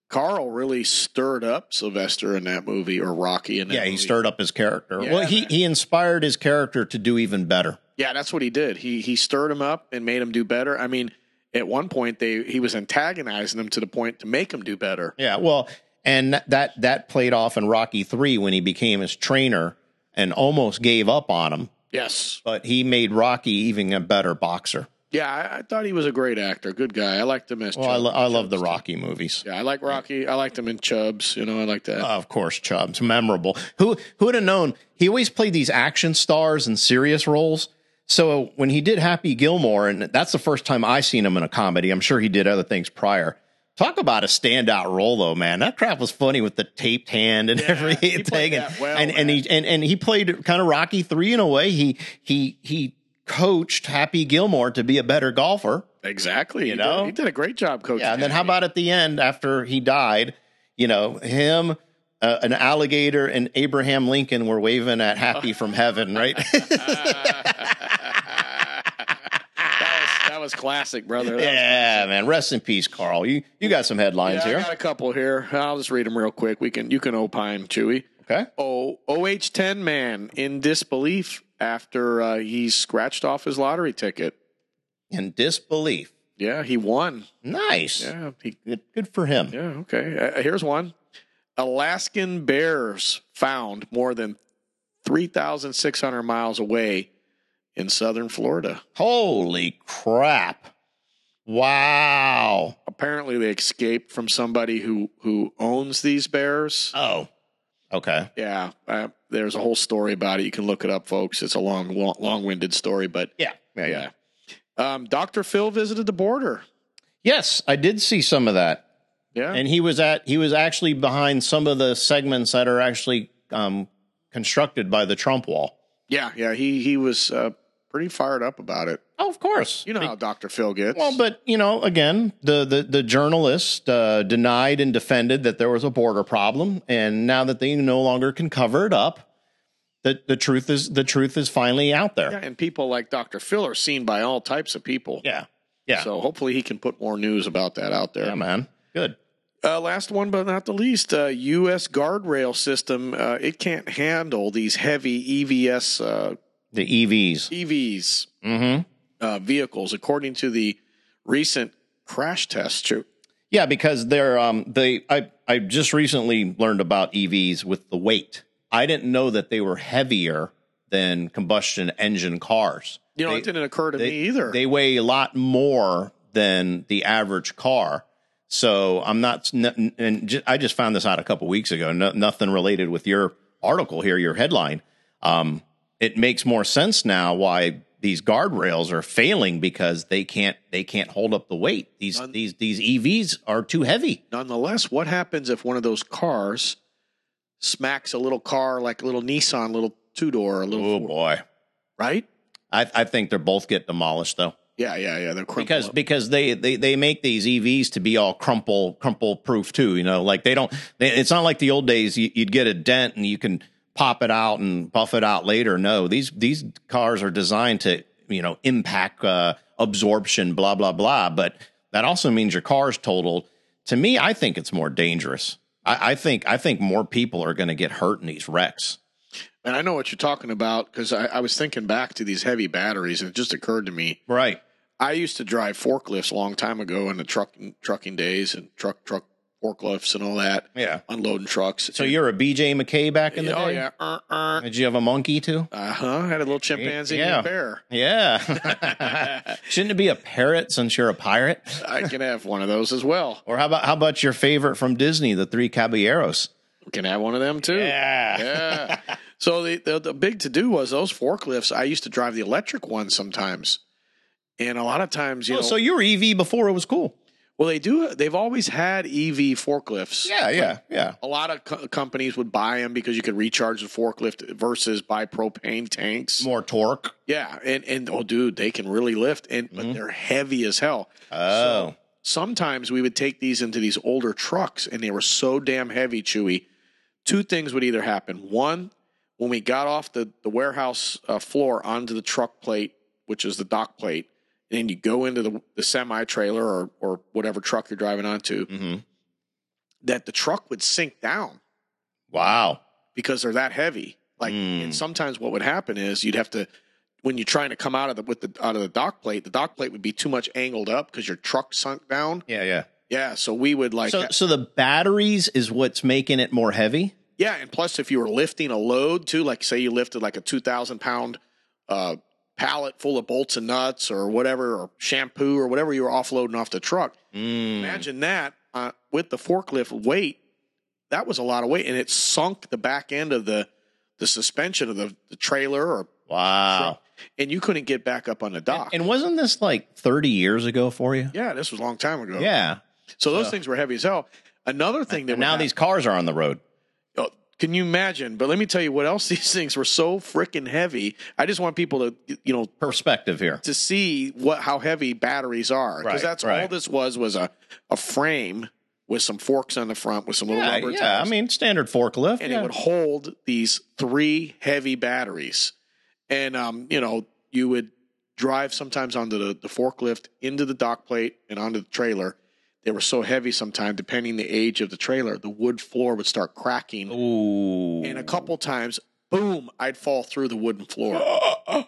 [SPEAKER 2] Carl really stirred up Sylvester in that movie or Rocky in that
[SPEAKER 1] Yeah, he stirred up his character.
[SPEAKER 2] Yeah,
[SPEAKER 1] well, he
[SPEAKER 2] man.
[SPEAKER 1] he inspired his character to do even better.
[SPEAKER 2] Yeah, that's what he did. He he stirred him up and made him do better. I mean, at one point they he was antagonizing him to the point to make him do better.
[SPEAKER 1] Yeah, well, and that that played off in Rocky 3 when he became his trainer and almost gave up on him,
[SPEAKER 2] Yes.
[SPEAKER 1] but he made Rocky even a better boxer.
[SPEAKER 2] Yeah, I, I thought he was a great actor, good guy. I liked him as.
[SPEAKER 1] Well, I, lo- I love the Rocky movies.
[SPEAKER 2] Yeah, I like Rocky. I liked him in Chubbs. You know, I like that.
[SPEAKER 1] Of course, Chubb's memorable. Who who would have known? He always played these action stars and serious roles. So when he did Happy Gilmore, and that's the first time I seen him in a comedy. I'm sure he did other things prior. Talk about a standout role, though, man. That crap was funny with the taped hand and
[SPEAKER 2] he
[SPEAKER 1] everything. and,
[SPEAKER 2] well,
[SPEAKER 1] and, and he and, and he played kind of Rocky three in a way. He he he coached Happy Gilmore to be a better golfer.
[SPEAKER 2] exactly. You
[SPEAKER 1] know?
[SPEAKER 2] he did a great job coaching.
[SPEAKER 1] Yeah, and then how about at the end after he died? You know, him, uh, an alligator, and Abraham Lincoln were waving at "Happy from Heaven," right?
[SPEAKER 2] that was, classic, brother. That
[SPEAKER 1] yeah, man. Rest in peace, Carl. You you got some headlines
[SPEAKER 2] Yeah, I
[SPEAKER 1] here.
[SPEAKER 2] got a couple here. I'll just read them real quick. We can you can opine, Chewy.
[SPEAKER 1] Okay.
[SPEAKER 2] Oh, Ohio man in disbelief after uh, he scratched off his lottery ticket.
[SPEAKER 1] In disbelief.
[SPEAKER 2] Yeah, he won.
[SPEAKER 1] Nice.
[SPEAKER 2] Yeah, he,
[SPEAKER 1] Good, good for him.
[SPEAKER 2] yeah. Okay, uh, here's one. Alaskan bears found more than three thousand six hundred miles away in southern Florida.
[SPEAKER 1] Holy crap! Wow.
[SPEAKER 2] Apparently, they escaped from somebody who who owns these bears.
[SPEAKER 1] Oh. Okay.
[SPEAKER 2] Yeah, uh, there's a whole story about it. You can look it up, folks. It's a long, long long-winded story, but
[SPEAKER 1] Yeah. Yeah.
[SPEAKER 2] yeah. Um, Dr. Phil visited the border.
[SPEAKER 1] Yes, I did see some of that.
[SPEAKER 2] Yeah,
[SPEAKER 1] and he was at he was actually behind some of the segments that are actually um, constructed by the Trump wall.
[SPEAKER 2] yeah, yeah. He he was uh, pretty fired up about it.
[SPEAKER 1] Oh, of course,
[SPEAKER 2] You know how Dr. Phil gets.
[SPEAKER 1] Well, but you know, again, the the the journalist uh, denied and defended that there was a border problem, and now that they no longer can cover it up, the the truth is the truth is finally out there.
[SPEAKER 2] yeah, and people like Dr. Phil are seen by all types of people.
[SPEAKER 1] Yeah, yeah,
[SPEAKER 2] So hopefully he can put more news about that out there.
[SPEAKER 1] yeah, man, good.
[SPEAKER 2] Uh, last one, but not the least, uh, U.S. guardrail system. Uh, it can't handle these heavy EVS uh,
[SPEAKER 1] The EVs.
[SPEAKER 2] EVs
[SPEAKER 1] Mm-hmm.
[SPEAKER 2] uh, vehicles, according to the recent crash test.
[SPEAKER 1] Yeah, because they're um they I I just recently learned about EVs with the weight. I didn't know that they were heavier than combustion engine cars.
[SPEAKER 2] You know,
[SPEAKER 1] They-
[SPEAKER 2] it didn't occur to
[SPEAKER 1] they,
[SPEAKER 2] me either.
[SPEAKER 1] They weigh a lot more than the average car. So I'm not, and I just found this out a couple weeks ago. No, nothing related with your article here, your headline. Um, it makes more sense now why these guardrails are failing because they can't they can't hold up the weight. These
[SPEAKER 2] None-
[SPEAKER 1] these these EVs are too heavy.
[SPEAKER 2] Nonetheless, what happens if one of those cars smacks a little car like a little Nissan, little two door, a little
[SPEAKER 1] Oh boy,
[SPEAKER 2] right?
[SPEAKER 1] I, I think they're both get demolished though.
[SPEAKER 2] Yeah, yeah, yeah. They're crumpled
[SPEAKER 1] because
[SPEAKER 2] up.
[SPEAKER 1] because they, they they make these EVs to be all crumple crumple proof too. You know, like they don't. They, it's not like the old days. You, you'd get a dent and you can pop it out and buff it out later. No, these these cars are designed to you know impact uh, absorption, blah blah blah. But that also means your car's totaled. To me, I think it's more dangerous. I, I think I think more people are going to get hurt in these wrecks.
[SPEAKER 2] and I know what you're talking about because I, I was thinking back to these heavy batteries, and it just occurred to me.
[SPEAKER 1] Right.
[SPEAKER 2] I used to drive forklifts a long time ago in the trucking trucking days and truck truck forklifts and all that,
[SPEAKER 1] Yeah.
[SPEAKER 2] unloading trucks.
[SPEAKER 1] So you're a BJ McKay back in the
[SPEAKER 2] oh
[SPEAKER 1] day.
[SPEAKER 2] yeah, uh, uh,
[SPEAKER 1] Did you have a monkey too?
[SPEAKER 2] Uh huh. Had a little chimpanzee
[SPEAKER 1] Yeah.
[SPEAKER 2] and a bear.
[SPEAKER 1] Yeah. Shouldn't it be a parrot since you're a pirate?
[SPEAKER 2] I can have one of those as well.
[SPEAKER 1] Or how about how about your favorite from Disney, the Three Caballeros?
[SPEAKER 2] We Can have one of them too.
[SPEAKER 1] Yeah.
[SPEAKER 2] yeah. So the, the the big to do was those forklifts. I used to drive the electric ones sometimes, And a lot of times, you
[SPEAKER 1] Oh,
[SPEAKER 2] know,
[SPEAKER 1] so you were EV before it was cool.
[SPEAKER 2] Well, they do. They've always had EV forklifts.
[SPEAKER 1] Yeah, yeah, yeah.
[SPEAKER 2] A lot of co- companies would buy them because you could recharge the forklift versus buy propane tanks.
[SPEAKER 1] More torque.
[SPEAKER 2] Yeah, and and oh, dude, they can really lift, and but they're heavy as hell.
[SPEAKER 1] Oh.
[SPEAKER 2] Sometimes we would take these into these older trucks, and they were so damn heavy, Chewy. Two things would either happen. One, when we got off the the warehouse uh, floor onto the truck plate, which is the dock plate, and you go into the, the semi trailer or or whatever truck you're driving onto,
[SPEAKER 1] hmm
[SPEAKER 2] that the truck would sink down
[SPEAKER 1] Wow.
[SPEAKER 2] because they're that heavy. Like,
[SPEAKER 1] Mm.
[SPEAKER 2] and sometimes what would happen is you'd have to, when you're trying to come out of the with the out of the dock plate, the dock plate would be too much angled up because your truck sunk down.
[SPEAKER 1] Yeah, yeah.
[SPEAKER 2] Yeah, so we would like,
[SPEAKER 1] So, so the batteries is what's making it more heavy.
[SPEAKER 2] yeah, and plus if you were lifting a load too, like say you lifted like a two thousand pound uh, pallet full of bolts and nuts or whatever, or shampoo or whatever you were offloading off the truck.
[SPEAKER 1] Mm.
[SPEAKER 2] Imagine that uh, with the forklift weight. That was a lot of weight, and it sunk the back end of the the suspension of the, the trailer, or
[SPEAKER 1] Wow.
[SPEAKER 2] and you couldn't get back up on the dock.
[SPEAKER 1] And wasn't this like 30 years ago for you?
[SPEAKER 2] yeah, this was a long time ago.
[SPEAKER 1] Yeah.
[SPEAKER 2] so those
[SPEAKER 1] So-
[SPEAKER 2] things were heavy as hell. Another thing that
[SPEAKER 1] And now
[SPEAKER 2] hap-
[SPEAKER 1] these cars are on the road.
[SPEAKER 2] Can you imagine? But let me tell you what else these things were so freaking heavy. I just want people to you know
[SPEAKER 1] Perspective here.
[SPEAKER 2] to see what how heavy batteries are because
[SPEAKER 1] Right,
[SPEAKER 2] that's all this was was a a frame with some forks on the front with some little
[SPEAKER 1] Yeah,
[SPEAKER 2] rubber
[SPEAKER 1] yeah. I mean, standard forklift.
[SPEAKER 2] and
[SPEAKER 1] yeah.
[SPEAKER 2] it would hold these three heavy batteries. And um, you know, you would drive sometimes onto the, the forklift into the dock plate and onto the trailer. They were so heavy sometimes, depending the age of the trailer, the wood floor would start cracking.
[SPEAKER 1] Ooh.
[SPEAKER 2] And a couple times, boom, I'd fall through the wooden floor.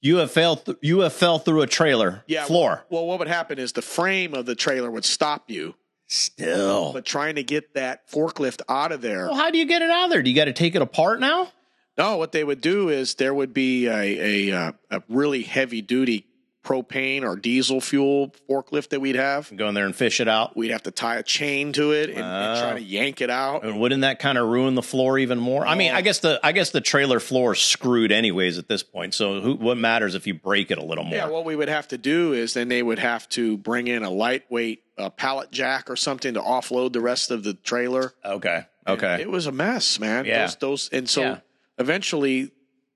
[SPEAKER 1] you have fell. Th- you have fell through a trailer
[SPEAKER 2] Yeah.
[SPEAKER 1] floor.
[SPEAKER 2] Well, what would happen is the frame of the trailer would stop you,
[SPEAKER 1] Still.
[SPEAKER 2] but trying to get that forklift out of there.
[SPEAKER 1] well, how do you get it out of there? Do you got to take it apart now?
[SPEAKER 2] No, what they would do is there would be a a, uh, a really heavy duty propane or diesel fuel forklift that we'd have.
[SPEAKER 1] Go in there and fish it out.
[SPEAKER 2] We'd have to tie a chain to it and, and try
[SPEAKER 1] Oh.
[SPEAKER 2] to yank it out.
[SPEAKER 1] And wouldn't that kind of ruin the floor even more? I mean, I guess the I guess the trailer floor is screwed anyways at this point. So who, what matters if you break it a little more?
[SPEAKER 2] Yeah, what we would have to do is then they would have to bring in a lightweight uh, pallet jack or something to offload the rest of the trailer.
[SPEAKER 1] okay. Okay.
[SPEAKER 2] It was a mess, man.
[SPEAKER 1] Yeah.
[SPEAKER 2] Those, those and so
[SPEAKER 1] Yeah.
[SPEAKER 2] eventually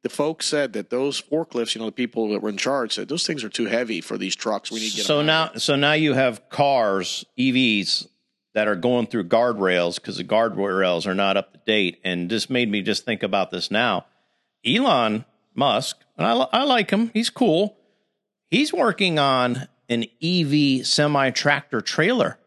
[SPEAKER 2] the folks said that those forklifts, you know, the people that were in charge said those things are too heavy for these trucks. We need to get
[SPEAKER 1] so
[SPEAKER 2] out
[SPEAKER 1] now so now you have cars EVs that are going through guardrails because the guardrails are not up to date. And this made me just think about this now. Elon musk and i, I like him. He's cool. He's working on an ev semi tractor trailer.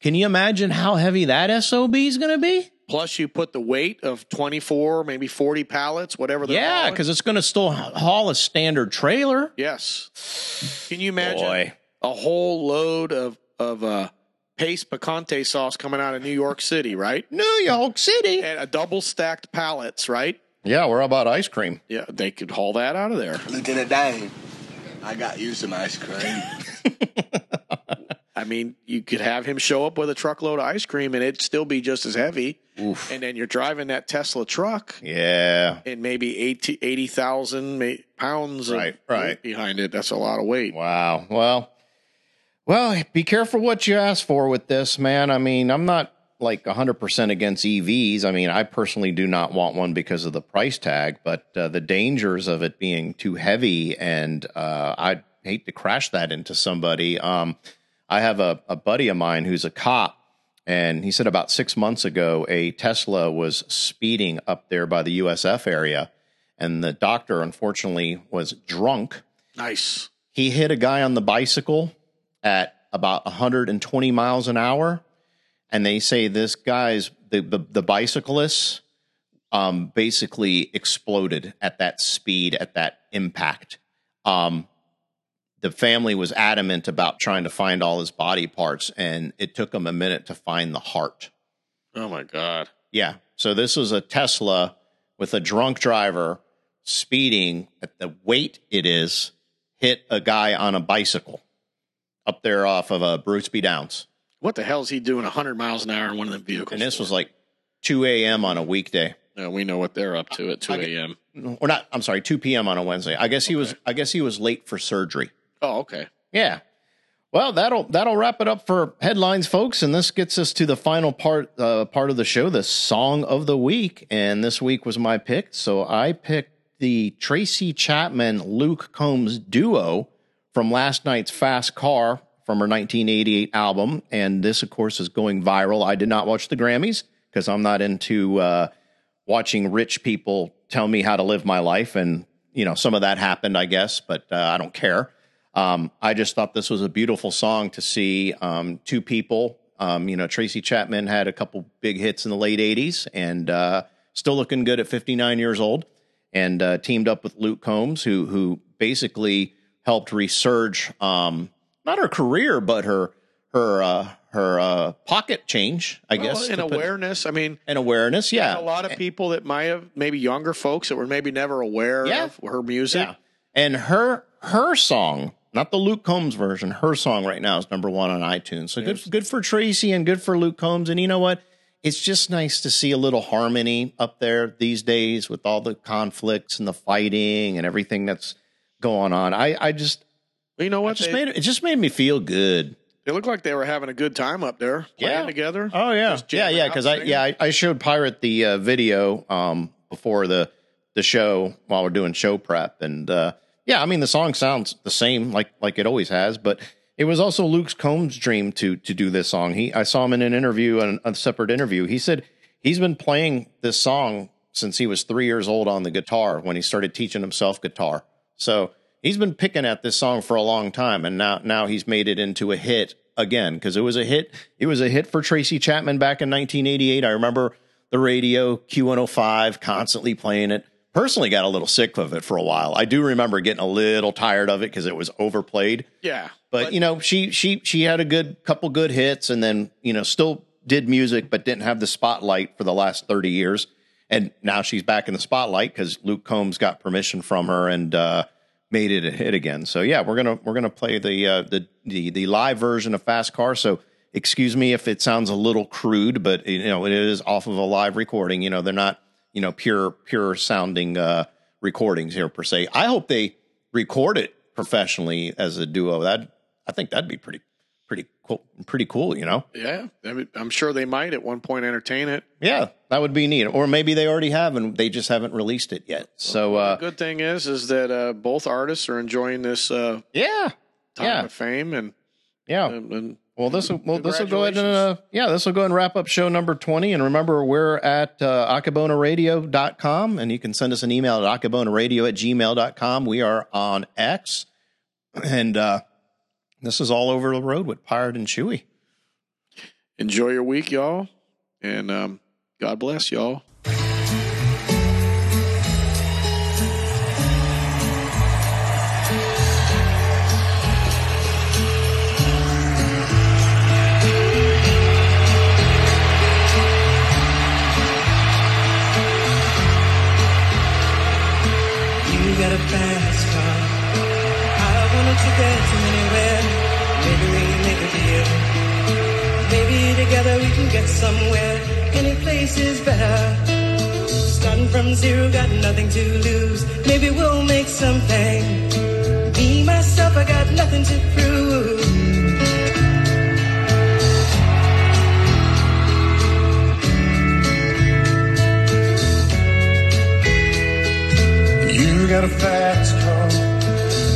[SPEAKER 1] Can you imagine how heavy that sob is going to be
[SPEAKER 2] Plus, you put the weight of 24, maybe 40 pallets, whatever they're
[SPEAKER 1] yeah because it's going to still haul a standard trailer
[SPEAKER 2] Yes. Can you imagine
[SPEAKER 1] Boy.
[SPEAKER 2] a whole load of, of uh, Pace picante sauce coming out of New York City, right?
[SPEAKER 1] new york city
[SPEAKER 2] And a double stacked pallets, right?
[SPEAKER 1] yeah we're about ice cream
[SPEAKER 2] Yeah, they could haul that out of there.
[SPEAKER 4] Lieutenant Dan, I got you some ice cream.
[SPEAKER 2] I mean, you could have him show up with a truckload of ice cream and it'd still be just as heavy. And then you're driving that Tesla truck
[SPEAKER 1] yeah
[SPEAKER 2] and maybe 80 80,000 ma- pounds of
[SPEAKER 1] Right, right.
[SPEAKER 2] behind it. That's a lot of weight.
[SPEAKER 1] Wow. Well, well, be careful what you ask for with this, man. I mean, I'm not like 100% against EVs. I mean, I personally do not want one because of the price tag, but uh, the dangers of it being too heavy and uh, I'd hate to crash that into somebody. Um, I have a, a buddy of mine who's a cop, and he said about six months ago, a Tesla was speeding up there by the USF area, and the doctor, unfortunately, was drunk
[SPEAKER 2] Nice.
[SPEAKER 1] he hit a guy on the bicycle at about 120 miles an hour and they say this guy's the the, the bicyclist um basically exploded at that speed at that impact um the family was adamant about trying to find all his body parts and it took them a minute to find the heart
[SPEAKER 2] Oh my God.
[SPEAKER 1] yeah. So this was a Tesla with a drunk driver speeding at the weight it is, hit a guy on a bicycle up there off of a Bruce B. Downs.
[SPEAKER 2] What the hell is he doing 100 miles an hour in one of them vehicles?
[SPEAKER 1] And this was like 2 a.m. on a weekday.
[SPEAKER 2] Uh, we know what they're up to at 2 a.m.
[SPEAKER 1] Or not, I'm sorry, 2 p.m. on a Wednesday. I guess he was, I guess he was late for surgery.
[SPEAKER 2] Oh, okay.
[SPEAKER 1] Yeah. Well, that'll that'll wrap it up for headlines, folks, and this gets us to the final part uh, part of the show, the song of the week. And this week was my pick, so I picked the Tracy Chapman Luke Combs duo from last night's Fast Car from her 1988 album, and this, of course, is going viral. I did not watch the Grammys because I'm not into uh, watching rich people tell me how to live my life, and you know some of that happened, I guess, but uh, I don't care. Um, I just thought this was a beautiful song to see um, two people. Um, you know, Tracy Chapman had a couple big hits in the late 80s and uh, still looking good at 59 years old. And uh, teamed up with Luke Combs, who who basically helped resurge um, not her career, but her her uh, her uh, pocket change, I
[SPEAKER 2] Well,
[SPEAKER 1] guess, put-
[SPEAKER 2] awareness, I mean,
[SPEAKER 1] and awareness. Yeah,
[SPEAKER 2] a lot of people that might have maybe younger folks that were maybe never aware
[SPEAKER 1] Yeah.
[SPEAKER 2] of her music.
[SPEAKER 1] Yeah. And her her song, not the Luke Combs version, her song right now is number one on iTunes. So good good for Tracy and good for Luke Combs. And you know what? It's just nice to see a little harmony up there these days with all the conflicts and the fighting and everything that's going on. I, I just
[SPEAKER 2] You know what?
[SPEAKER 1] just
[SPEAKER 2] They,
[SPEAKER 1] made it just made me feel good.
[SPEAKER 2] they looked like they were having a good time up there playing
[SPEAKER 1] Yeah.
[SPEAKER 2] together.
[SPEAKER 1] Oh yeah, yeah, yeah. Because I yeah I, I showed Pirate the uh, video um, before the the show while we're doing show prep, and uh, yeah, I mean the song sounds the same like like it always has, but it was also Luke Combs' dream to to do this song. He I saw him in an interview, a separate interview. He said he's been playing this song since he was three years old on the guitar when he started teaching himself guitar. So he's been picking at this song for a long time, and now now he's made it into a hit again because it was a hit. It was a hit for Tracy Chapman back in 1988. I remember the radio Q105 constantly playing it. Personally, got a little sick of it for a while. I do remember getting a little tired of it because it was overplayed.
[SPEAKER 2] yeah.
[SPEAKER 1] But, you know, she she she had a good couple good hits, and then you know still did music, but didn't have the spotlight for the last thirty years. And now she's back in the spotlight because Luke Combs got permission from her and uh, made it a hit again. So yeah, we're gonna we're gonna play the uh, the the the live version of Fast Car. So excuse me if it sounds a little crude, but you know it is off of a live recording. You know they're not you know pure pure sounding uh, recordings here per se. I hope they record it professionally as a duo. That I think that'd be pretty pretty cool. Pretty cool, you know.
[SPEAKER 2] Yeah. I mean, I'm sure they might at one point entertain it.
[SPEAKER 1] Yeah, that would be neat. Or maybe they already have and they just haven't released it yet. So uh,
[SPEAKER 2] the good thing is, is that uh, both artists are enjoying this uh,
[SPEAKER 1] yeah,
[SPEAKER 2] time
[SPEAKER 1] yeah,
[SPEAKER 2] of fame, and,
[SPEAKER 1] yeah.
[SPEAKER 2] and, and
[SPEAKER 1] Well, this will well, this will go ahead and uh, yeah, this will go and wrap up show number twenty. And remember, we're at uh, akebonoradio.com, and you can send us an email at akebonoradio at gmail.com. We are on X, and uh, this is all over the road with Pirate and Chewy.
[SPEAKER 2] enjoy your week, y'all, and um, God bless y'all.
[SPEAKER 5] Got a fast car. I wanted to get anywhere. Maybe we make a deal. Maybe together we can get somewhere. Any place is better. Starting from zero, got nothing to lose. Maybe we'll make something. Me, myself, I got nothing to prove.
[SPEAKER 6] Got a fast car,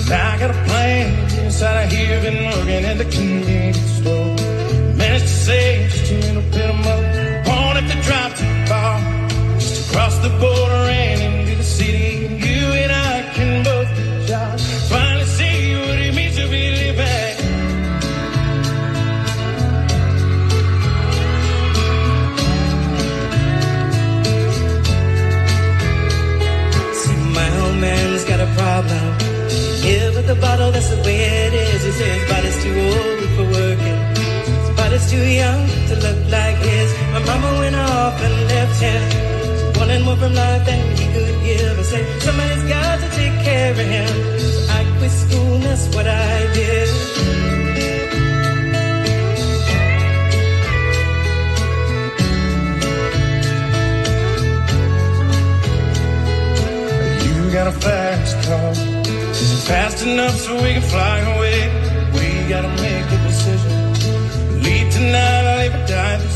[SPEAKER 6] and I got a plane. Inside of here, been working at the convenience store. Managed to save just a little bit of money. Won't have to drive too far, just across the border and into the city.
[SPEAKER 5] Problem. Here with the bottle, that's the way it is. He says his body's too old for working. His body's too young to look like his. My mama went off and left him. She wanted more from life than he could give. I said, somebody's got to take care of him. So I quit school, that's what I did.
[SPEAKER 6] got a fast car. Is it
[SPEAKER 7] fast
[SPEAKER 6] enough so we can fly away?
[SPEAKER 7] We gotta make a decision.
[SPEAKER 6] Leave tonight or live or die